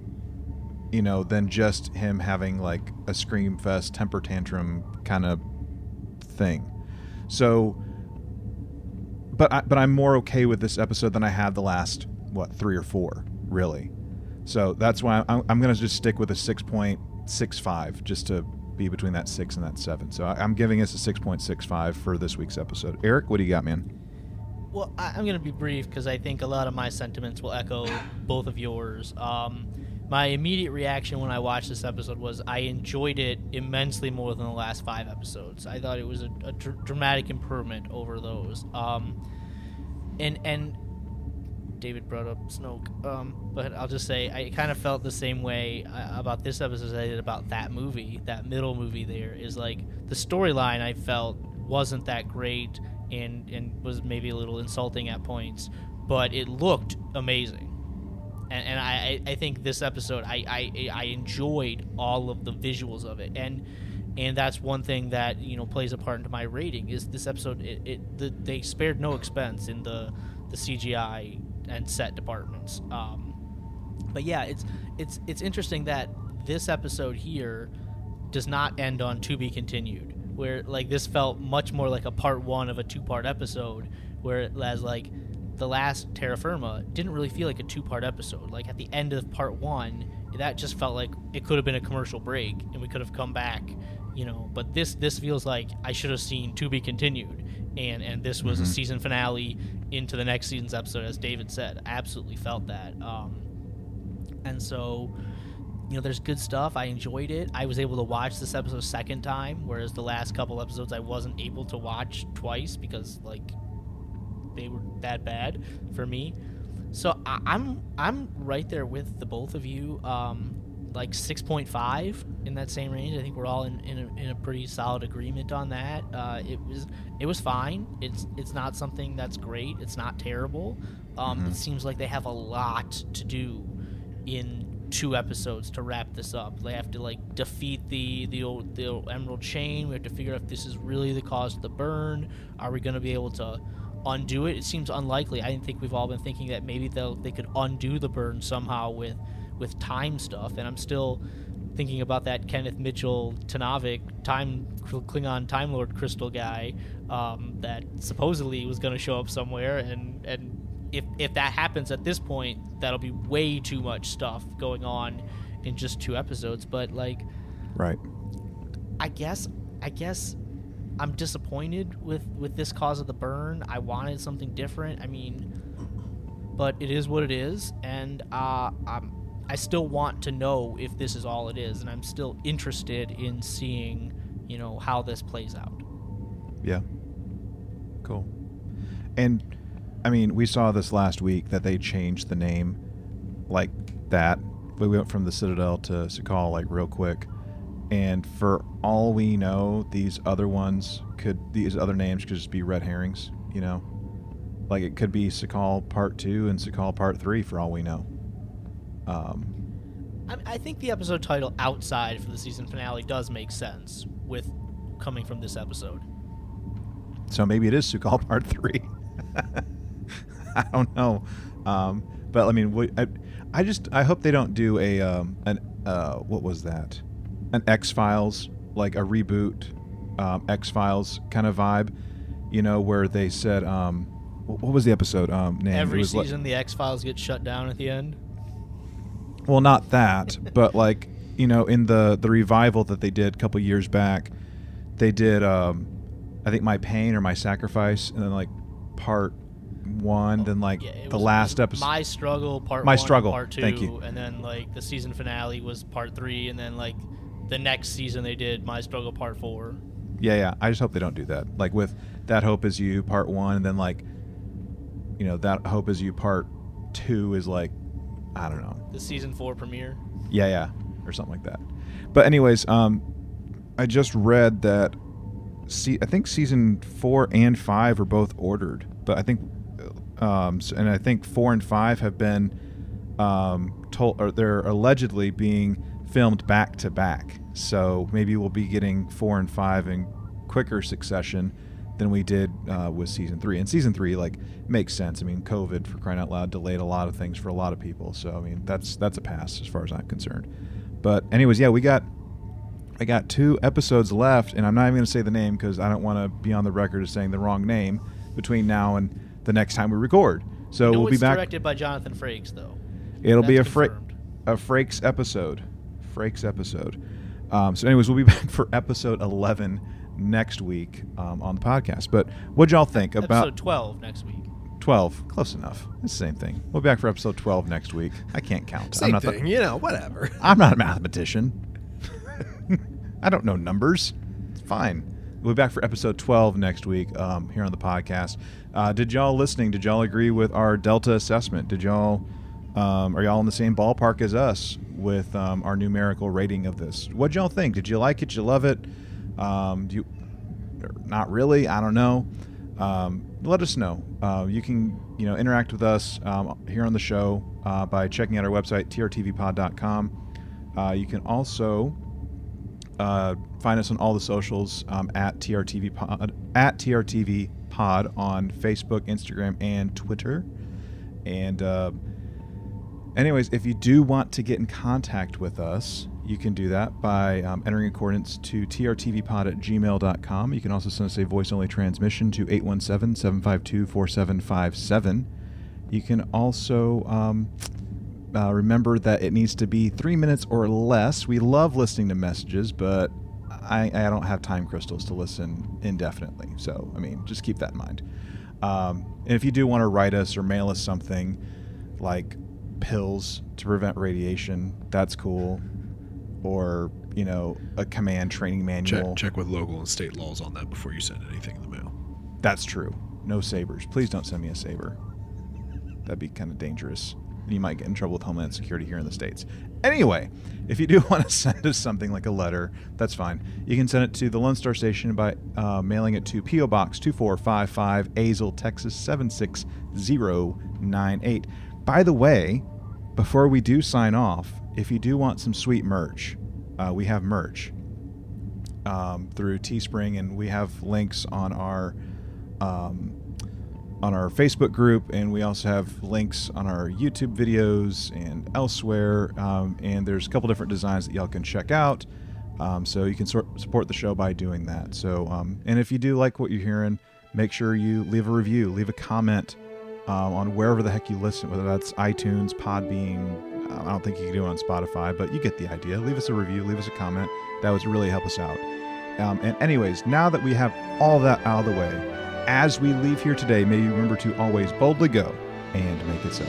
you know than just him having like a scream fest temper tantrum kind of thing so but I, but I'm more okay with this episode than I have the last what three or four really so that's why I'm, I'm going to just stick with a 6.65 just to be between that 6 and that 7. So I, I'm giving us a 6.65 for this week's episode. Eric, what do you got, man? Well, I, I'm going to be brief because I think a lot of my sentiments will echo both of yours. Um, my immediate reaction when I watched this episode was I enjoyed it immensely more than the last five episodes. I thought it was a, a dr- dramatic improvement over those. Um, and and David brought up Snoke, um, but I'll just say I kind of felt the same way uh, about this episode as I did about that movie. That middle movie there is like the storyline I felt wasn't that great and and was maybe a little insulting at points, but it looked amazing. And, and I, I think this episode I, I I enjoyed all of the visuals of it and and that's one thing that you know plays a part into my rating is this episode it, it the, they spared no expense in the the CGI and set departments. Um, but yeah, it's it's it's interesting that this episode here does not end on to be continued. Where like this felt much more like a part one of a two part episode, where it has like the last Terra Firma didn't really feel like a two part episode. Like at the end of part one, that just felt like it could have been a commercial break and we could have come back, you know. But this this feels like I should have seen to be continued, and and this was Mhm. a season finale into the next season's episode, as David said. I absolutely felt that. Um, and so, you know, there's good stuff. I enjoyed it. I was able to watch this episode a second time, whereas the last couple episodes I wasn't able to watch twice because like they were that bad for me. So I, I'm I'm right there with the both of you. Um, like 6.5 in that same range. I think we're all in, in, a, in a pretty solid agreement on that. Uh, it was it was fine. It's it's not something that's great. It's not terrible. Um, It seems like they have a lot to do in two episodes to wrap this up. They have to like defeat the the old, the old Emerald Chain. We have to figure out if this is really the cause of the burn. Are we going to be able to undo it? It seems unlikely. I think we've all been thinking that maybe they they could undo the burn somehow with with time stuff, and I'm still thinking about that Kenneth Mitchell Tenavik time Klingon Time Lord crystal guy um, that supposedly was going to show up somewhere, and and if if that happens at this point, that'll be way too much stuff going on in just two episodes. But like, Right. I guess I guess I'm disappointed with with this cause of the burn. I wanted something different. I mean, but it is what it is, and uh, I'm I still want to know if this is all it is, and I'm still interested in seeing you know how this plays out. Yeah. Cool. And I mean, we saw this last week that they changed the name like that. We went from the Citadel to Su'Kal like real quick. And for all we know, these other ones could these other names could just be red herrings, you know? Like it could be Su'Kal Part 2 and Su'Kal Part 3 for all we know. Um I, I think the episode title outside for the season finale does make sense with coming from this episode. So maybe it is Su'Kal Part Three. I don't know, um, but I mean, I, I just I hope they don't do a um, an uh, what was that, an X Files like a reboot, um, X Files kind of vibe, you know, where they said um, what was the episode um, name? It Every like- season, the X Files get shut down at the end. well, not that, but like you know, in the the revival that they did a couple years back, they did um, I think my pain or my sacrifice, and then like part one, then like Yeah, the was- last episode. My struggle, part My one, Struggle, part two, thank you. and then like the season finale was part three, and then like the next season they did my struggle part four. Yeah, yeah. I just hope they don't do that. Like with that hope is you part one, and then like, you know, that hope is you part two is like, I don't know. The season four premiere. Yeah, yeah, or something like that. But anyways, um, I just read that. See, I think season four and five are both ordered, but I think, um, and I think four and five have been, um, told or they're allegedly being filmed back to back. So maybe we'll be getting four and five in quicker succession than we did uh, with season three. And season three, like, makes sense. I mean, COVID for crying out loud delayed a lot of things for a lot of people. So I mean, that's that's a pass as far as I'm concerned. But anyways, yeah, we got I got two episodes left, and I'm not even going to say the name because I don't want to be on the record as saying the wrong name between now and the next time we record. So No, we'll be back. directed by Jonathan Frakes, though. It'll be a That's Fra- a Frakes episode. Frakes episode. Um, so, anyways, we'll be back for episode 11 next week um, on the podcast. But what y'all think about Episode twelve next week. 12? Close enough. It's the same thing. We'll be back for episode 12 next week. I can't count. Same I'm not the- thing, you know, whatever. I'm not a mathematician. I don't know numbers. It's fine. We'll be back for episode 12 next week um, here on the podcast. Uh, did y'all listening? Did y'all agree with our Delta assessment? Did y'all um, are y'all in the same ballpark as us with um, our numerical rating of this? What'd y'all think? Did you like it? Did you love it? Um, you not really? I don't know. Um, let us know. Uh, you can you know interact with us um, here on the show uh, by checking out our website trtvpod.com. Uh, you can also uh, find us on all the socials um, at trtvpod at TRTV Pod on Facebook, Instagram, and Twitter. And uh, anyways, if you do want to get in contact with us, you can do that by um, entering in coordinates to trtvpod at gmail.com. You can also send us a voice only transmission to 817 752 4757. You can also um, uh, remember that it needs to be three minutes or less. We love listening to messages, but I, I don't have time crystals to listen indefinitely. So, I mean, just keep that in mind. Um, and if you do want to write us or mail us something like pills to prevent radiation, that's cool. Or, you know, a command training manual. Check check with local and state laws on that before you send anything in the mail. That's true. No sabers. Please don't send me a saber. That'd be kind of dangerous. You might get in trouble with Homeland Security here in the States. Anyway, if you do want to send us something like a letter, that's fine. You can send it to the Lone Star Station by uh, mailing it to P.O. Box 2455, Azle, Texas 76098. By the way, before we do sign off, if you do want some sweet merch, uh, we have merch um, through Teespring, and we have links on our um, on our Facebook group, and we also have links on our YouTube videos and elsewhere. Um, and there's a couple different designs that y'all can check out. Um, so you can sort, support the show by doing that. So, um, and if you do like what you're hearing, make sure you leave a review, leave a comment um, on wherever the heck you listen, whether that's iTunes, Podbean. I don't think you can do it on Spotify, but you get the idea. Leave us a review, leave us a comment. That would really help us out. Um, and, anyways, now that we have all that out of the way, as we leave here today, may you remember to always boldly go and make it so.